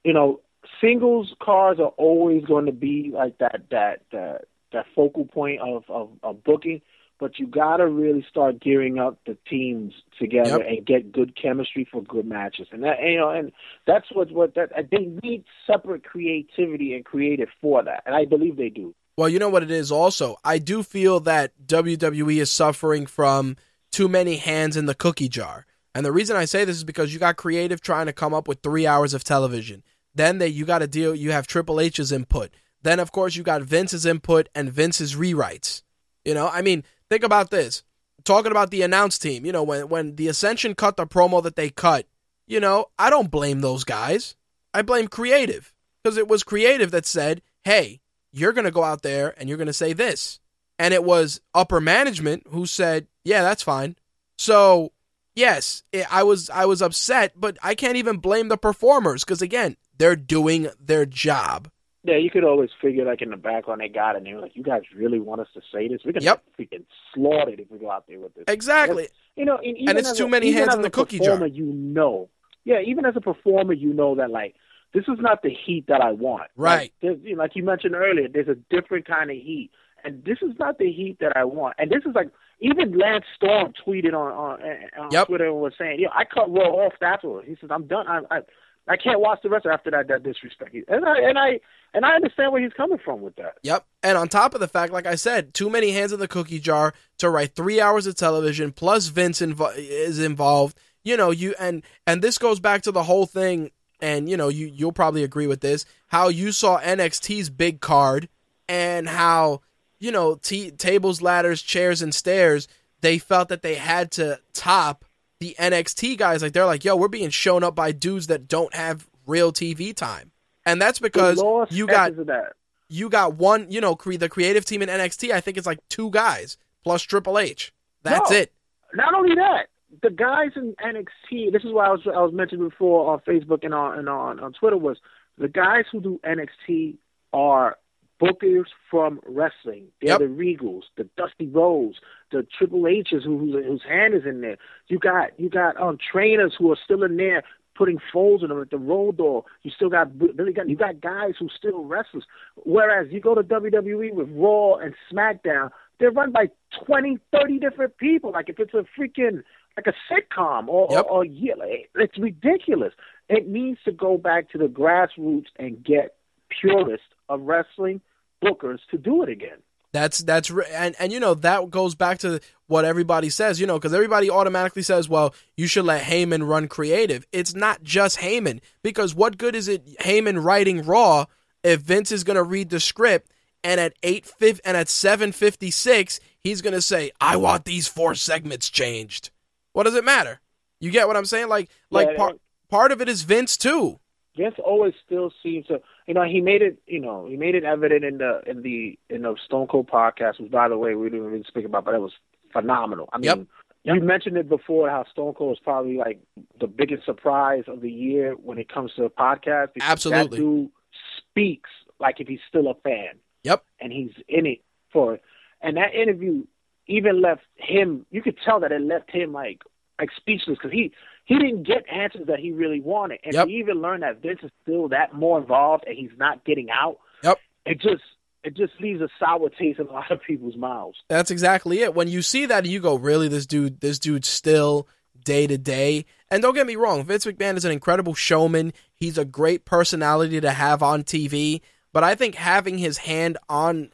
Speaker 3: you know, singles cars are always going to be like that that that that focal point of of, of booking but you got to really start gearing up the teams together yep. and get good chemistry for good matches. And that you know, and that's what what that they need separate creativity and creative for that, and I believe they do.
Speaker 1: Well, you know what it is also. I do feel that WWE is suffering from too many hands in the cookie jar. And the reason I say this is because you got creative trying to come up with 3 hours of television. Then they you got to deal you have Triple H's input. Then of course you got Vince's input and Vince's rewrites. You know, I mean, think about this. Talking about the announce team, you know, when when the Ascension cut the promo that they cut, you know, I don't blame those guys. I blame creative because it was creative that said, "Hey, you're going to go out there and you're going to say this." And it was upper management who said, "Yeah, that's fine." So, yes, it, I was I was upset, but I can't even blame the performers because again, they're doing their job.
Speaker 3: Yeah, you could always figure like in the background they got it and they were like, You guys really want us to say this? We're gonna
Speaker 1: Yep.
Speaker 3: get freaking slaughtered if we go out there with this.
Speaker 1: Exactly.
Speaker 3: You know, and, even
Speaker 1: And it's too
Speaker 3: a-
Speaker 1: many hands in the cookie jar.
Speaker 3: You know, yeah. Even as a performer, you know that like this is not the heat that I want.
Speaker 1: Right.
Speaker 3: Like, you know, like you mentioned earlier, there's a different kind of heat, and this is not the heat that I want. And this is like even Lance Storm tweeted on on, eh, eh, on
Speaker 1: Yep.
Speaker 3: Twitter and was saying, "Yeah, I cut Raw off afterwards." He says, "I'm done. I I, I can't watch the rest after that that disrespect." And I and I and I understand where he's coming from with that.
Speaker 1: Yep. And on top of the fact, like I said, too many hands in the cookie jar to write three hours of television. Plus, Vince is involved. You know, you and and this goes back to the whole thing. And you know, you you'll probably agree with this. How you saw NXT's big card, and how you know t- tables, ladders, chairs, and stairs. They felt that they had to top the NXT guys. Like they're like, yo, we're being shown up by dudes that don't have real TV time. And that's because you got you got one, you know, cre- the creative team in NXT. I think it's like two guys plus Triple H. That's
Speaker 3: No.
Speaker 1: it.
Speaker 3: Not only that, the guys in NXT. This is why I was I was mentioning before on Facebook and on and on on Twitter was the guys who do NXT are bookers from wrestling. They're
Speaker 1: Yep.
Speaker 3: the Regals, the Dusty Rhodes, the Triple H's who, whose, whose hand is in there. You got you got um trainers who are still in there putting folds in them at the road door. You still got Billy Gunn. You got guys who still wrestlers. Whereas you go to WWE with Raw and SmackDown, they're run by 20, 30 different people. Like if it's a freaking like a sitcom or
Speaker 1: Yep.
Speaker 3: or, or yeah, it's ridiculous. It needs to go back to the grassroots and get purists of wrestling bookers to do it again.
Speaker 1: That's that's and and you know that goes back to what everybody says, you know, because everybody automatically says, well, you should let Heyman run creative. It's not just Heyman because what good is it Heyman writing Raw if Vince is going to read the script and at eight fif- and at seven fifty six he's going to say, I want these four segments changed. What does it matter? You get what I'm saying? Like like
Speaker 3: Yeah,
Speaker 1: part part of it is Vince too.
Speaker 3: Vince always still seems to, you know, he made it, you know, he made it evident in the in the in the Stone Cold podcast, which by the way we didn't even speak about, but it was phenomenal. I mean,
Speaker 1: Yep.
Speaker 3: you mentioned it before how Stone Cold is probably like the biggest surprise of the year when it comes to a podcast.
Speaker 1: Absolutely.
Speaker 3: that dude speaks like if he's still a fan.
Speaker 1: Yep.
Speaker 3: and he's in it for it. And that interview even left him. You could tell that it left him like like speechless because he he didn't get answers that he really wanted, and
Speaker 1: Yep.
Speaker 3: he even learned that Vince is still that more involved and he's not getting out.
Speaker 1: Yep.
Speaker 3: It just it just leaves a sour taste in a lot of people's mouths.
Speaker 1: That's exactly it. When you see that, you go, "Really, this dude? This dude's still day to day." And don't get me wrong, Vince McMahon is an incredible showman. He's a great personality to have on TV. But I think having his hand on,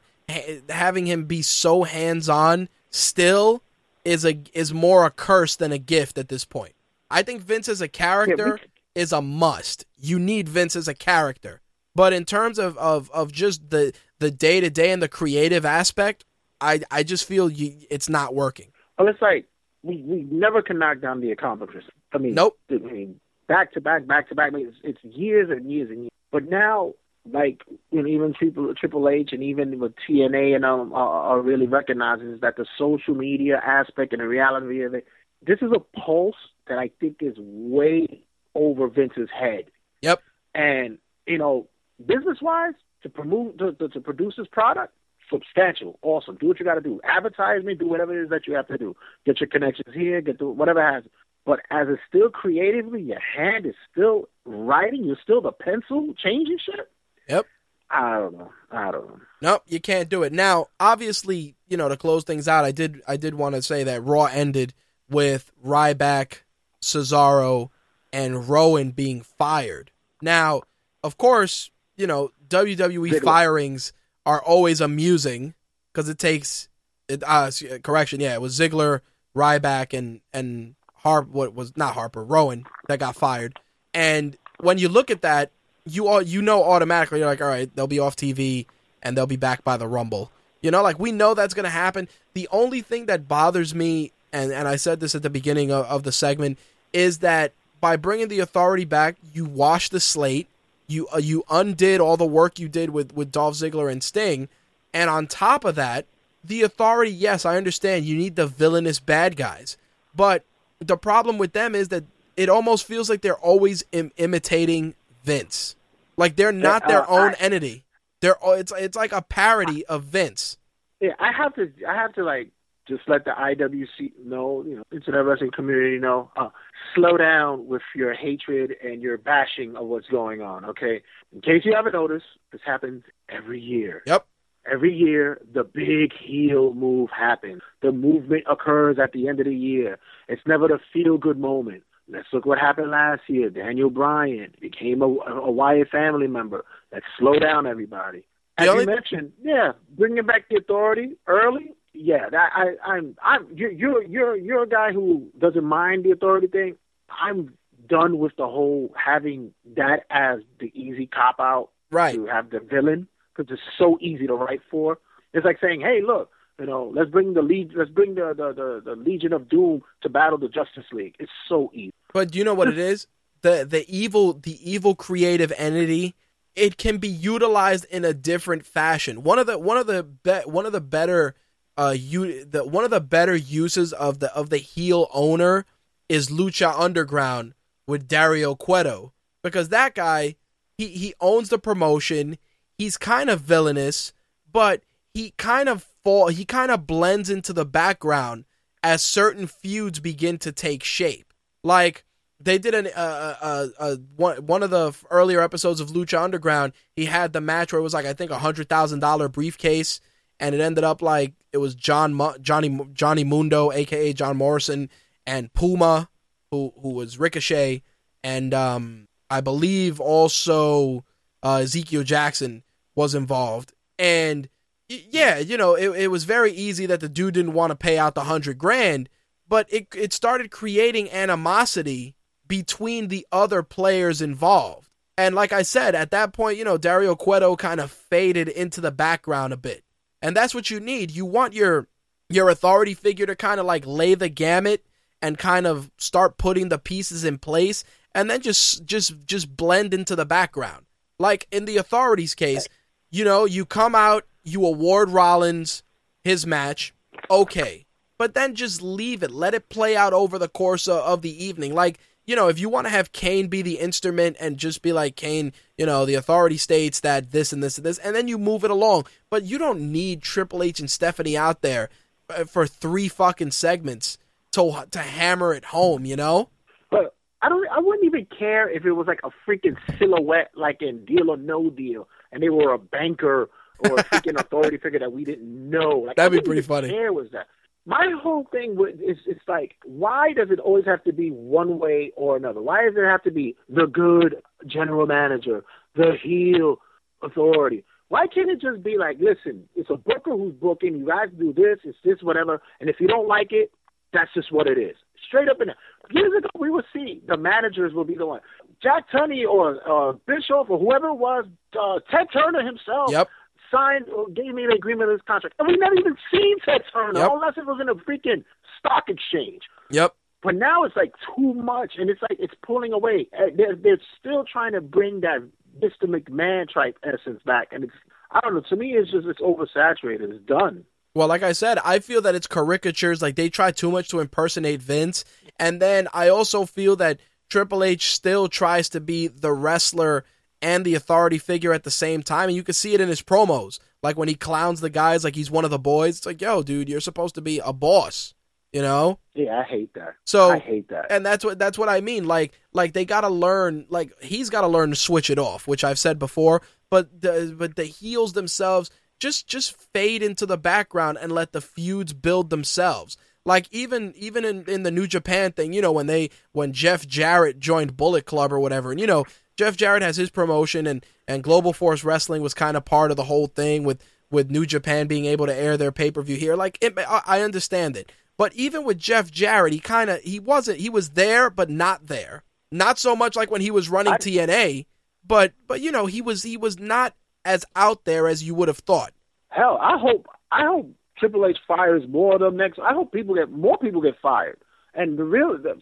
Speaker 1: having him be so hands on, still is a is more a curse than a gift at this point. I think Vince as a character is a must. You need Vince as a character. But in terms of, of, of just the the day to day and the creative aspect, I I just feel you, it's not working.
Speaker 3: Well, it's like we we never can knock down the accomplishments. I mean,
Speaker 1: Nope.
Speaker 3: I mean, back to back, back to back. I mean, it's, it's years and years and years. But now, like you know, even Triple Triple H and even with TNA and um are, are really recognizing is that the social media aspect and the reality of it. This is a pulse that I think is way over Vince's head.
Speaker 1: Yep.
Speaker 3: And you know, business wise, to promote to, to, to produce this product, substantial, awesome. Do what you got to do. Advertisement, do whatever it is that you have to do. Get your connections here, get whatever has. But as it's still creatively, your hand is still writing. You're still the pencil changing shit.
Speaker 1: Yep.
Speaker 3: I don't know. I don't know.
Speaker 1: Nope, you can't do it. Now, obviously, you know, to close things out, I did I did want to say that Raw ended with Ryback, Cesaro, and Rowan being fired. Now, of course, you know, WWE firings are always amusing because it takes it. Uh, correction, yeah, it was Ziggler, Ryback, and and Harp. What was not Harper Rowan that got fired. And when you look at that, you all you know automatically you're like, all right, they'll be off TV and they'll be back by the Rumble. You know, like we know that's going to happen. The only thing that bothers me, and and I said this at the beginning of, of the segment, is that by bringing the authority back, you wash the slate. You uh, you undid all the work you did with with Dolph Ziggler and Sting, and on top of that, the authority. Yes, I understand you need the villainous bad guys, but the problem with them is that it almost feels like they're always Im- imitating Vince. Like they're not their uh, own I, entity. They're it's it's like a parody of Vince.
Speaker 3: Yeah, I have to I have to like just let the IWC know, you know, internet wrestling community know, uh, slow down with your hatred and your bashing of what's going on. Okay, in case you haven't noticed, this happens every year.
Speaker 1: Yep.
Speaker 3: Every year, the big heel move happens. The movement occurs at the end of the year. It's never the feel good moment. Let's look what happened last year. Daniel Bryan became a, a Wyatt family member. Let's slow down, everybody. As you mentioned, yeah, bringing back the authority early. Yeah, that I, I'm, I'm, you're, you're, you're, you're a guy who doesn't mind the authority thing. I'm done with the whole having that as the easy cop out.
Speaker 1: Right.
Speaker 3: To have the villain because it's so easy to write for. It's like saying, "Hey, look, you know, let's bring the lead, let's bring the, the the, the Legion of Doom to battle the Justice League." It's so easy.
Speaker 1: But do you know what it is? The the evil the evil creative entity it can be utilized in a different fashion. One of the one of the be, one of the better uh you the one of the better uses of the of the heel owner is Lucha Underground with Dario Cueto because that guy he he owns the promotion he's kind of villainous, but he kind of fall he kind of blends into the background as certain feuds begin to take shape. Like they did an uh, uh, uh, one one of the earlier episodes of Lucha Underground. He had the match where it was like I think a hundred thousand dollar briefcase, and it ended up like it was John Johnny Johnny Mundo, aka John Morrison, and Puma, who who was Ricochet, and um, I believe also uh, Ezekiel Jackson was involved. And yeah, you know, it, it was very easy that the dude didn't want to pay out the hundred grand, but it it started creating animosity between the other players involved. And like I said, at that point, you know, Dario Cueto kind of faded into the background a bit. And that's what you need. You want your your authority figure to kind of like lay the gamut and kind of start putting the pieces in place and then just just just blend into the background. Like in the authorities case, you know, you come out, you award Rollins his match, okay, but then just leave it, let it play out over the course of, of the evening. Like, you know, if you want to have Kane be the instrument and just be like Kane, you know, the authority states that this and this and this, and then you move it along. But you don't need Triple H and Stephanie out there uh, for three fucking segments to to hammer it home. You know.
Speaker 3: But I don't. I wouldn't even care if it was like a freaking silhouette, like in Deal or No Deal, and they were a banker or a freaking authority figure that we didn't know. Like,
Speaker 1: That'd be pretty funny.
Speaker 3: Care was that? My whole thing is it's like, why does it always have to be one way or another? Why does it have to be the good general manager, the heel authority? Why can't it just be like, listen, it's a booker who's booking. You guys do this, it's this, whatever. And if you don't like it, that's just what it is. Straight up and down. Years ago, we would see the managers will be the one. Jack Tunney or uh, Bischoff or whoever it was, uh, Ted Turner himself.
Speaker 1: Yep.
Speaker 3: Signed or gave me an agreement of this contract, and we never even seen Ted Turner
Speaker 1: yep.
Speaker 3: unless it was in a freaking stock exchange.
Speaker 1: Yep.
Speaker 3: But now it's like too much, and it's like it's pulling away. Uh, they're, they're still trying to bring that Mr. McMahon type essence back, and it's I don't know. To me, it's just it's oversaturated. It's done.
Speaker 1: Well, like I said, I feel that it's caricatures. Like they try too much to impersonate Vince. And then I also feel that Triple H still tries to be the wrestler and the authority figure at the same time. And you can see it in his promos. Like when he clowns the guys like he's one of the boys. It's like, yo, dude, you're supposed to be a boss. You know?
Speaker 3: Yeah, I hate that.
Speaker 1: So
Speaker 3: I hate that.
Speaker 1: And that's what that's what I mean. Like like they gotta learn like he's gotta learn to switch it off, which I've said before. But the but the heels themselves just just fade into the background and let the feuds build themselves. Like even even in, in the New Japan thing, you know, when they when Jeff Jarrett joined Bullet Club or whatever, and you know, Jeff Jarrett has his promotion and and Global Force Wrestling was kind of part of the whole thing with with New Japan being able to air their pay per view here. Like, it, I I understand it, but even with Jeff Jarrett, he kind of he wasn't he was there but not there. Not so much like when he was running
Speaker 3: I-
Speaker 1: TNA, but but you know he was he was not as out there as you would have thought.
Speaker 3: Hell, I hope I hope Triple H fires more of them next. I hope people get more people get fired. And the real, the,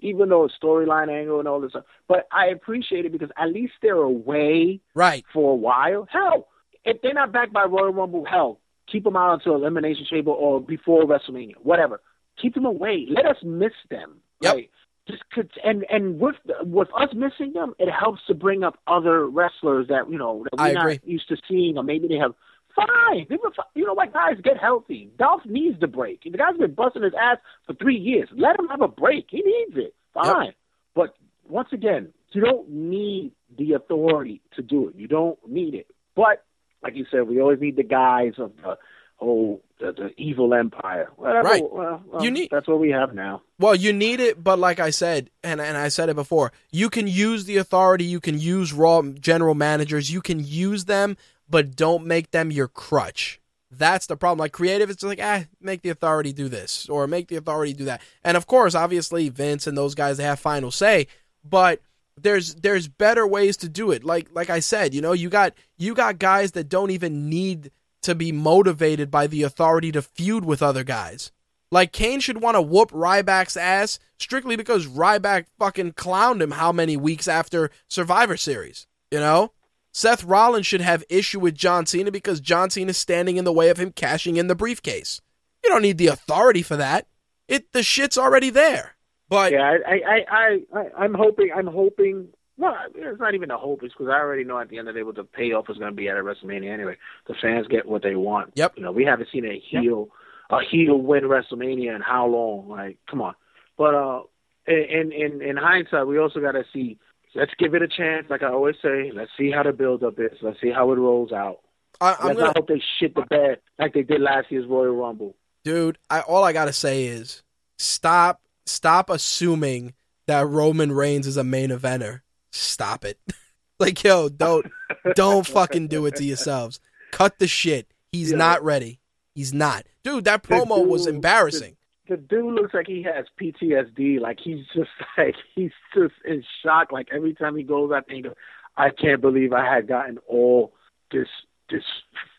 Speaker 3: even though it's storyline angle and all this stuff, but I appreciate it because at least they're away
Speaker 1: Right.
Speaker 3: for a while. Hell, if they're not backed by Royal Rumble, hell, keep them out until Elimination Chamber or before WrestleMania, whatever. Keep them away. Let us miss them.
Speaker 1: Yep.
Speaker 3: Right? Just could, and and with with us missing them, it helps to bring up other wrestlers that you know that we're not used to seeing, or maybe they have. Fine, they were, fi- you know what, guys, get healthy. Dolph needs the break. The guy's been busting his ass for three years. Let him have a break. He needs it. Fine, but once again, you don't need the authority to do it. You don't need it. But like you said, we always need the guys of the whole the, the evil empire. Whatever.
Speaker 1: Right.
Speaker 3: Well, well,
Speaker 1: You need-
Speaker 3: that's what we have now.
Speaker 1: Well, you need it, but like I said, and and I said it before, you can use the authority, you can use raw general managers, you can use them, but don't make them your crutch. That's the problem. Like creative, it's like, ah, make the authority do this or make the authority do that. And of course, obviously, Vince and those guys they have final say, but there's there's better ways to do it. Like like I said, you know, you got you got guys that don't even need to be motivated by the authority to feud with other guys. Like Kane should want to whoop Ryback's ass strictly because Ryback fucking clowned him how many weeks after Survivor Series, you know? Seth Rollins should have issue with John Cena because John Cena is standing in the way of him cashing in the briefcase. You don't need the authority for that. It the shit's already there. But
Speaker 3: Yeah, I, I, I, I, I'm hoping, I'm hoping. Well, it's not even a hope. It's because I already know at the end of the day what the payoff is going to be at a WrestleMania anyway. The fans get what they want.
Speaker 1: Yep.
Speaker 3: You know, we haven't seen a heel, a heel win WrestleMania in how long? Like, come on. But uh, in in in hindsight, we also got to see. Let's give it a chance. Like I always say, let's see how the build up is. Let's see how it rolls out.
Speaker 1: I, I'm
Speaker 3: let's
Speaker 1: gonna,
Speaker 3: not hope they shit the bed like they did last year's Royal Rumble.
Speaker 1: dude. I all I gotta say is stop, stop assuming that Roman Reigns is a main eventer. Stop it. like yo, don't don't fucking do it to yourselves. Cut the shit. He's
Speaker 3: Yeah.
Speaker 1: not ready. He's not, dude. That promo was embarrassing.
Speaker 3: The dude looks like he has PTSD. Like he's just like he's just in shock. Like every time he goes, out there, he goes, I can't believe I had gotten all this this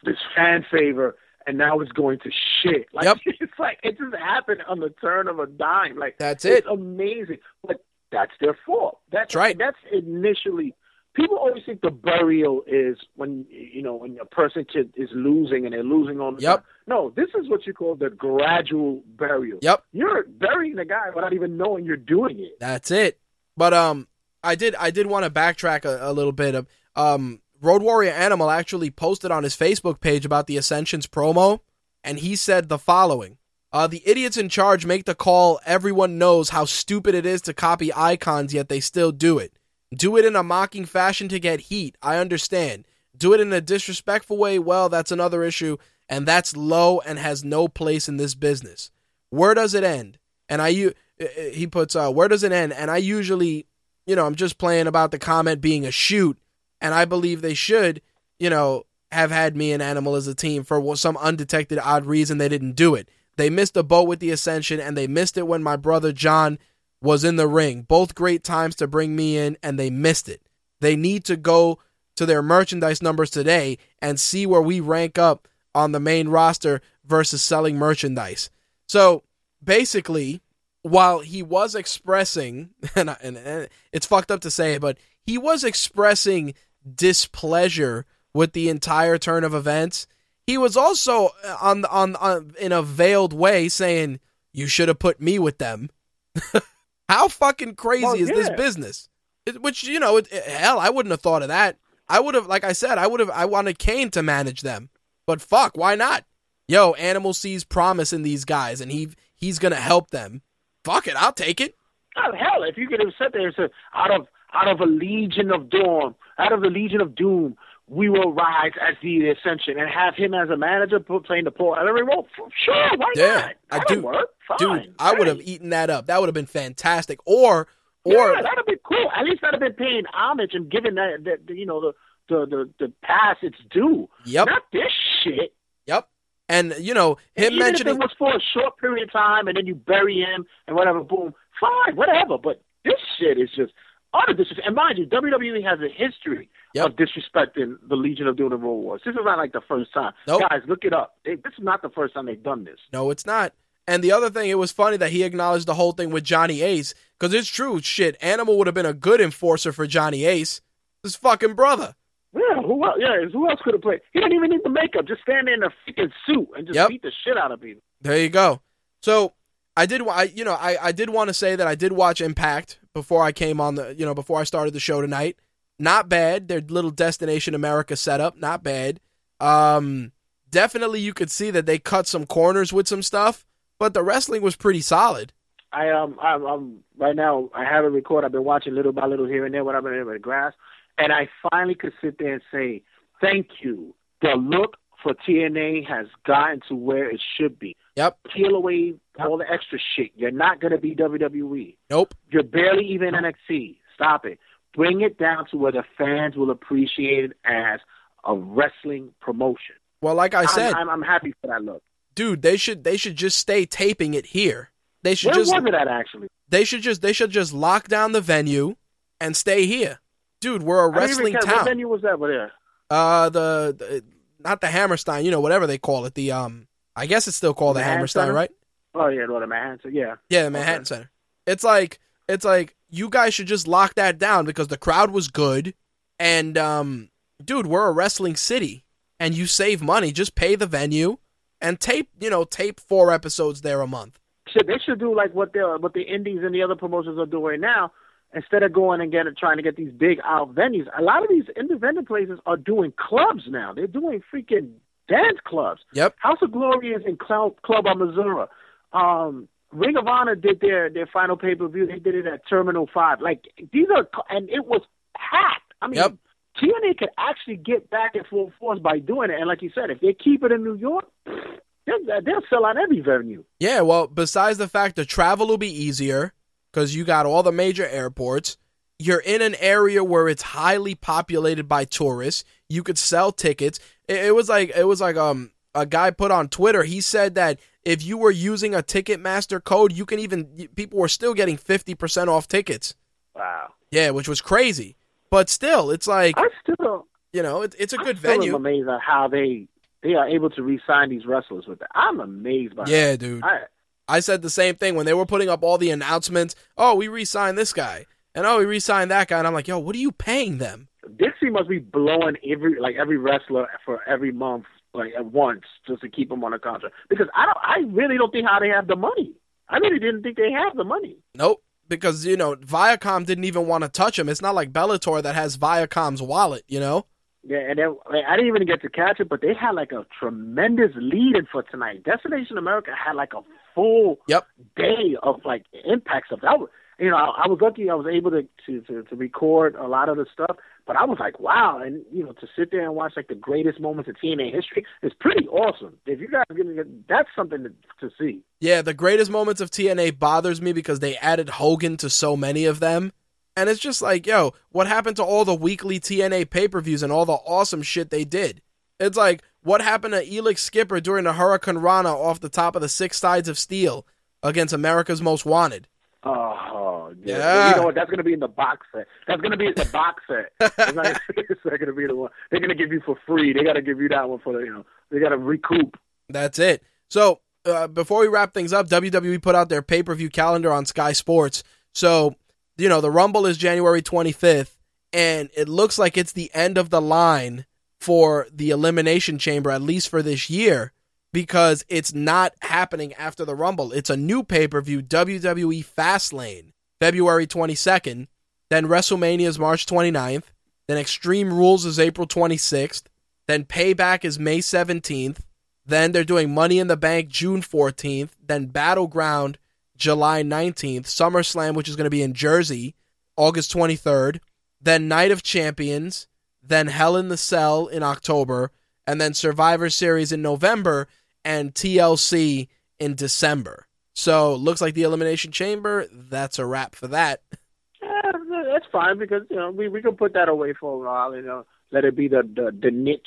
Speaker 3: this fan favor, and now it's going to shit. Like
Speaker 1: Yep.
Speaker 3: it's like it just happened on the turn of a dime. Like
Speaker 1: That's
Speaker 3: it's
Speaker 1: it.
Speaker 3: amazing, but that's their fault. That's
Speaker 1: That's right.
Speaker 3: That's initially. People always think the burial is when you know when a person kid is losing and they're losing on the
Speaker 1: Yep.
Speaker 3: time. No, this is what you call the gradual burial.
Speaker 1: Yep.
Speaker 3: You're burying the guy without even knowing you're doing it.
Speaker 1: That's it. But um, I did I did want to backtrack a, a little bit. Of, um, Road Warrior Animal actually posted on his Facebook page about the Ascensions promo, and he said the following: uh, "The idiots in charge make the call. Everyone knows how stupid it is to copy icons, yet they still do it. Do it in a mocking fashion to get heat. I understand. Do it in a disrespectful way. Well, that's another issue, and that's low and has no place in this business. Where does it end? And I u- he puts uh, where does it end? And I usually, you know, I'm just playing about the comment being a shoot, and I believe they should, you know, have had me and Animal as a team for some undetected odd reason they didn't do it. They missed a boat with the Ascension, and they missed it when my brother John was in the ring. Both great times to bring me in, and they missed it. They need to go to their merchandise numbers today and see where we rank up on the main roster versus selling merchandise. So basically, while he was expressing, and, I- and, and it's fucked up to say it, but he was expressing displeasure with the entire turn of events. He was also uh, on on, on in a veiled way saying, "You should have put me with them." How fucking crazy
Speaker 3: Well,
Speaker 1: is this business? It, which you know, it, it- hell, I wouldn't have thought of that. I would have, like I said, I would have. I wanted Kane to manage them, but fuck, why not? Yo, Animal sees promise in these guys, and he he's gonna help them. Fuck it, I'll take it.
Speaker 3: Oh, hell, if you could have said there, and said, out of out of a legion of doom, out of the legion of doom, we will rise as the ascension, and have him as a manager playing the poor every role. Sure, why
Speaker 1: Yeah,
Speaker 3: not?
Speaker 1: I
Speaker 3: That'll
Speaker 1: do.
Speaker 3: work. Fine.
Speaker 1: Dude, I would have eaten that up. That would have been fantastic. Or or
Speaker 3: yeah, that'd be cool. At least that'd have been paying homage and giving that, that you know the the the, the pass its due.
Speaker 1: Yep.
Speaker 3: Not this shit.
Speaker 1: Yep. And you know him
Speaker 3: Even
Speaker 1: mentioning
Speaker 3: if it was for a short period of time and then you bury him and whatever, boom, fine, whatever. But this shit is just utter disrespect. And mind you, WWE has a history
Speaker 1: Yep.
Speaker 3: of disrespecting the Legion of Doom and Road Wars. This is not like the first time.
Speaker 1: Nope.
Speaker 3: Guys, look it up. They, this is not the first time they've done this.
Speaker 1: No, it's not. And the other thing, it was funny that he acknowledged the whole thing with Johnny Ace because it's true. Shit, Animal would have been a good enforcer for Johnny Ace. His fucking brother.
Speaker 3: Yeah, who else? Yeah, who else could have played? He didn't even need the makeup. Just stand there in a freaking suit and just
Speaker 1: Yep.
Speaker 3: beat the shit out of people.
Speaker 1: There you go. So I did, I you know, I I did want to say that I did watch Impact before I came on the, you know, before I started the show tonight. Not bad. Their little Destination America setup, not bad. Um, definitely you could see that they cut some corners with some stuff, but the wrestling was pretty solid.
Speaker 3: I um I'm, I'm right now I have a record. I've been watching little by little here and there what I've been able to grasp, and I finally could sit there and say thank you. The look for TNA has gotten to where it should be.
Speaker 1: Yep.
Speaker 3: Peel away all the extra shit. You're not gonna be WWE.
Speaker 1: Nope.
Speaker 3: You're barely even NXT. Stop it. Bring it down to where the fans will appreciate it as a wrestling promotion.
Speaker 1: Well, like I said,
Speaker 3: I'm, I'm, I'm happy for that look.
Speaker 1: dude, they should they should just stay taping it here. They should
Speaker 3: Where
Speaker 1: just
Speaker 3: was it at actually?
Speaker 1: they should just they should just lock down the venue and stay here. Dude, we're a wrestling
Speaker 3: care. What
Speaker 1: town.
Speaker 3: venue was that over there?
Speaker 1: Uh the, the not the Hammerstein, you know, whatever they call it. The um I guess it's still called the
Speaker 3: Manhattan
Speaker 1: Hammerstein,
Speaker 3: Center?
Speaker 1: right?
Speaker 3: Oh yeah, no, the Manhattan. Yeah.
Speaker 1: Yeah, the Manhattan Center. It's like it's like you guys should just lock that down because the crowd was good and um dude, we're a wrestling city and you save money, just pay the venue and tape, you know, tape four episodes there a month.
Speaker 3: Should they should do like what the what the indies and the other promotions are doing now. Instead of going and getting trying to get these big out venues, a lot of these independent places are doing clubs now. They're doing freaking dance clubs.
Speaker 1: Yep.
Speaker 3: House of Glory is in Club Club Amazura. Um, Ring of Honor did their their final pay per view. They did it at Terminal Five. Like these are, and it was packed. I mean,
Speaker 1: Yep.
Speaker 3: TNA could actually get back in full force by doing it. And like you said, if they keep it in New York, they'll, they'll sell out every venue.
Speaker 1: Yeah, well, besides the fact the travel will be easier because you got all the major airports, you're in an area where it's highly populated by tourists. You could sell tickets. It, it was like it was like um a guy put on Twitter. He said that if you were using a Ticketmaster code, you can even people were still getting fifty percent off tickets.
Speaker 3: Wow.
Speaker 1: Yeah, which was crazy. But still, it's like
Speaker 3: I still,
Speaker 1: you know, it, it's a good venue.
Speaker 3: I'm amazed at how they they are able to re-sign these wrestlers with that. I'm amazed by
Speaker 1: Yeah,
Speaker 3: that.
Speaker 1: dude.
Speaker 3: I,
Speaker 1: I said the same thing when they were putting up all the announcements. Oh, we re-signed this guy, and oh, we re-signed that guy, and I'm like, yo, what are you paying them?
Speaker 3: Dixie must be blowing every like every wrestler for every month like at once just to keep them on a contract because I don't I really don't think how they have the money. I really didn't think they have the money.
Speaker 1: Nope, because you know Viacom didn't even want to touch him. It's not like Bellator that has Viacom's wallet, you know.
Speaker 3: Yeah, and then like, I didn't even get to catch it, but they had like a tremendous lead in for tonight. Destination America had like a full
Speaker 1: Yep.
Speaker 3: day of like impact stuff. That was, you know, I, I was lucky I was able to, to to to record a lot of the stuff, but I was like, wow, and you know, to sit there and watch like the greatest moments of TNA history is pretty awesome. If you guys are gonna get, that's something to, to see.
Speaker 1: Yeah, the greatest moments of TNA bothers me because they added Hogan to so many of them. And it's just like, yo, what happened to all the weekly TNA pay per views and all the awesome shit they did? It's like, what happened to Elix Skipper during the hurricanrana off the top of the Six Sides of Steel against America's Most Wanted?
Speaker 3: Oh, yeah.
Speaker 1: Yeah.
Speaker 3: You know what? That's gonna be in the box set. That's gonna be in the box set. It's not, it's not gonna be the one they're gonna give you for free. They gotta give you that one for the you know they gotta recoup.
Speaker 1: That's it. So uh, before we wrap things up, WWE put out their pay per view calendar on Sky Sports. So you know the Rumble is January 25th, and it looks like it's the end of the line for the Elimination Chamber, at least for this year, because it's not happening after the Rumble. It's a new pay per view, WWE Fastlane, February 22nd. Then WrestleMania is March 29th. Then Extreme Rules is April 26th. Then Payback is May 17th. Then they're doing Money in the Bank June 14th. Then Battleground July 19th. SummerSlam, which is going to be in Jersey, August 23rd. Then Night of Champions. Then Hell in the Cell in October. And then Survivor Series in November. And TLC in December. So looks like the Elimination Chamber. That's a wrap for that.
Speaker 3: Yeah, that's fine because you know we we can put that away for a while. You know, let it be the the, the niche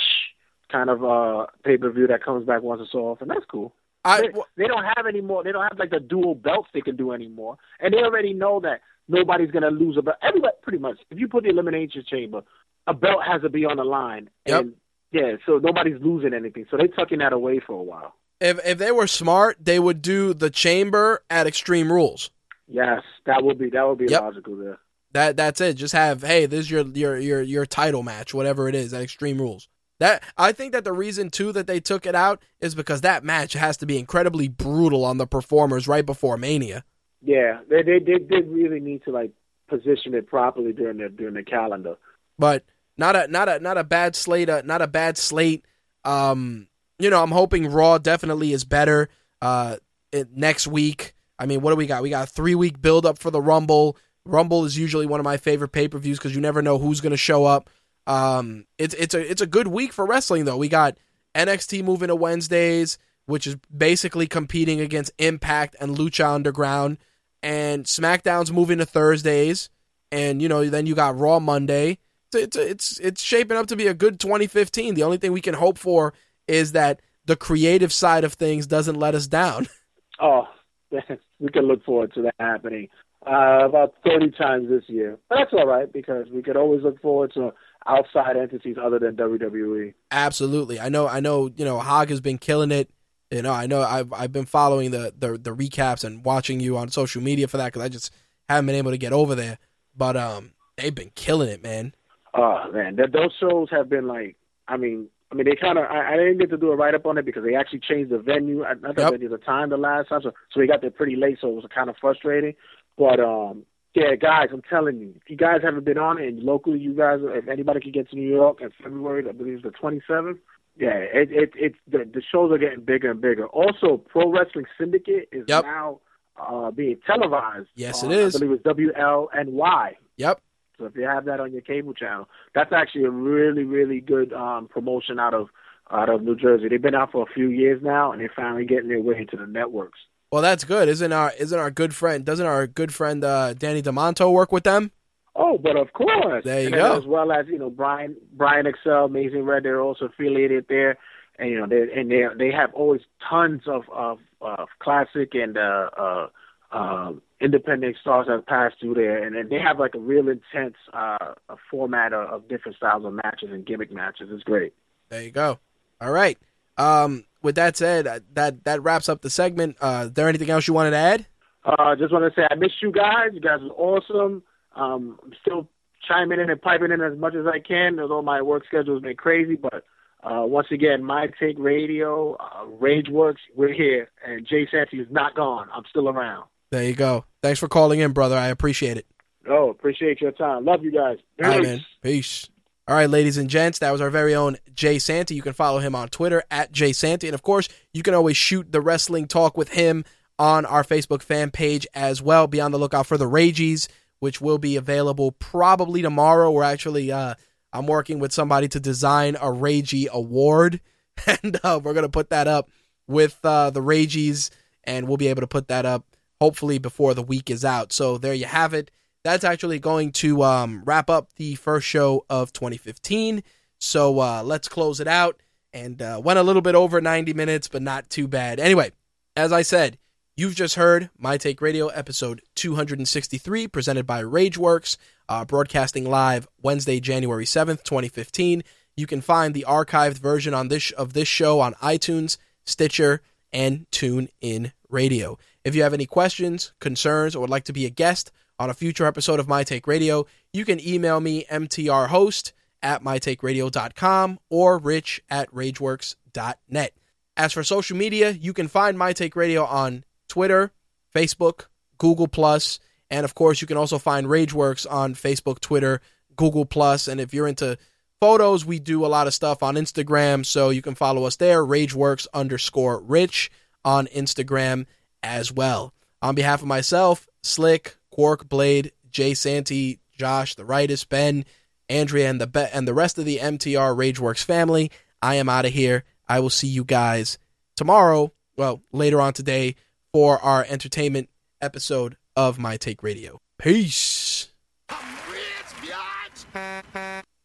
Speaker 3: kind of uh pay per view that comes back once or so often. That's cool.
Speaker 1: I,
Speaker 3: they, they don't have any more. They don't have like the dual belts they can do anymore, and they already know that nobody's gonna lose a belt. Everybody, pretty much, if you put the elimination chamber, a belt has to be on the line,
Speaker 1: Yep.
Speaker 3: and yeah, so nobody's losing anything. So they're tucking that away for a while.
Speaker 1: If if they were smart, they would do the chamber at Extreme Rules.
Speaker 3: Yes, that would be that would be
Speaker 1: Yep.
Speaker 3: logical there.
Speaker 1: That that's it. Just have hey, this is your your your your title match, whatever it is, at Extreme Rules. That I think that the reason too that they took it out is because that match has to be incredibly brutal on the performers right before Mania.
Speaker 3: Yeah, they they they did really need to like position it properly during the during the calendar.
Speaker 1: But not a not a not a bad slate. Uh, not a bad slate. Um, you know, I'm hoping Raw definitely is better. Uh, it, next week. I mean, what do we got? We got a three week build up for the Rumble. Rumble is usually one of my favorite pay per views because you never know who's going to show up. Um, it's it's a it's a good week for wrestling though. We got NXT moving to Wednesdays, which is basically competing against Impact and Lucha Underground, and SmackDown's moving to Thursdays, and you know then you got Raw Monday. It's it's it's, it's shaping up to be a good 2015. The only thing we can hope for is that the creative side of things doesn't let us down.
Speaker 3: Oh, we can look forward to that happening uh, about 30 times this year. But that's all right because we could always look forward to outside entities other than. WWE.
Speaker 1: Absolutely. I know I know, you know, Hog has been killing it. You know, I know I've I've been following the the, the recaps and watching you on social media for that cuz I just haven't been able to get over there. But um they've been killing it, man.
Speaker 3: Oh man, that those shows have been like, I mean, I mean they kind of. I, I didn't get to do a write up on it because they actually changed the venue, not the
Speaker 1: Yep.
Speaker 3: venue, the time the last time, so so we got there pretty late, so it was kind of frustrating. But um, yeah, guys, I'm telling you, if you guys haven't been on it, and locally, you guys, if anybody can get to New York in February, I believe it's the 27th. Yeah, it it it the, the shows are getting bigger and bigger. Also, Pro Wrestling Syndicate is
Speaker 1: Yep.
Speaker 3: now uh, being televised.
Speaker 1: Yes,
Speaker 3: on,
Speaker 1: it is.
Speaker 3: I believe it's WLNY.
Speaker 1: Yep.
Speaker 3: So if you have that on your cable channel, that's actually a really, really good um, promotion out of out of New Jersey. They've been out for a few years now, and they're finally getting their way into the networks.
Speaker 1: Well, that's good. Isn't our isn't our good friend doesn't our good friend uh Danny Demanto work with them?
Speaker 3: Oh, but of course,
Speaker 1: There you
Speaker 3: And
Speaker 1: go.
Speaker 3: As well as you know, Brian Brian XL, Amazing Red, they're also affiliated there, and you know they and they they have always tons of of, of classic and uh, uh, um, independent stars that pass through there, and, and they have like a real intense uh, a format of, of different styles of matches and gimmick matches. It's great.
Speaker 1: There you go. All right. Um with that said, uh, that that wraps up the segment. Uh is there anything else you wanted to add?
Speaker 3: Uh, just want to say I miss you guys. You guys are awesome. Um, I'm still chiming in and piping in as much as I can, although my work schedule has been crazy. But uh, once again, My Take Radio, uh, Rageworks, we're here, and Jay Santy is not gone. I'm still around.
Speaker 1: There you go. Thanks for calling in, brother. I appreciate it.
Speaker 3: Oh, appreciate your time. Love you guys.
Speaker 1: All right,
Speaker 3: Peace.
Speaker 1: man. Peace. All right, ladies and gents, that was our very own Jay Santy. You can follow him on Twitter at Jay Santy. And of course, you can always shoot the wrestling talk with him on our Facebook fan page as well. Be on the lookout for the Ragies, which will be available probably tomorrow. We're actually, uh, I'm working with somebody to design a Ragie award, and uh, we're going to put that up with uh, the Ragies, and we'll be able to put that up hopefully before the week is out. So there you have it that's actually going to um, wrap up the first show of 2015. So uh, let's close it out. And uh, went a little bit over 90 minutes, but not too bad. Anyway, as I said, you've just heard My Take Radio episode 263, presented by Rageworks, uh, broadcasting live Wednesday, January 7th, 2015. You can find the archived version on this of this show on iTunes, Stitcher, and TuneIn Radio. If you have any questions, concerns, or would like to be a guest on a future episode of My Take Radio, you can email me mtrhost at mytakeradio.com or rich at rageworks.net. As for social media, you can find My Take Radio on Twitter, Facebook, Google Plus, and of course, you can also find Rageworks on Facebook, Twitter, Google Plus, and if you're into photos, we do a lot of stuff on Instagram, so you can follow us there, Rageworks underscore Rich on Instagram as well. On behalf of myself, Slick, Quark, Blade, Jay Santy, Josh, the Rightus, Ben, Andrea, and the be- and the rest of the MTR Rageworks family, I am out of here. I will see you guys tomorrow, well, later on today, for our entertainment episode of My Take Radio. Peace.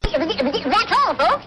Speaker 4: That's all, folks.